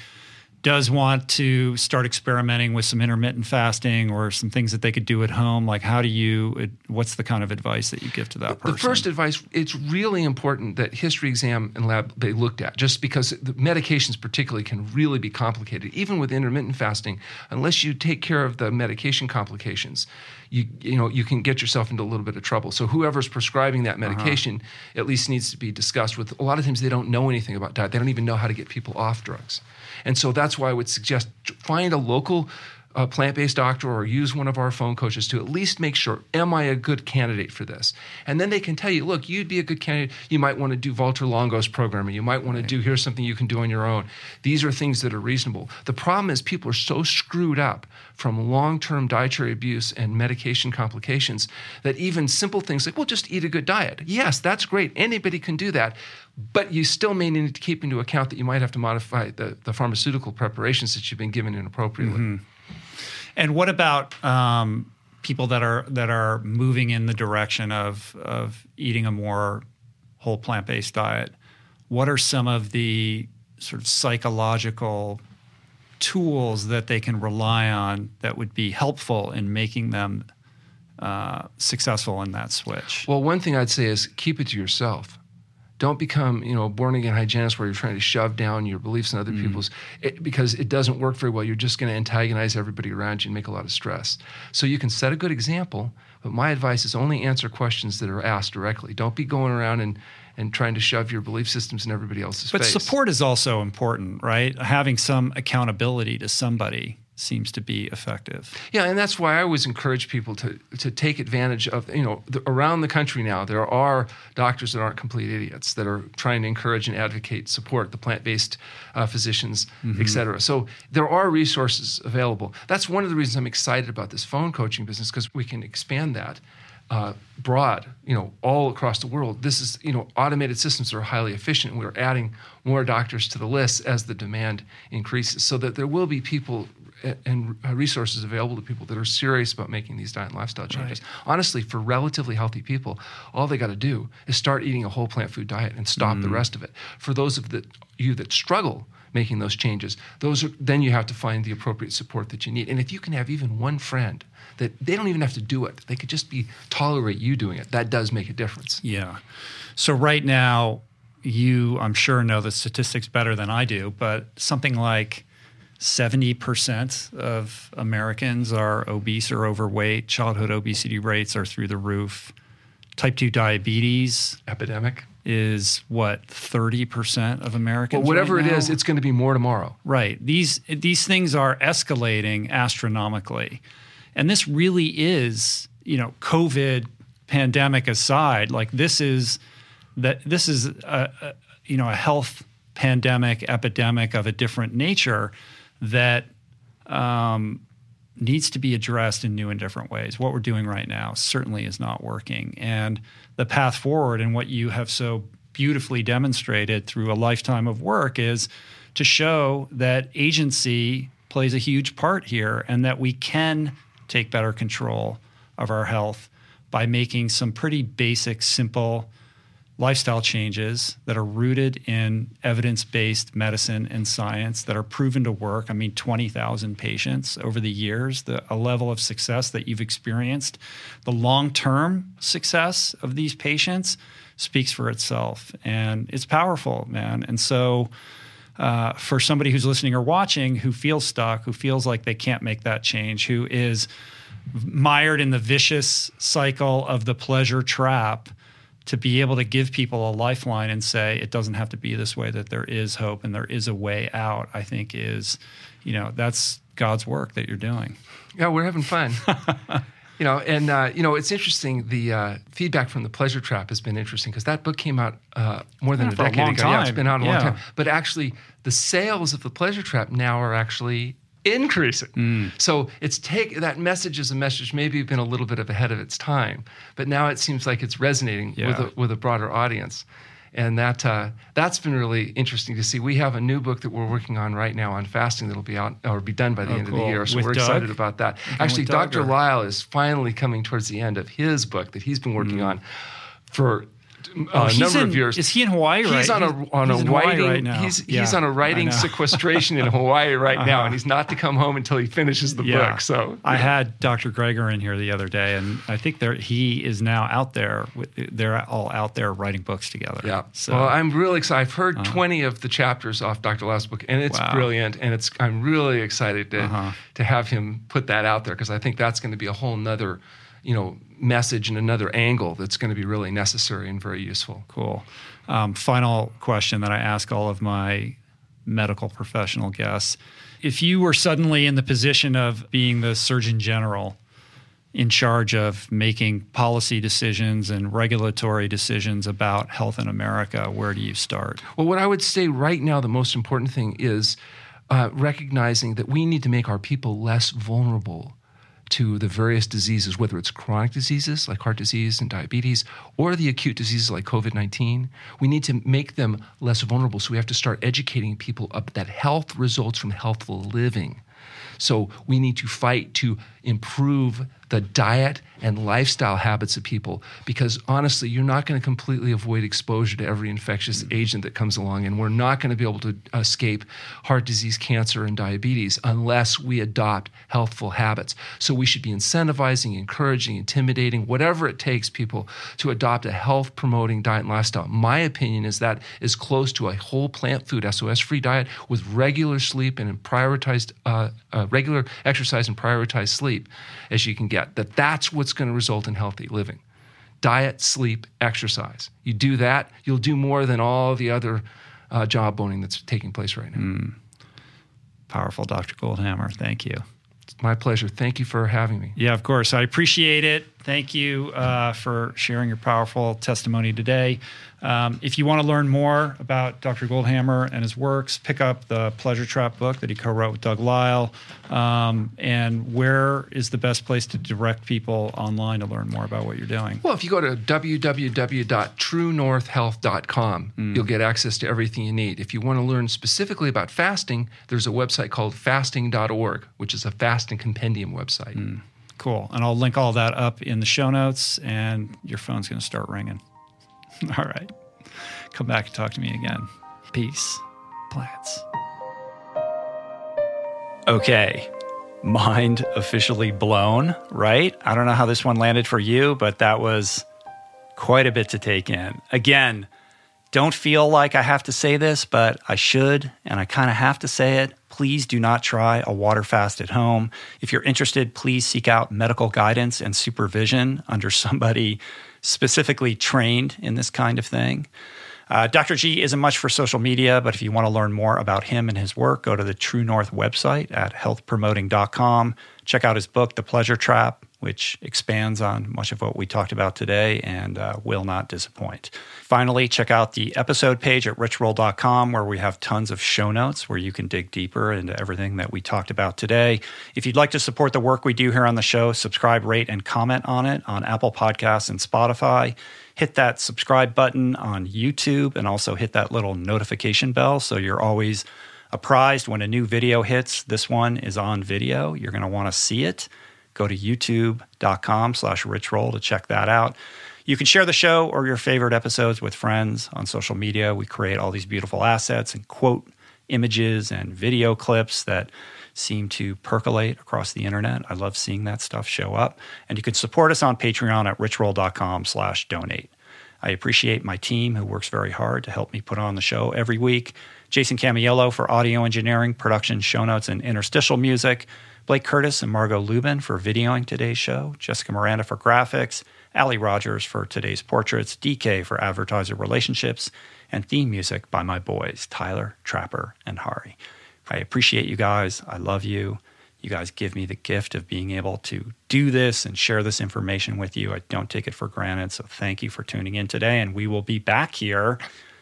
B: does want to start experimenting with some intermittent fasting or some things that they could do at home, like how do you, what's the kind of advice that you give to that person?
A: The first advice, it's really important that history exam and lab they looked at, just because the medications particularly can really be complicated. Even with intermittent fasting, unless you take care of the medication complications, you you know you can get yourself into a little bit of trouble. So whoever's prescribing that uh-huh. medication at least needs to be discussed with. A lot of times they don't know anything about diet. They don't even know how to get people off drugs, and so that's why I would suggest find a local a plant-based doctor or use one of our phone coaches to at least make sure am i a good candidate for this? And then they can tell you look you'd be a good candidate. You might want to do Valter Longo's programming. You might want to do here's something you can do on your own. These are things that are reasonable. The problem is people are so screwed up from long-term dietary abuse and medication complications that even simple things like well just eat a good diet. Yes that's great. Anybody can do that. But you still may need to keep into account that you might have to modify the, the pharmaceutical preparations that you've been given inappropriately mm-hmm.
B: And what about um, people that are that are moving in the direction of of eating a more whole plant based diet? What are some of the sort of psychological tools that they can rely on that would be helpful in making them uh, successful in that switch?
A: Well, one thing I'd say is keep it to yourself. Don't become, you know, a born again hygienist where you're trying to shove down your beliefs in other mm-hmm. people's, it, because it doesn't work very well. You're just going to antagonize everybody around you and make a lot of stress. So you can set a good example, but my advice is only answer questions that are asked directly. Don't be going around and and trying to shove your belief systems in everybody else's
B: But
A: face.
B: support is also important, right? Having some accountability to somebody seems to be effective.
A: Yeah, and that's why I always encourage people to to take advantage of you know the, around the country now there are doctors that aren't complete idiots that are trying to encourage and advocate support the plant based uh, physicians, et cetera. So there are resources available. That's one of the reasons I'm excited about this phone coaching business because we can expand that. Uh, broad, you know, all across the world. This is, you know, automated systems that are highly efficient. We're adding more doctors to the list as the demand increases, so that there will be people and uh, resources available to people that are serious about making these diet and lifestyle changes. Honestly, for relatively healthy people, all they got to do is start eating a whole plant food diet and stop the rest of it. For those of the, you that struggle making those changes, those are, then you have to find the appropriate support that you need. And if you can have even one friend that they don't even have to do it, they could just be tolerate you doing it. That does make a difference.
B: Yeah. So right now, you, I'm sure, know the statistics better than I do, but something like 70% of Americans are obese or overweight. Childhood obesity rates are through the roof. Type 2 diabetes
A: epidemic
B: is what 30% of Americans.
A: Well, whatever
B: right
A: it is, it's going to be more tomorrow.
B: Right. These these things are escalating astronomically. And this really is, you know, COVID pandemic aside, like this is that this is a, a you know, a health pandemic epidemic of a different nature that um, needs to be addressed in new and different ways. What we're doing right now certainly is not working. And the path forward and what you have so beautifully demonstrated through a lifetime of work is to show that agency plays a huge part here and that we can take better control of our health by making some pretty basic, simple lifestyle changes that are rooted in evidence based medicine and science that are proven to work. I mean, 20,000 patients over the years, the, a level of success that you've experienced, the long term success of these patients speaks for itself. And it's powerful, man. And so, uh, for somebody who's listening or watching who feels stuck, who feels like they can't make that change, who is mired in the vicious cycle of the pleasure trap, to be able to give people a lifeline and say it doesn't have to be this way, that there is hope and there is a way out, I think is, you know, that's God's work that you're doing.
A: Yeah, we're having fun. (laughs) you know, and uh, you know, it's interesting. The uh, feedback from the Pleasure Trap has been interesting because that book came out uh, more than
B: Yeah,
A: a
B: a
A: decade
B: long
A: ago. Yeah, it's been out a
B: Yeah.
A: long time. But actually, the sales of the Pleasure Trap now are actually increasing.
B: Mm.
A: So it's take that message is a message maybe been a little bit of ahead of its time, but now it seems like it's resonating
B: Yeah.
A: with a, with a broader audience. And that uh, that's been really interesting to see. We have a new book that we're working on right now on fasting that'll be out or be done by the
B: Oh,
A: end of the year. So
B: With
A: we're
B: Doug?
A: excited about that. Actually, Dr.
B: or-
A: Lisle is finally coming towards the end of his book that he's been working on for uh, a
B: he's
A: number
B: in-
A: of years.
B: Is he in Hawaii right
A: He's on a on
B: he's
A: a writing
B: right now.
A: he's
B: Yeah,
A: he's on a writing sequestration in (laughs) Hawaii right now,
B: Uh-huh.
A: and he's not to come home until he finishes the
B: Yeah.
A: book. So
B: I had Dr. Greger in here the other day, and I think there he is now out there. With, they're all out there writing books together.
A: Yeah.
B: So
A: well, I'm really excited. I've heard 20 of the chapters off Dr. Last book, and it's
B: Wow.
A: brilliant. And it's I'm really excited to
B: Uh-huh.
A: to have him put that out there because I think that's going to be a whole nother, you know, message and another angle that's going to be really necessary and very useful.
B: Cool. Um, final question that I ask all of my medical professional guests. If you were suddenly in the position of being the Surgeon General in charge of making policy decisions and regulatory decisions about health in America, where do you start?
A: Well, what I would say right now, the most important thing is uh, recognizing that we need to make our people less vulnerable to the various diseases, whether it's chronic diseases like heart disease and diabetes, or the acute diseases like COVID 19. We need to make them less vulnerable. So we have to start educating people up that health results from healthful living. So we need to fight to improve the diet and lifestyle habits of people because honestly, you're not going to completely avoid exposure to every infectious agent that comes along, and we're not going to be able to escape heart disease, cancer, and diabetes unless we adopt healthful habits. So we should be incentivizing, encouraging, intimidating, whatever it takes people to adopt a health promoting diet and lifestyle. My opinion is that is close to a whole plant food SOS free diet with regular sleep and prioritized uh, uh, regular exercise and prioritized sleep as you can get. That that's what's going to result in healthy living. Diet, sleep, exercise. You do that, you'll do more than all the other uh, job boning that's taking place right now.
B: Powerful, Dr. Goldhamer. Thank you.
A: It's my pleasure. Thank you for having me.
B: Yeah, of course. I appreciate it. Thank you uh, for sharing your powerful testimony today. Um, if you want to learn more about Dr. Goldhamer and his works, pick up the Pleasure Trap book that he co wrote with Doug Lisle. Um, and where is the best place to direct people online to learn more about what you're doing?
A: Well, if you go to www.truenorthhealth.com, you'll get access to everything you need. If you want to learn specifically about fasting, there's a website called fasting.org, which is a fasting compendium website.
B: Cool. And I'll link all that up in the show notes, and your phone's going to start ringing. (laughs) all right. Come back and talk to me again. Peace. Plants. Okay. Mind officially blown, right? I don't know how this one landed for you, but that was quite a bit to take in. Again, Don't feel like I have to say this, but I should, and I kind of have to say it. Please do not try a water fast at home. If you're interested, please seek out medical guidance and supervision under (laughs) somebody specifically trained in this kind of thing. Uh, Dr. G isn't much for social media, but if you want to learn more about him and his work, go to the True North website at healthpromoting.com. Check out his book, The Pleasure Trap, which expands on much of what we talked about today and uh, will not disappoint. Finally, check out the episode page at richroll.com where we have tons of show notes where you can dig deeper into everything that we talked about today. If you'd like to support the work we do here on the show, subscribe, rate, and comment on it on Apple Podcasts and Spotify hit that subscribe button on YouTube and also hit that little notification bell so you're always apprised when a new video hits. This one is on video. You're going to want to see it. Go to youtube.com slash richroll to check that out. You can share the show or your favorite episodes with friends on social media. We create all these beautiful assets and quote images and video clips that seem to percolate across the internet. I love seeing that stuff show up. And you can support us on Patreon at richroll.com slash donate. I appreciate my team who works very hard to help me put on the show every week. Jason Camiolo for audio engineering, production, show notes, and interstitial music. Blake Curtis and Margot Lubin for videoing today's show. Jessica Miranda for graphics. Ali Rogers for today's portraits. DK for advertiser relationships. And theme music by my boys, Tyler, Trapper, and Hari. I appreciate you guys. I love you. You guys give me the gift of being able to do this and share this information with you. I don't take it for granted. So thank you for tuning in today. And we will be back here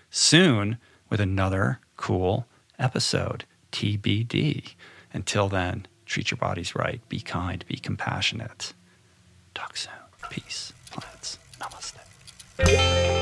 B: soon with another cool episode. TBD. Until then, treat your bodies right, be kind, be compassionate. Talk soon. Peace, plants. Namaste.